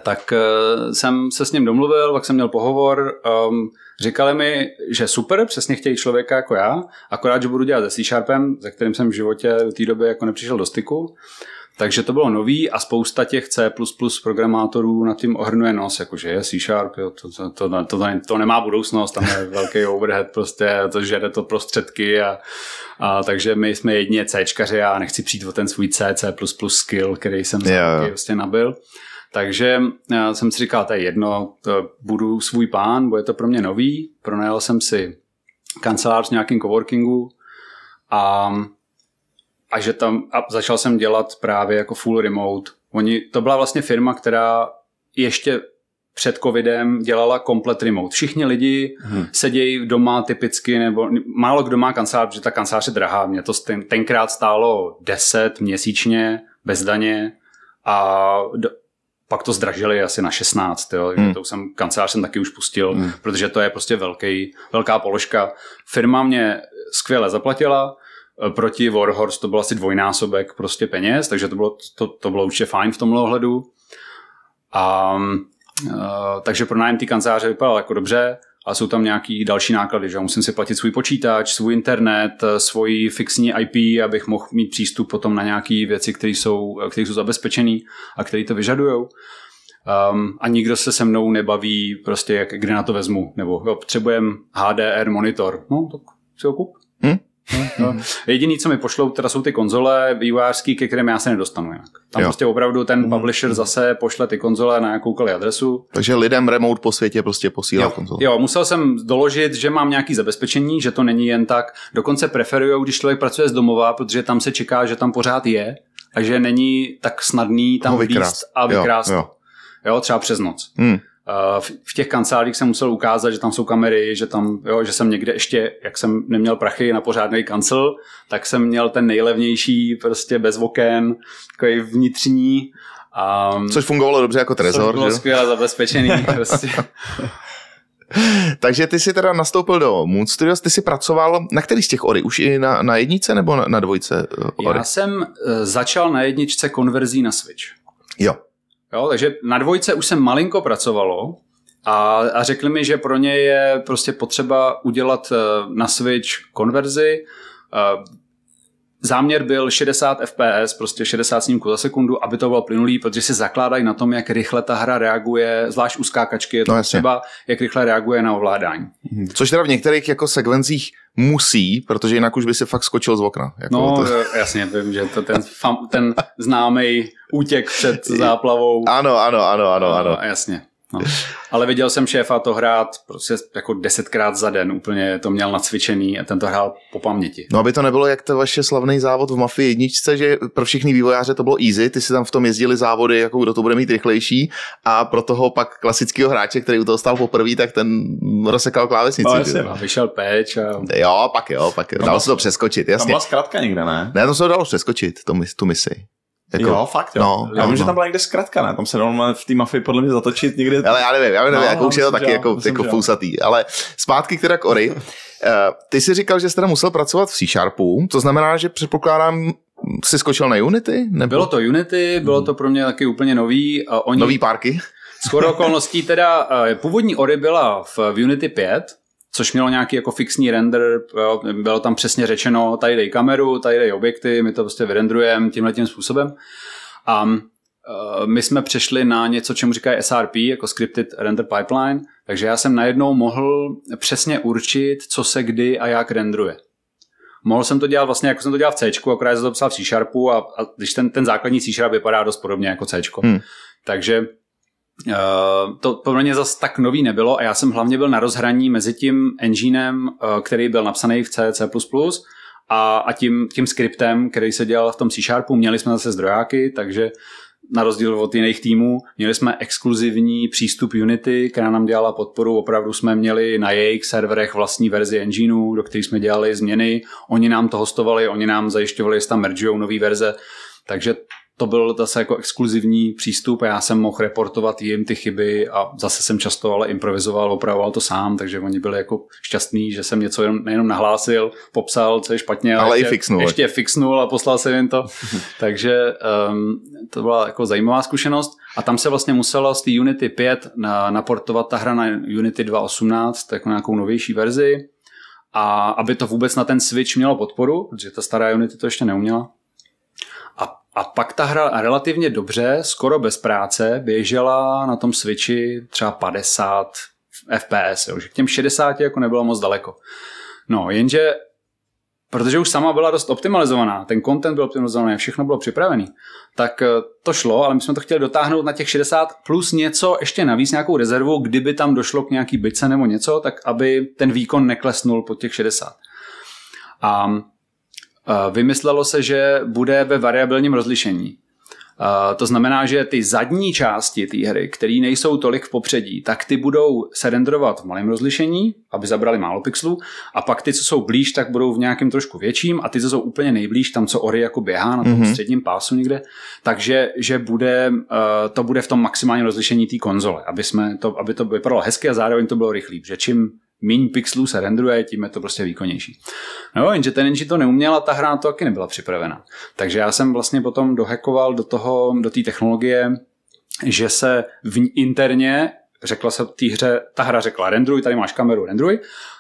Tak uh, jsem se s ním domluvil, pak jsem měl pohovor, um, říkali mi, že super, přesně chtějí člověka jako já, akorát, že budu dělat se C-Sharpem, ze kterým jsem v životě do té doby jako nepřišel do styku. Takže to bylo nový a spousta těch C++ programátorů nad tím ohrnuje nos, jakože je C-Sharp, jo, to, to, to, to, to, nemá budoucnost, tam je velký overhead, prostě to žere to prostředky a, a takže my jsme jedině Cčkaři a nechci přijít o ten svůj C, C++ skill, který jsem yeah. prostě nabil. Takže já jsem si říkal, to je jedno, to budu svůj pán, bude to pro mě nový, pronajal jsem si kancelář v nějakém coworkingu a a že tam a začal jsem dělat právě jako full remote. Oni, to byla vlastně firma, která ještě před covidem dělala komplet remote. Všichni lidi hmm. sedějí doma typicky, nebo málo kdo má kancelář, protože ta kancelář je drahá. Mě to ten, tenkrát stálo 10 měsíčně, bez daně a do, pak to zdražili asi na 16, jo, takže Hmm. to už jsem, kancelář jsem taky už pustil, hmm. protože to je prostě velký, velká položka. Firma mě skvěle zaplatila, proti Warhorse to byl asi dvojnásobek prostě peněz, takže to bylo, to, to bylo určitě fajn v tomhle ohledu. A, uh, takže pro nájem té kanceláře vypadalo jako dobře, a jsou tam nějaký další náklady, že musím si platit svůj počítač, svůj internet, svoji fixní IP, abych mohl mít přístup potom na nějaké věci, které jsou, které jsou zabezpečené a které to vyžadují. Um, a nikdo se se mnou nebaví prostě, jak, kde na to vezmu, nebo jo, potřebujem HDR monitor, no tak si ho kup. Hm? No, Jediný, co mi pošlou, teda jsou ty konzole vývojářský, ke kterým já se nedostanu jinak. Tam Jo. prostě opravdu ten publisher zase pošle ty konzole na jakoukoliv adresu. Takže lidem remote po světě prostě posílá Jo, konzole. jo, musel jsem doložit, že mám nějaký zabezpečení, že to není jen tak. Dokonce preferují, když člověk pracuje z domova, protože tam se čeká, že tam pořád je a že není tak snadný tam vlízt vykrást. a vykrást. jo. Jo, jo, třeba přes noc. Hmm. Uh, v- těch kancelářích jsem musel ukázat, že tam jsou kamery, že tam, jo, že jsem někde ještě, jak jsem neměl prachy na pořádný kancel, tak jsem měl ten nejlevnější, prostě bez oken, takový vnitřní. Um, Což fungovalo dobře jako trezor, bylo že? skvěle zabezpečený. prostě. Takže ty jsi teda nastoupil do Moon Studios, ty jsi pracoval na který z těch Ori? Už i na, na jednice nebo na, na dvojce uh, Ori? Já jsem eh, začal na jedničce konverzí na Switch. Jo. Jo, takže na dvojce už jsem malinko pracovalo a, a řekli mi, že pro ně je prostě potřeba udělat eh, na Switch konverzi. Záměr byl 60 fps, prostě 60 snímků za sekundu, aby to bylo plynulý, protože si zakládají na tom, jak rychle ta hra reaguje, zvlášť u skákačky je to No, třeba, jak rychle reaguje na ovládání. Což teda v některých jako sekvencích musí, protože jinak už by si fakt skočil z okna. Jako No, to... to... jasně, vím, že to ten, fam, ten známý útěk před záplavou. Ano, ano, ano, ano, ano. No, jasně. No. Ale viděl jsem šéfa to hrát prostě jako desetkrát za den, úplně to měl nacvičený a ten to hrál po paměti. No aby to nebylo jak to vaše slavný závod v Mafii jedničce, že pro všechny vývojáře to bylo easy, ty si tam v tom jezdili závody, jako kdo to bude mít rychlejší a pro toho pak klasického hráče, který u toho stál poprvé, tak ten rozsekal klávesnici. No, jasně, vyšel peč a jo, pak jo, pak jo. Dalo se to přeskočit, Tam jasně. byla zkratka někde, ne? Ne, to se to dalo přeskočit, tu, tu misi. Jako, Jo, fakt jo. No, já vím, no, že no. tam byla někde zkratka, ne? Tam se dalo v té mafii podle mě zatočit někde. Ale já nevím, já nevím, No, jako už je to taky jo, jako, myslím, jako že fousatý. Ale zpátky k teda k Ori. Eh, Ty jsi říkal, že jsi teda musel pracovat v C-Sharpu, to znamená, že předpokládám, jsi skočil na Unity? Nebo bylo to Unity, bylo to pro mě taky úplně nový. A oni, nový párky? Skoro okolností teda, eh, původní Ori byla v, v Unity 5, což mělo nějaký jako fixní render, jo, bylo tam přesně řečeno, tady dej kameru, tady dej objekty, my to prostě vyrendrujeme tímhle tím způsobem. A uh, my jsme přešli na něco, čemu říkají SRP, jako Scripted Render Pipeline, takže já jsem najednou mohl přesně určit, co se kdy a jak rendruje. Mohl jsem to dělat vlastně, jako jsem to dělal v C, akorát jsem to psal v C Sharpu a, a když ten, ten základní C Sharp vypadá dost podobně jako C. Hmm. Takže to pro mě zase tak nový nebylo a já jsem hlavně byl na rozhraní mezi tím enginem, uh, který byl napsaný v C, C++ a, a tím, tím skriptem, který se dělal v tom C Sharpu. Měli jsme zase zdrojáky, takže na rozdíl od jiných týmů, měli jsme exkluzivní přístup Unity, která nám dělala podporu. Opravdu jsme měli na jejich serverech vlastní verzi engineu, do kterých jsme dělali změny. Oni nám to hostovali, oni nám zajišťovali, jestli tam mergeujou nové verze. Takže to byl zase jako exkluzivní přístup a já jsem mohl reportovat jim ty chyby a zase jsem často ale improvizoval, opravoval to sám, takže oni byli jako šťastní, že jsem něco jenom, nejenom nahlásil, popsal, co je špatně, Ale i ještě, fixnul. ještě fixnul a poslal jsem jim to. takže um, to byla jako zajímavá zkušenost a tam se vlastně musela z té Unity 5 na, naportovat ta hra na Unity 2.18, jako nějakou novější verzi a aby to vůbec na ten Switch mělo podporu, protože ta stará Unity to ještě neuměla, a, pak ta hra relativně dobře, skoro bez práce, běžela na tom Switchi třeba 50 FPS, jo, že k těm 60 jako nebylo moc daleko. No, jenže protože už sama byla dost optimalizovaná, ten content byl optimalizovaný, všechno bylo připravený, tak eh, to šlo, ale my jsme to chtěli dotáhnout na těch 60 plus něco ještě navíc, nějakou rezervu, kdyby tam došlo k nějaký byce nebo něco, tak aby ten výkon neklesnul pod těch 60. A Vymyslelo se, že bude ve variabilním rozlišení. Uh, to znamená, že ty zadní části té hry, které nejsou tolik v popředí, tak ty budou se renderovat v malém rozlišení, aby zabrali málo pixelů, a pak ty, co jsou blíž, tak budou v nějakém trošku větším, a ty, co jsou úplně nejblíž, tam, co Ori jako běhá na tom Mhm. mm-hmm. středním pásu někde, takže že bude, uh, to bude v tom maximálním rozlišení té konzole, aby, jsme to, aby to vypadalo hezky a zároveň to bylo rychlý, že čím méně pixelů se rendruje, tím je to prostě výkonnější. No, jenže ten engine to neuměl a ta hra na to taky nebyla připravena. Takže já jsem vlastně potom dohekoval do toho, do té technologie, že se v, interně řekla se té hře, ta hra řekla rendruj, tady máš kameru, rendruj.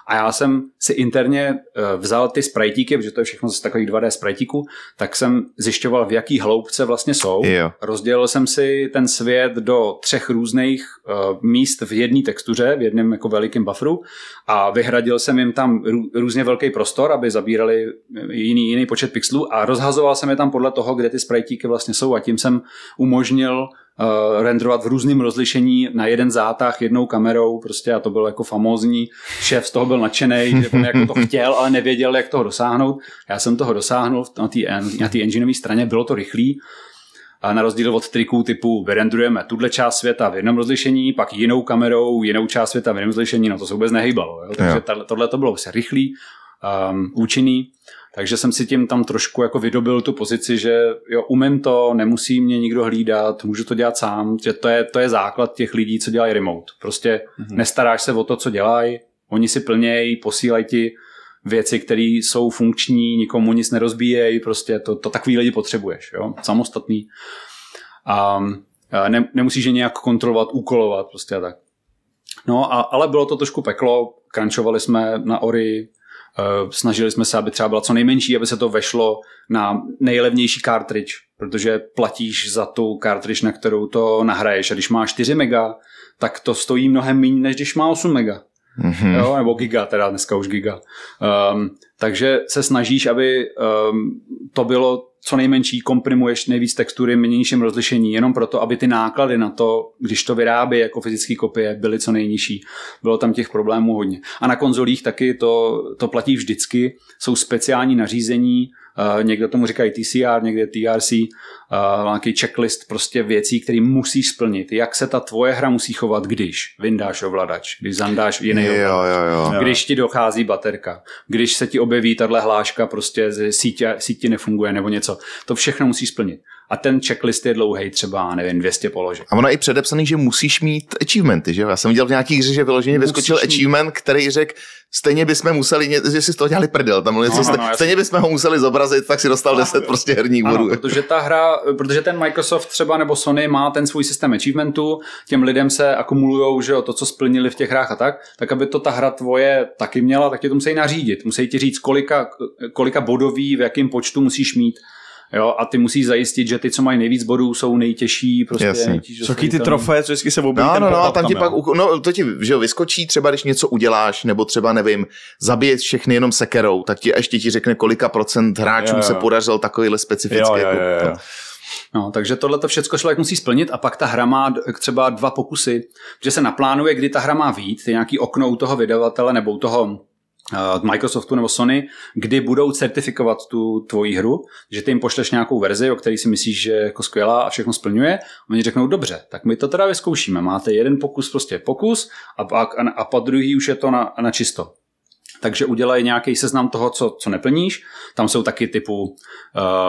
A já jsem si interně eh, vzal ty sprajtíky, protože to je všechno z takových 2D sprajtíků, tak jsem zjišťoval, v jaký hloubce vlastně jsou. Jo. Rozdělil jsem si ten svět do třech různých uh, míst v jedné textuře, v jednom jako velikém bufferu a vyhradil jsem jim tam rů, různě velký prostor, aby zabírali jiný, jiný počet pixelů a rozhazoval jsem je tam podle toho, kde ty sprajtíky vlastně jsou a tím jsem umožnil uh, renderovat v různém rozlišení na jeden zátah jednou kamerou prostě a to bylo jako famózní. Šéf z toho byl nadšený, že on jako to chtěl, ale nevěděl, jak toho dosáhnout. Já jsem toho dosáhnul na té na engineové straně, bylo to rychlý. A na rozdíl od triků typu vyrendrujeme tuhle část světa v jednom rozlišení, pak jinou kamerou, jinou část světa v jiném rozlišení, no to se vůbec nehýbalo. Jo? Takže tohle to bylo vlastně rychlý, um, účinný. Takže jsem si tím tam trošku jako vydobil tu pozici, že jo, umím to, nemusí mě nikdo hlídat, můžu to dělat sám, že to je, to je základ těch lidí, co dělají remote. Prostě mm-hmm. nestaráš se o to, co dělají, oni si plnějí, posílají ti věci, které jsou funkční, nikomu nic nerozbíjejí, prostě to, to takový lidi potřebuješ, jo, samostatný. A ne, nemusíš je nějak kontrolovat, úkolovat, prostě a tak. No, a, ale bylo to trošku peklo, krančovali jsme na Ori, snažili jsme se, aby třeba byla co nejmenší, aby se to vešlo na nejlevnější cartridge, protože platíš za tu cartridge, na kterou to nahraješ. A když má 4 mega, tak to stojí mnohem méně, než když má 8 mega. Mm-hmm. Jo, nebo giga, teda dneska už giga. Um, takže se snažíš, aby um, to bylo co nejmenší, komprimuješ nejvíc textury v menším rozlišení, jenom proto, aby ty náklady na to, když to vyrábí jako fyzické kopie, byly co nejnižší. Bylo tam těch problémů hodně. A na konzolích taky to, to platí vždycky. Jsou speciální nařízení, někdo tomu říkají TCR, někde TRC, uh, nějaký checklist prostě věcí, které musíš splnit. Jak se ta tvoje hra musí chovat, když vyndáš ovladač, když zandáš jiný Jo, ovladač, jo, jo. když ti dochází baterka, když se ti objeví tahle hláška, prostě z sítě, sítě nefunguje nebo něco. To všechno musíš splnit. A ten checklist je dlouhý, třeba, nevím, 200 položek. A ono je i předepsaný, že musíš mít achievementy, že jo? Já jsem viděl v nějaký hře, že vyloženě Musíš vyskočil mít. achievement, který řekl, stejně bychom museli, že si z toho dělali prdel, tam něco, No, no, no, stejně bychom ho museli zobrazit, tak si dostal 10 prostě herních bodů. protože ta hra, protože ten Microsoft třeba nebo Sony má ten svůj systém achievementů, těm lidem se akumulujou, že jo, to, co splnili v těch hrách a tak, tak aby to ta hra tvoje taky měla, tak tě to musí nařídit. Musí ti říct, kolika, kolika bodový, v jakém počtu musíš mít. Jo, a ty musíš zajistit, že ty, co mají nejvíc bodů, jsou nejtěžší, prostě Jasně. nejtěžší Co ty dosažitelný. trofeje, co vždycky se objeví No, ten no, no, a pop-up tam ti pak, no, to ti, že jo, vyskočí třeba, když něco uděláš, nebo třeba, nevím, zabiješ všechny jenom sekerou, tak ti ještě ti řekne, kolika procent hráčům Jo, jo. se podařil takovýhle specifický. Jo, jo, jako, jo, jo. to. No, takže tohle to všechno člověk musí splnit a pak ta hra má třeba dva pokusy, že se naplánuje, kdy ta hra má výjít, je nějaký okno u toho vydavatele nebo u toho uh, Microsoftu nebo Sony, kdy budou certifikovat tu tvoji hru, že ty jim pošleš nějakou verzi, o které si myslíš, že je jako skvělá a všechno splňuje. Oni řeknou, dobře, tak my to teda vyzkoušíme. Máte jeden pokus, prostě pokus a, pak, a, a po druhý už je to na, na čisto. Takže udělají nějaký seznam toho, co, co neplníš. Tam jsou taky typu,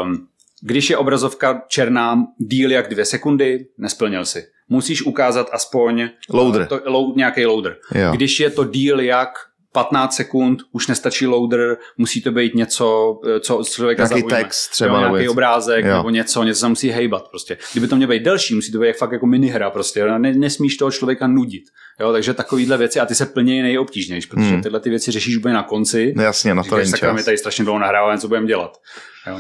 um, když je obrazovka černá díl jak dvě sekundy, nesplnil si. Musíš ukázat aspoň Loader. To, load, nějaký loader. Jo. Když je to díl jak 15 sekund, už nestačí loader, musí to být něco, eh, co člověka Nějaký zaujme. text třeba, jo, nějaký obrázek Jo. nebo něco, něco se musí hejbat prostě. Kdyby to mělo být delší, musí to být fakt jako minihra prostě. Ne, nesmíš toho člověka nudit. Jo, takže takovýhle věci a ty se plní nejobtížnější, protože Hmm. tyhle ty věci řešíš úplně na konci. No jasně, na to není sakra, my čas. tady strašně dlouho nahráváme, co budeme dělat. Jo.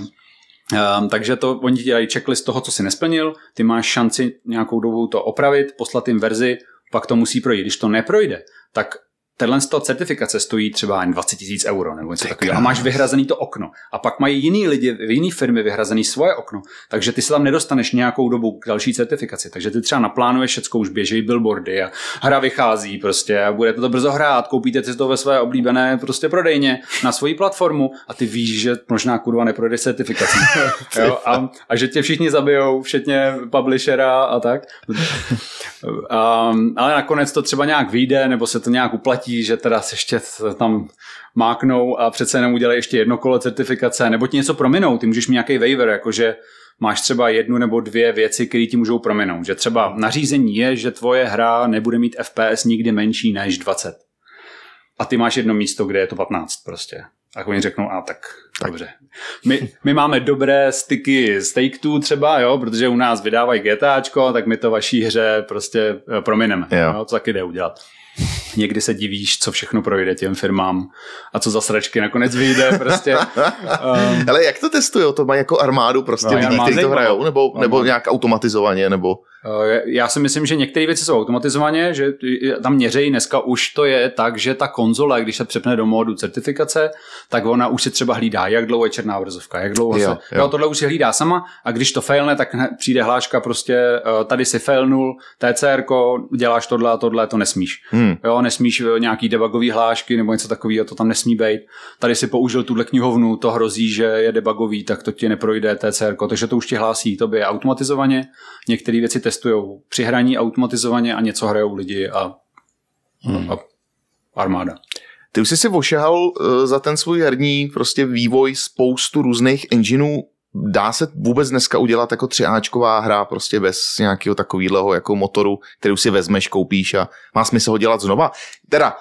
Um, takže to, oni ti dělají checklist toho, co si nesplnil, ty máš šanci nějakou dobu to opravit, poslat jim verzi, pak to musí projít. Když to neprojde, tak tenhle z toho certifikace stojí třeba jen 20 tisíc euro nebo něco takového. A máš vyhrazený to okno. A pak mají jiný lidi, jiný firmy vyhrazený svoje okno. Takže ty se tam nedostaneš nějakou dobu k další certifikaci. Takže ty třeba naplánuješ všecko, už běží billboardy a hra vychází prostě a budete to brzo hrát, koupíte si to ve své oblíbené prostě prodejně na svoji platformu a ty víš, že možná kurva neprojde certifikací. jo? A, a, že tě všichni zabijou, včetně publishera a tak. Um, ale nakonec to třeba nějak vyjde, nebo se to nějak uplatí, že teda se ještě tam máknou a přece jenom udělají ještě jedno kolo certifikace, nebo ti něco prominou, ty můžeš mít nějaký waiver, jakože máš třeba jednu nebo dvě věci, které ti můžou prominout. Že třeba nařízení je, že tvoje hra nebude mít FPS nikdy menší než 20. A ty máš jedno místo, kde je to 15 prostě. A oni řeknou, a tak, tak. dobře. My, my máme dobré styky z Take-Two třeba, jo, protože u nás vydávají GTAčko, tak my to vaší hře prostě eh, promineme. Jo. Jo, to taky jde udělat. Někdy se divíš, co všechno projde těm firmám a co za sračky nakonec vyjde prostě. Um, Ale jak to testujou? To mají jako armádu prostě No, lidí, kteří to hrajou? Nebo, nebo Armáda. nějak automatizovaně? Nebo... Eh, Já si myslím, že některé věci jsou automatizovaně, že tam měřejí dneska už to je tak, že ta konzole, když se přepne do módu certifikace, tak ona už si třeba hlídá, jak dlouho je černá obrazovka, jak dlouho Jo, se... jo. Jo. tohle už si hlídá sama a když to failne, tak přijde hláška prostě, eh, tady si failnul, TCR, děláš tohle a tohle, to nesmíš. Hmm. Jo, nesmíš eh, nějaký debugový hlášky nebo něco takového, to tam nesmí být. Tady si použil tuhle knihovnu, to hrozí, že je debugový, tak to ti neprojde TCR, takže to už ti hlásí tobě automatizovaně. Některé věci testují při hraní automatizovaně a něco hrajou lidi a, hmm. a armáda. Ty už jsi si ošahal eh, za ten svůj herní prostě vývoj spoustu různých engineů. Dá se vůbec dneska udělat jako třiáčková hra prostě bez nějakého takového jako motoru, který si vezmeš, koupíš a má smysl ho dělat znova? Teda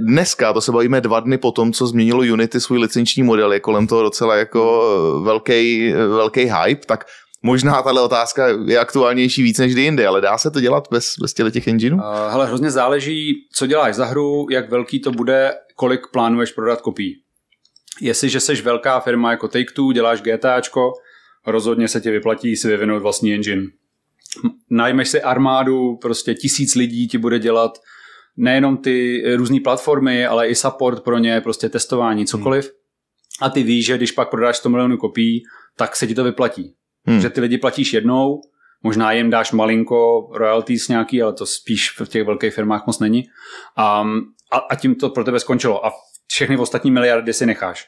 dneska, to se bavíme dva dny po tom, co změnilo Unity svůj licenční model, je kolem toho docela jako velký, velký hype, tak možná tahle otázka je aktuálnější víc než kdy jindy, ale dá se to dělat bez, bez těch engineů? Uh, hele, hrozně záleží, co děláš za hru, jak velký to bude, kolik plánuješ prodat kopií. Jestliže jsi velká firma jako Take-Two, děláš GTAčko, rozhodně se ti vyplatí si vyvinout vlastní engine. Najmeš si armádu, prostě tisíc lidí ti bude dělat nejenom ty různé platformy, ale i support pro ně, prostě testování, cokoliv. A ty víš, že když pak prodáš 100 milionů kopií, tak se ti to vyplatí. Hmm. Že ty lidi platíš jednou, možná jim dáš malinko royalties nějaký, ale to spíš v těch velkých firmách moc není. Um, a, a tím to pro tebe skončilo. A všechny ostatní miliardy si necháš.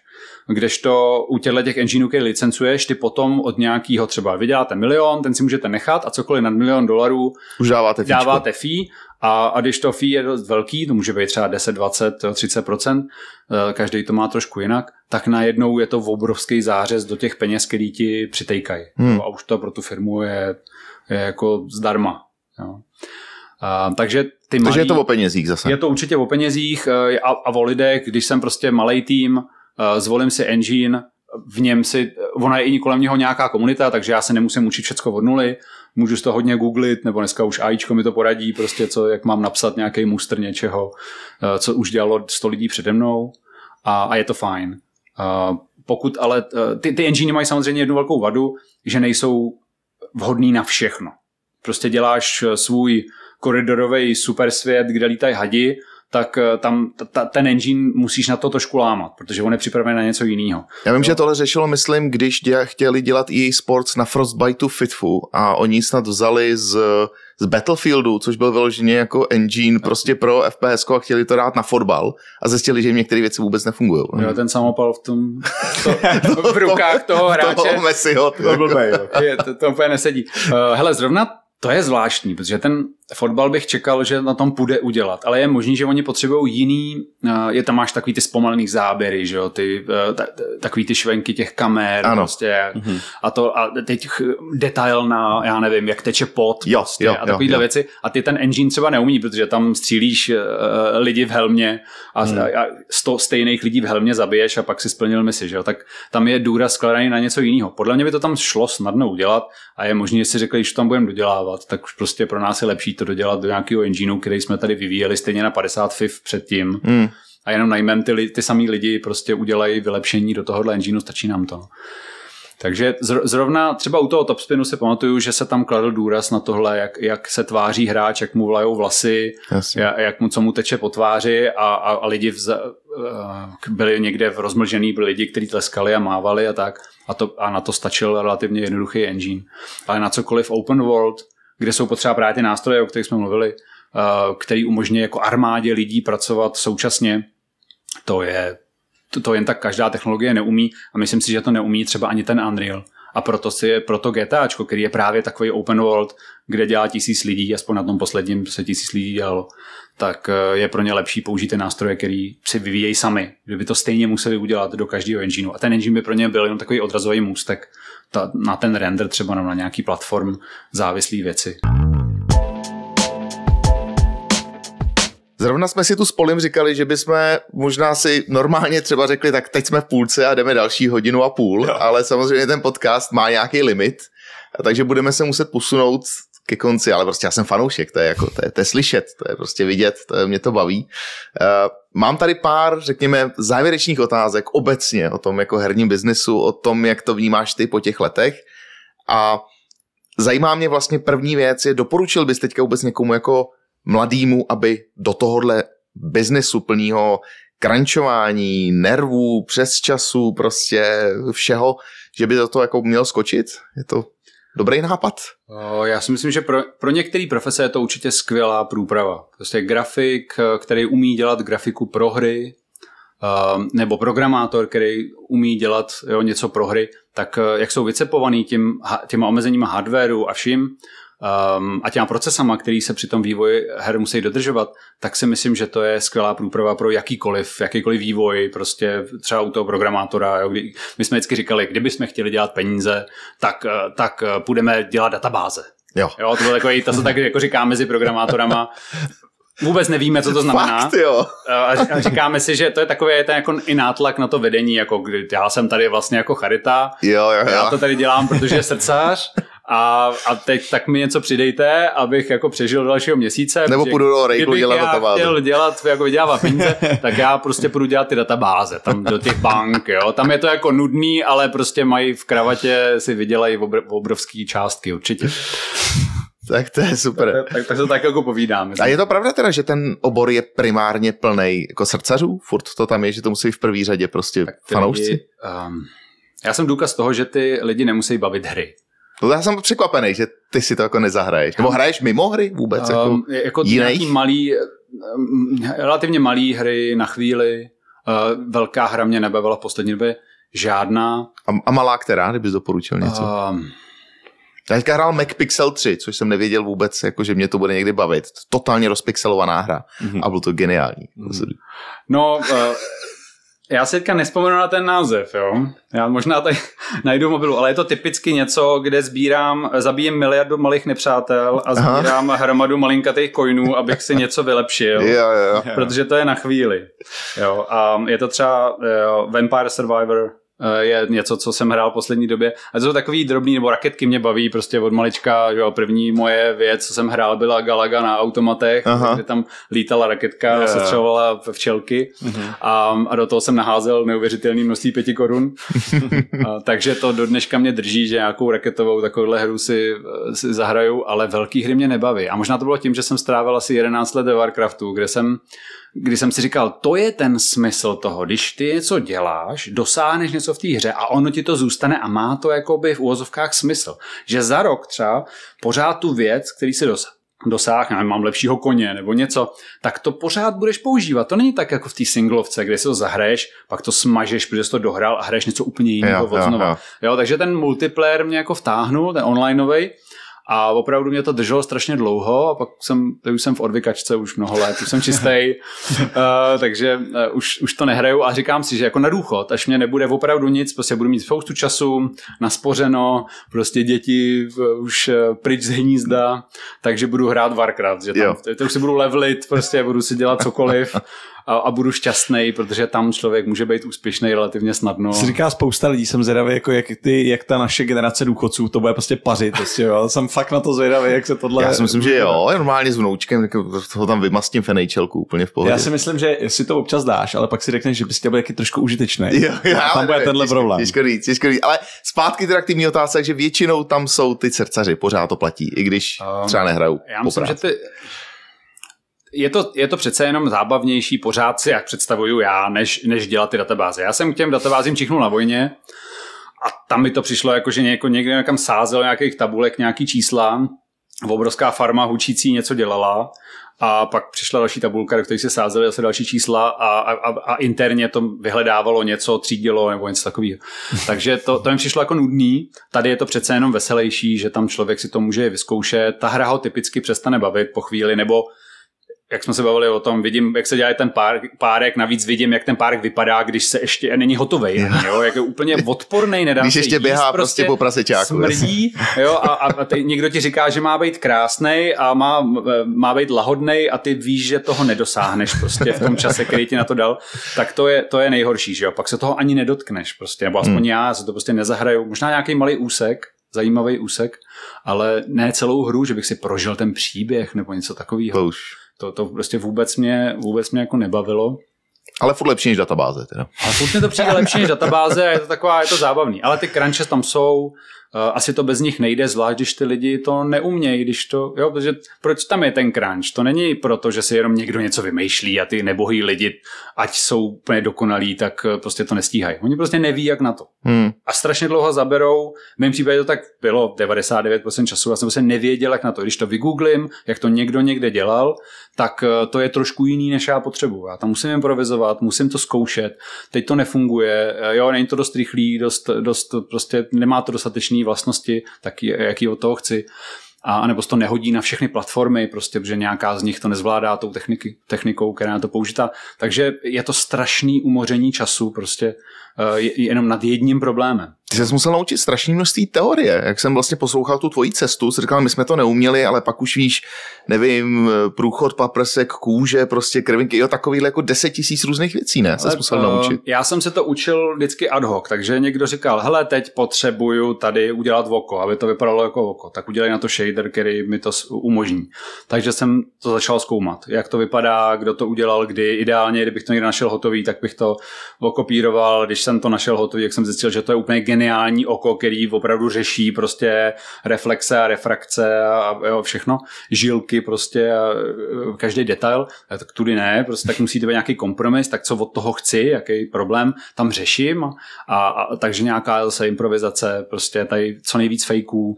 Kdežto u těchto těch engineů, který licencuješ, ty potom od nějakého třeba vyděláte milion, ten si můžete nechat a cokoliv nad milion dolarů Už dáváte fíčko. dáváte fee a, a když to fee je dost velký, to může být třeba 10, 20, 30% každý to má trošku jinak, tak najednou je to obrovský zářez do těch peněz, který ti přitejkají. Hmm. A už to pro tu firmu je, je jako zdarma. Jo. A, takže ty Takže malý, je to o penězích zase. je to určitě o penězích eh, a, a o lidech, když jsem prostě malý tým, eh, zvolím si engine, v něm si, ona je i kolem něho nějaká komunita, takže já se nemusím učit všechno od nuly, můžu z toho hodně googlit, nebo dneska už AIčko mi to poradí, prostě co, jak mám napsat nějaký mustr něčeho, eh, co už dělalo 100 lidí přede mnou a, a je to fajn. A pokud ale, ty, ty engine mají samozřejmě jednu velkou vadu, že nejsou vhodný na všechno. Prostě děláš svůj koridorový super svět, kde lítají hadi, tak eh, tam ta, ten engine musíš na to trošku lámat, protože on je připravený na něco jiného. Já vím, že tohle řešilo, myslím, když dě, chtěli dělat EA Sports na Frostbiteu Fitfu a oni snad vzali z, z Battlefieldu, což byl vyloženě jako engine prostě pro FPS a chtěli to dát na fotbal a zjistili, že jim některé věci vůbec nefungují. Jo, ten samopal v tom, to, v rukách toho hráče. Toho Messiho. ty To jako. blbej, jo. je, to, to úplně nesedí. Uh, hele, zrovna to je zvláštní, protože ten fotbal bych čekal, že na tom půjde udělat, ale je možný, že oni potřebují jiný, uh, je tam máš takový ty zpomalený záběry, že jo, ty, uh, ta, takový ty švenky těch kamer, Ano. prostě, mm-hmm. a to, a teď detail na, já nevím, jak teče pot, Jo, prostě, jo, a takovýhle jo, jo. věci, a ty ten engine třeba neumí, protože tam střílíš uh, lidi v helmě a, hmm. a sto stejných lidí v helmě zabiješ a pak si splnil misi, že jo, tak tam je důraz skladaný na něco jiného. Podle mě by to tam šlo snadno udělat a je možné, že si řekli, to tam budeme dodělávat, tak už prostě pro nás je lepší to dodělat do nějakého engineu, který jsme tady vyvíjeli stejně na 50 FIF předtím. Hmm. A jenom najmem ty, ty samý lidi, prostě udělají vylepšení do tohohle engineu, stačí nám to. Takže zr- zrovna třeba u toho topspinu si pamatuju, že se tam kladl důraz na tohle, jak, jak se tváří hráč, jak mu vlajou vlasy, Jasně. ja- jak mu co mu teče po tváři a, a, a lidi vz, eh, byli někde v rozmlžený, byli lidi, kteří tleskali a mávali a tak. A, to, a na to stačil relativně jednoduchý engine. Ale na cokoliv open world, kde jsou potřeba právě ty nástroje, o kterých jsme mluvili, eh, který umožňuje jako armádě lidí pracovat současně, to je to, to jen tak každá technologie neumí a myslím si, že to neumí třeba ani ten Unreal. A proto si je, proto GTAčko, který je právě takový open world, kde dělá tisíc lidí, aspoň na tom posledním se tisíc lidí dělalo, tak eh, je pro ně lepší použít ty nástroje, který si vyvíjejí sami. Že by to stejně museli udělat do každého engineu. A ten engine by pro ně byl jenom takový odrazový můstek ta, na ten render třeba nebo na nějaký platform závislý věci. Zrovna jsme si tu s Polim říkali, že bychom možná si normálně třeba řekli, tak teď jsme v půlce a jdeme další hodinu a půl, jo. ale samozřejmě ten podcast má nějaký limit, takže budeme se muset posunout ke konci, ale prostě já jsem fanoušek, to je, jako, to je, to je slyšet, to je prostě vidět, to je, mě to baví. Uh, mám tady pár, řekněme, závěrečných otázek obecně o tom jako herním biznesu, o tom, jak to vnímáš ty po těch letech a zajímá mě vlastně první věc je, doporučil bys teďka vůbec někomu jako mladýmu, aby do tohohle biznesu plného krančování, nervů, přes času, prostě všeho, že by do toho jako měl skočit? Je to dobrý nápad? Já si myslím, že pro, pro některé profese je to určitě skvělá průprava. Prostě grafik, eh, který umí dělat grafiku pro hry, um, nebo programátor, který umí dělat jo, něco pro hry, tak eh, jak jsou vycepovaný tím, těma omezeníma hardwareu a vším, um, a těma procesama, který se při tom vývoji her musí dodržovat, tak si myslím, že to je skvělá průprava pro jakýkoliv, jakýkoliv vývoj, prostě třeba u toho programátora. Jo, kdy, my jsme vždycky říkali, kdybychom chtěli dělat peníze, tak, eh, tak eh, půjdeme dělat databáze. Jo. Jo, to, bylo takový, to se tak jako říká mezi programátorama. Vůbec nevíme, co to znamená. Fakt, jo. A a říkáme si, že to je takový ten jako i nátlak na to vedení, jako já jsem tady vlastně jako charita, Jo, jo, já jo. to tady dělám, protože je srdcař A, a teď tak mi něco přidejte, abych jako přežil do dalšího měsíce. Nebo půjdu do kdybych dělat databáze. chtěl dělat, jako vydělávat peníze, tak já prostě půjdu dělat ty databáze, tam do těch bank, jo. Tam je to jako nudný, ale prostě mají v kravatě si vydělají obr- obrovský částky, určitě. Tak to je super. Tak, tak se tak jako povídáme. A je to pravda teda, že ten obor je primárně plný jako srdcařů? Furt to tam je, že to musí v první řadě prostě Ty fanoušci? lidi, um, já jsem důkaz toho, že ty lidi nemusí bavit hry. No já jsem překvapený, že ty si to jako nezahraješ. Nebo hraješ mimo hry vůbec? Jako Um, jako jiných? nějaký malý, um, relativně malý hry na chvíli. Uh, velká hra mě nebavila v poslední době. Žádná. a, a malá která, kdybys doporučil něco? Um, Já teďka hrál Mac Pixel 3, což jsem nevěděl vůbec, jako, že mě to bude někdy bavit. Totálně rozpixelovaná hra. Mm-hmm. A bylo to geniální. Mm-hmm. no, uh, já si teďka nespomenu na ten název, jo. Já možná tady najdu mobilu, ale je to typicky něco, kde sbírám, zabíjím miliardu malých nepřátel a Aha. sbírám hromadu malinkatých coinů, abych si něco vylepšil. Jo, jo, jo. protože to je na chvíli. Jo, a je to třeba jo, Vampire Survivor, eh, je něco, co jsem hrál v poslední době. A to jsou takový drobný, nebo raketky mě baví prostě od malička, že jo, první moje věc, co jsem hrál, byla Galaga na automatech, Aha. kde tam lítala raketka jo. sestřelovala včelky a, a do toho jsem naházel neuvěřitelný množství pěti korun. a, takže to do dneška mě drží, že nějakou raketovou takovouhle hru si, si zahraju, ale velký hry mě nebaví. A možná to bylo tím, že jsem strávil asi 11 let ve Warcraftu, kde jsem kdy jsem si říkal, to je ten smysl toho, když ty něco děláš, dosáhneš něco v té hře a ono ti to zůstane a má to jakoby v úvozovkách smysl. Že za rok třeba pořád tu věc, který si dos- dosáh, nevím, mám lepšího koně nebo něco, tak to pořád budeš používat. To není tak jako v té singlovce, kde si to zahraješ, pak to smažeš, protože jsi to dohrál a hraješ něco úplně jiného Jo, jo, od znova. jo. Jo, takže ten multiplayer mě jako vtáhnul, ten onlineový, a opravdu mě to drželo strašně dlouho a pak jsem, teď už jsem v odvykačce už mnoho let, už jsem čistý, uh, takže uh, už, už to nehraju a říkám si, že jako na důchod, až mě nebude opravdu nic, prostě budu mít spoustu času, naspořeno, prostě děti uh, už uh, pryč z hnízda, takže budu hrát Warcraft, že tam, to, to už si budu levlit, prostě budu si dělat cokoliv a, a budu šťastný, protože tam člověk může být úspěšný relativně snadno. Si říká spousta lidí, jsem zvědavý, jako jak, ty, jak ta naše generace důchodců to bude prostě pařit. Prostě, jo. Jsem fakt na to zvědavý, jak se tohle... Já si myslím, že jo, normálně s vnoučkem, tak toho tam vymastím fenejčelku úplně v pohodě. Já si myslím, že si to občas dáš, ale pak si řekneš, že bys chtěl být taky trošku užitečný. Jo, jo, a tam bude ne, tenhle těžko- problém. Těžko říct, těžko říct. Ale zpátky teda k té otázce, že většinou tam jsou ty srdcaři, pořád to platí, i když Um, třeba nehrajou. Já po myslím, že ty... Je to, je to přece jenom zábavnější pořád si, jak představuju já, než, než dělat ty databáze. Já jsem k těm databázím čichnul na vojně a tam mi to přišlo jako, že někde někam sázel nějakých tabulek, nějaký čísla, obrovská farma hučící něco dělala a pak přišla další tabulka, do které se sázely zase další čísla a, a, a, a interně to vyhledávalo něco, třídilo nebo něco takového. Takže to, to mi přišlo jako nudný. Tady je to přece jenom veselější, že tam člověk si to může vyzkoušet. Ta hra ho typicky přestane bavit po chvíli, nebo jak jsme se bavili o tom, vidím, jak se dělá ten pár, párek, navíc vidím, jak ten párek vypadá, když se ještě není hotový, jo, jak je úplně odporný, nedá Když ještě jíst, běhá prostě po prasečáku, Smrdí, jo, a, a, ty, někdo ti říká, že má být krásný a má, má být lahodnej a ty víš, že toho nedosáhneš prostě v tom čase, který ti na to dal, tak to je, to je nejhorší, že jo, pak se toho ani nedotkneš prostě, nebo aspoň Hmm. já se to prostě nezahraju, možná nějaký malý úsek, zajímavý úsek, ale ne celou hru, že bych si prožil ten příběh nebo něco takového. To už. To, to prostě vůbec mě, vůbec mě jako nebavilo. Ale furt lepší než databáze. Teda. Ale furt mi to přijde lepší než databáze a je to taková, je to zábavný. Ale ty crunches tam jsou, asi to bez nich nejde, zvlášť když ty lidi to neumějí, když to, jo, protože proč tam je ten crunch? To není proto, že si jenom někdo něco vymýšlí a ty nebohý lidi, ať jsou úplně dokonalí, tak eh, prostě to nestíhají. Oni prostě neví, jak na to. Hmm. A strašně dlouho zaberou, v mém případě to tak bylo 99% času, já jsem prostě nevěděl, jak na to. Když to vygooglím, jak to někdo někde dělal, tak eh, to je trošku jiný, než já potřebuju. Já tam musím improvizovat, musím to zkoušet, teď to nefunguje, eh, jo, není to dost rychlý, dost, dost prostě nemá to dostatečné vlastnosti, tak jaký od toho chci. A nebo to nehodí na všechny platformy, prostě, protože nějaká z nich to nezvládá tou techniky, technikou, která je na to použitá. Takže je to strašný umoření času prostě jenom nad jedním problémem. Ty jsi musel naučit strašné množství teorie. Jak jsem vlastně poslouchal tu tvoji cestu, jsi říkal, my jsme to neuměli, ale pak už víš, nevím, průchod paprsek, kůže, prostě krvinky, jo, takovýhle jako deset tisíc různých věcí, ne? Jsi musel eh, naučit. Já jsem se to učil vždycky ad hoc, takže někdo říkal, hele, teď potřebuju tady udělat oko, aby to vypadalo jako oko, tak udělej na to shader, který mi to umožní. Takže jsem to začal zkoumat, jak to vypadá, kdo to udělal, kdy. Ideálně, kdybych to někde našel hotový, tak bych to okopíroval. Když jsem to našel hotový, jak jsem zjistil, že to je úplně geniální oko, který opravdu řeší prostě reflexe a refrakce a, jo, všechno, žilky prostě a e, každý detail, a tak tudy ne, prostě tak musí to být nějaký kompromis, tak co od toho chci, jaký problém tam řeším a, a takže nějaká zase improvizace, prostě tady co nejvíc fejků,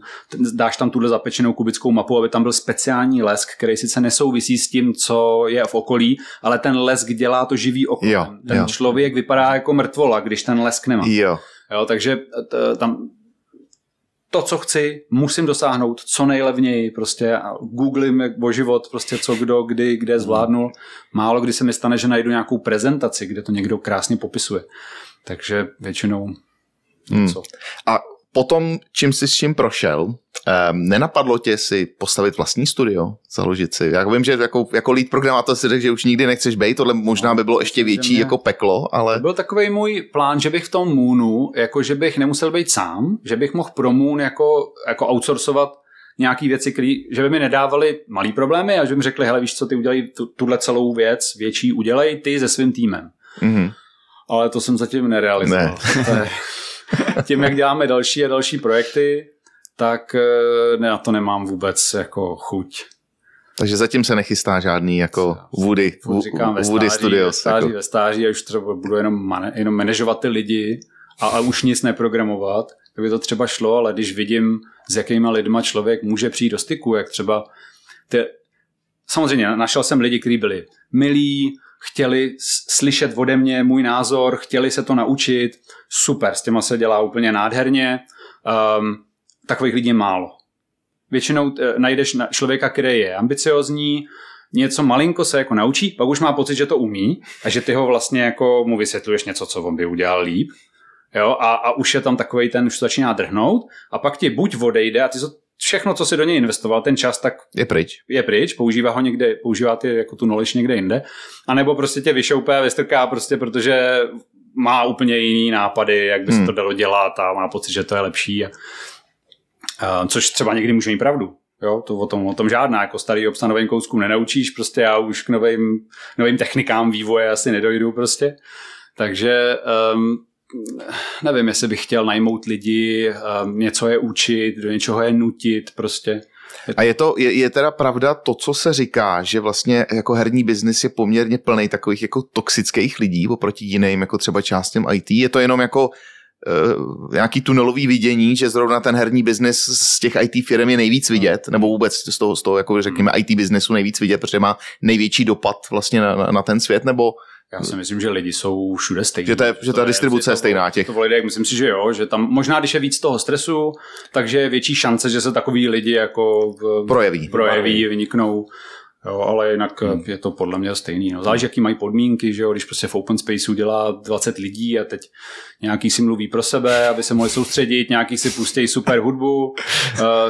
dáš tam tuhle zapečenou kubickou mapu, aby tam byl speciální lesk, který sice nesouvisí s tím, co je v okolí, ale ten lesk dělá to živý oko. Jo, ten ten jo. člověk vypadá jako mrtvola, když ten lesk nemá. Jo. Jo, takže t- tam to, co chci, musím dosáhnout co nejlevněji, prostě a googlím o život, prostě co kdo, kdy, kde zvládnul. Málo kdy se mi stane, že najdu nějakou prezentaci, kde to někdo krásně popisuje. Takže většinou něco. A potom, čím jsi s čím prošel, um, nenapadlo tě si postavit vlastní studio, založit si. Já vím, že jako, jako lead programátor si řekl, že už nikdy nechceš být, tohle možná by bylo ještě větší mě- jako peklo, ale To byl takový můj plán, že bych v tom Moonu, jako že bych nemusel být sám, že bych mohl pro Moon jako, jako outsourcovat nějaký věci, které, že by mi nedávali malý problémy a že by mi řekli, hele víš co, ty udělej tu, tuhle celou věc větší, udělej ty se svým týmem. mhm. Ale to jsem zatím nerealizoval. Ne. To je, tím, jak děláme další a další projekty, tak eh, ne, na to nemám vůbec jako chuť. takže zatím se nechystá žádný jako Woody, říkám ve Woody stáří, Studios. ve stáří, jako. ve stáří a už třeba budu jenom, man, jenom manažovat ty lidi a, a už nic neprogramovat, tak by to třeba šlo, ale když vidím, s jakýma lidma člověk může přijít do styku, jak třeba ty, samozřejmě našel jsem lidi, kteří byli milí, chtěli slyšet ode mě můj názor, chtěli se to naučit, super, s těma se dělá úplně nádherně, um, takových lidí málo. Většinou najdeš na- člověka, který je ambiciozní, něco malinko se jako naučí, pak už má pocit, že to umí a že ty ho vlastně jako mu vysvětluješ něco, co on by udělal líp. Jo, a, a už je tam takový ten, už to začíná drhnout a pak ti buď odejde a ty všechno, co si do něj investoval, ten čas, tak Je pryč. je pryč, používá ho někde, používá ty jako tu knowledge někde jinde, a nebo prostě tě vyšoupe a vystrká prostě, protože má úplně jiný nápady, jak by se Hmm. to dalo dělat a má pocit, že to je lepší. A, a, což třeba někdy může mít pravdu. Jo, to o tom, o tom žádná, jako starý obsah novým kouskům nenaučíš, prostě já už k novým, novým technikám vývoje asi nedojdu prostě. Takže um, nevím, jestli bych chtěl najmout lidi, um, něco je učit, do něčeho je nutit, prostě. A je to, je, je teda pravda to, co se říká, že vlastně jako herní biznis je poměrně plný takových jako toxických lidí oproti jiným, jako třeba částem IT. Je to jenom jako uh, nějaký tunelový vidění, že zrovna ten herní biznis z těch IT firm je nejvíc vidět, nebo vůbec z toho, z toho jako řekněme IT biznesu nejvíc vidět, protože má největší dopad vlastně na, na, na ten svět, nebo Já si myslím, že lidi jsou všude stejní. Že to je- že ta distribuce je stejná těch. To lidech, myslím si, že jo, že tam možná, když je víc toho stresu, takže je větší šance, že se takový lidi jako v, projeví. projeví, vyniknou. Jo, ale jinak hmm. je to podle mě stejný. No. Záleží, jaký mají podmínky, že jo, když prostě v open spaceu dělá 20 lidí a teď nějaký si mluví pro sebe, aby se mohli soustředit, nějaký si pustí super hudbu, uh,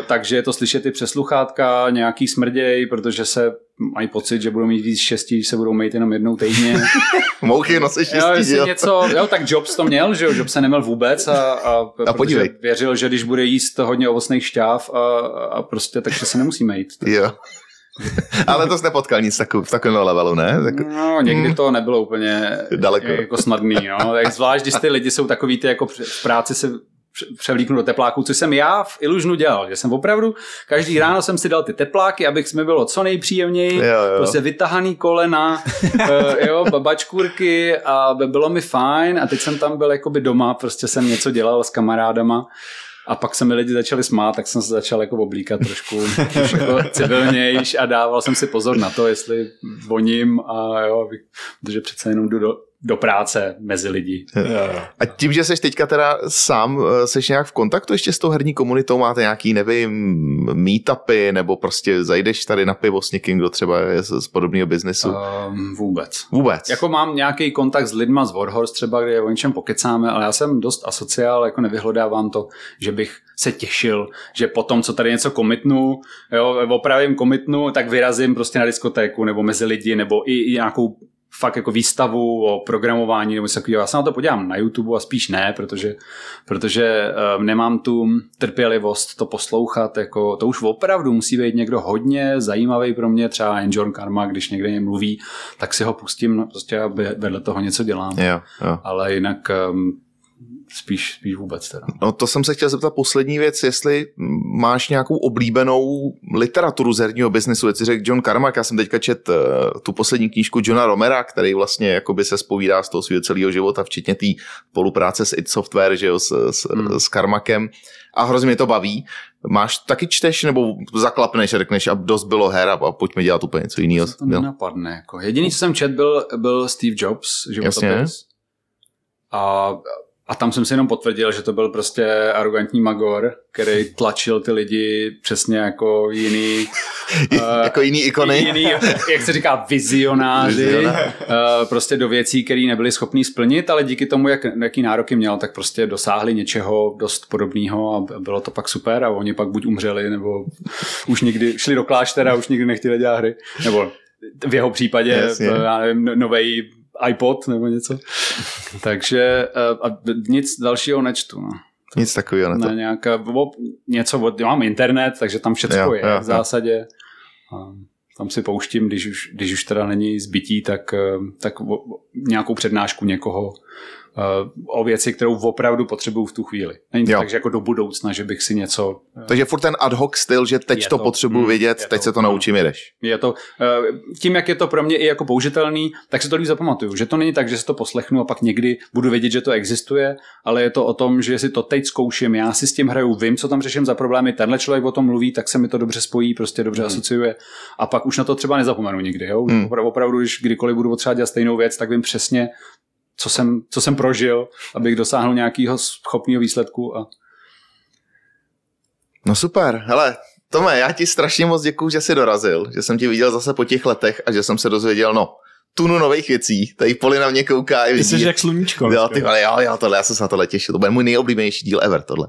takže je to slyšet i přes sluchátka, nějaký smrděj, protože se mají pocit, že budou mít víc štěstí, když se budou mít jenom jednou týdně. Mouchy nosí Jo, štěstí, jestli jo. něco, jo, tak Jobs to měl, že jo, Jobs se neměl vůbec a, a, protože podívej. věřil, že když bude jíst hodně ovocných šťáv a, a prostě, takže se nemusíme jít. jo. Ale to jsi nepotkal nic takového, v takovém levelu, ne? Tak, No, někdy to nebylo úplně Daleko. jako snadný, no. Tak zvlášť, když ty lidi jsou takový, ty jako v práci se pře- převlíknu do tepláků, což jsem já v Ilužnu dělal, že jsem opravdu, každý ráno jsem si dal ty tepláky, abych mi bylo co nejpříjemněji, Jo, jo. prostě vytahaný kolena, eh, jo, babačkůrky a bylo mi fajn a teď jsem tam byl jakoby doma, prostě jsem něco dělal s kamarádama a pak se mi lidi začali smát, tak jsem se začal jako oblíkat trošku jako civilnějš a dával jsem si pozor na to, jestli voním a jo, protože přece jenom jdu do, do práce mezi lidi. A tím, že jsi teďka teda sám, eh, seš nějak v kontaktu ještě s tou herní komunitou, máte nějaký, nevím, meetupy, nebo prostě zajdeš tady na pivo s někým, kdo třeba je z, z podobného biznesu? Um, vůbec. Vůbec. Jako mám nějaký kontakt s lidma z Warhorse třeba, kde o něčem pokecáme, ale já jsem dost asociál, jako nevyhledávám to, že bych se těšil, že potom, co tady něco komitnu, jo, opravím komitnu, tak vyrazím prostě na diskotéku nebo mezi lidi, nebo i, i nějakou fakt jako výstavu o programování nebo něco takového. Já se na to podívám na YouTube a spíš ne, protože, protože um, nemám tu trpělivost to poslouchat. Jako, to už opravdu musí být někdo hodně zajímavý pro mě, třeba John Karma, když někde mluví, tak si ho pustím no, prostě a vedle toho něco dělám. Jo, jo. Ale jinak um, spíš, spíš vůbec teda. No to jsem se chtěl zeptat poslední věc, jestli máš nějakou oblíbenou literaturu z herního biznesu. Jestli řekl John Carmack, já jsem teďka čet uh, tu poslední knížku Johna Romera, který vlastně jakoby se spovídá z toho svého celého života, včetně té spolupráce s id Software, že jo, s, s, hmm. s Carmackem a hrozně mě to baví. Máš taky čteš nebo zaklapneš a řekneš a dost bylo her a, a pojďme dělat úplně něco jiného. To nenapadne. Jako. Jediný, co jsem čet, byl, byl Steve Jobs, životopis. A a tam jsem si jenom potvrdil, že to byl prostě arrogantní magor, který tlačil ty lidi přesně jako jiný... uh, jako jiný ikony. Jiný, jak se říká, vizionáři. uh, prostě do věcí, které nebyli schopní splnit, ale díky tomu, jak, jaký nároky měl, tak prostě dosáhli něčeho dost podobného a bylo to pak super a oni pak buď umřeli, nebo už nikdy šli do kláštera už nikdy nechtěli dělat hry. Nebo v jeho případě, yes, yeah. já nevím, no, novej iPod nebo něco. Takže eh, a nic dalšího nečtu. No. Nic takového ne, nějaká, něco, od, mám internet, takže tam všechno je jo, v zásadě. A tam si pouštím, když už, když už teda není zbytí, tak, eh, tak nějakou přednášku někoho o věci, kterou opravdu potřebuju v tu chvíli. Není to jo. tak, že jako do budoucna, že bych si něco... Eh, Takže furt ten ad hoc styl, že teď to, to potřebuju mm, vědět, teď to, se to naučím, jedeš. Je to, eh, tím, jak je to pro mě i jako použitelný, tak si to líp zapamatuju. Že to není tak, že si to poslechnu a pak někdy budu vědět, že to existuje, ale je to o tom, že si to teď zkouším, já si s tím hraju, vím, co tam řeším za problémy, tenhle člověk o tom mluví, tak se mi to dobře spojí, prostě dobře hmm. asociuje a pak už na to třeba nezapomenu nikdy. Jo? Hmm. Opravdu, když kdykoliv budu potřebovat dělat stejnou věc, tak vím přesně, co jsem, co jsem prožil, abych dosáhnul nějakého schopného výsledku. A... No super, hele, Tome, já ti strašně moc děkuju, že jsi dorazil, že jsem ti viděl zase po těch letech a že jsem se dozvěděl, no, tunu nových věcí. Tady Poli na mě kouká. Ty jsi jak sluníčko. Jo, ty, ale jo, jo, tohle, já jsem se na tohle těšil. To bude můj nejoblíbenější díl ever, tohle.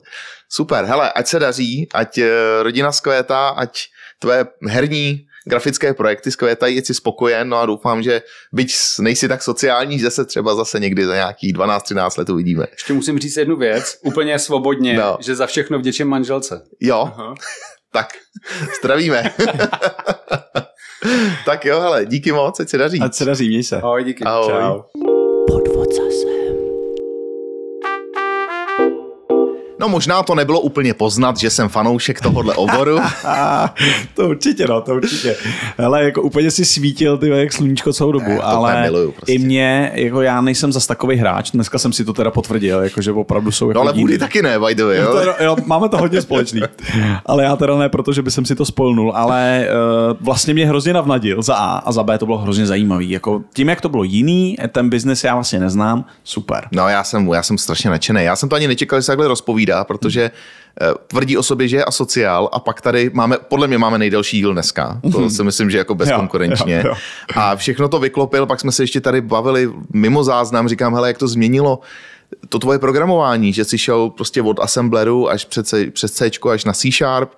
Super, hele, ať se daří, ať eh, rodina zkvétá, ať tvoje herní grafické projekty skvětají, jsi spokojen, no a doufám, že byť nejsi tak sociální, že se třeba zase někdy za nějakých 12-13 let uvidíme. Ještě musím říct jednu věc, úplně svobodně, no. že za všechno vděčím manželce. Jo, Aha. tak zdravíme. tak jo, hele, díky moc, ať se daří. Ať se daří, měj se. Ahoj, díky. Ahoj. Čau. Podvod No možná to nebylo úplně poznat, že jsem fanoušek tohohle oboru. to určitě, no, to určitě. Ale jako úplně si svítil ty jak sluníčko celou dobu, ne, ale miluju, prostě. i mě, jako já nejsem zas takový hráč, dneska jsem si to teda potvrdil, jako že opravdu jsou jako No ale Woody taky ne, by the way, jo? To, jo? Máme to hodně společný. ale já teda ne, protože by jsem si to spolnul, ale uh, vlastně mě hrozně navnadil za A a za B to bylo hrozně zajímavý. Jako tím, jak to bylo jiný, ten biznes já vlastně neznám, super. No já jsem, já jsem strašně nadšený. Já jsem to ani nečekal, že se takhle rozpovídá povídá, protože eh, tvrdí o sobě, že je asociál a pak tady máme, podle mě máme nejdelší díl dneska. To mhm. si myslím, že jako bezkonkurenčně. Jo, jo, jo. A všechno to vyklopil, pak jsme se ještě tady bavili mimo záznam, říkám, hele, jak to změnilo to tvoje programování, že jsi šel prostě od assembleru až před C, přes C až na C Sharp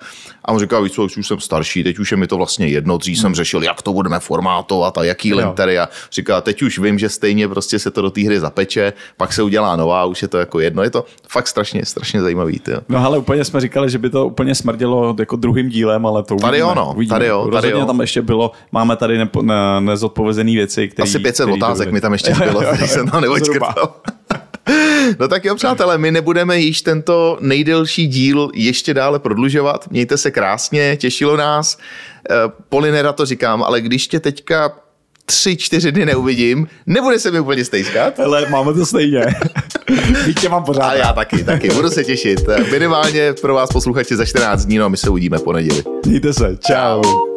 a on říkal, víš co, už jsem starší, teď už je mi to vlastně jedno, dřív jsem hmm. řešil, jak to budeme formátovat a jaký lintery a říká, teď už vím, že stejně prostě se to do té hry zapeče, pak se udělá nová, už je to jako jedno, je to fakt strašně, strašně zajímavý. Tyjo. No ale úplně jsme říkali, že by to úplně smrdělo jako druhým dílem, ale to uvidíme. Tady jo, no, uvidíme. tady jo, tady jo. tam ještě bylo, máme tady nepo, ne, nezodpovězené věci, které... Asi 500 otázek mi tam ještě bylo, když jsem tam No tak jo, přátelé, my nebudeme již tento nejdelší díl ještě dále prodlužovat. Mějte se krásně, těšilo nás. Eh, Polinera to říkám, ale když tě teďka tři, čtyři dny neuvidím, nebude se mi úplně stejskat. Ale máme to stejně. Víte, mám pořád. Ale já taky, taky. Budu se těšit. Minimálně pro vás posluchači za 14 dní, no a my se uvidíme po neděli. Mějte se. Čau.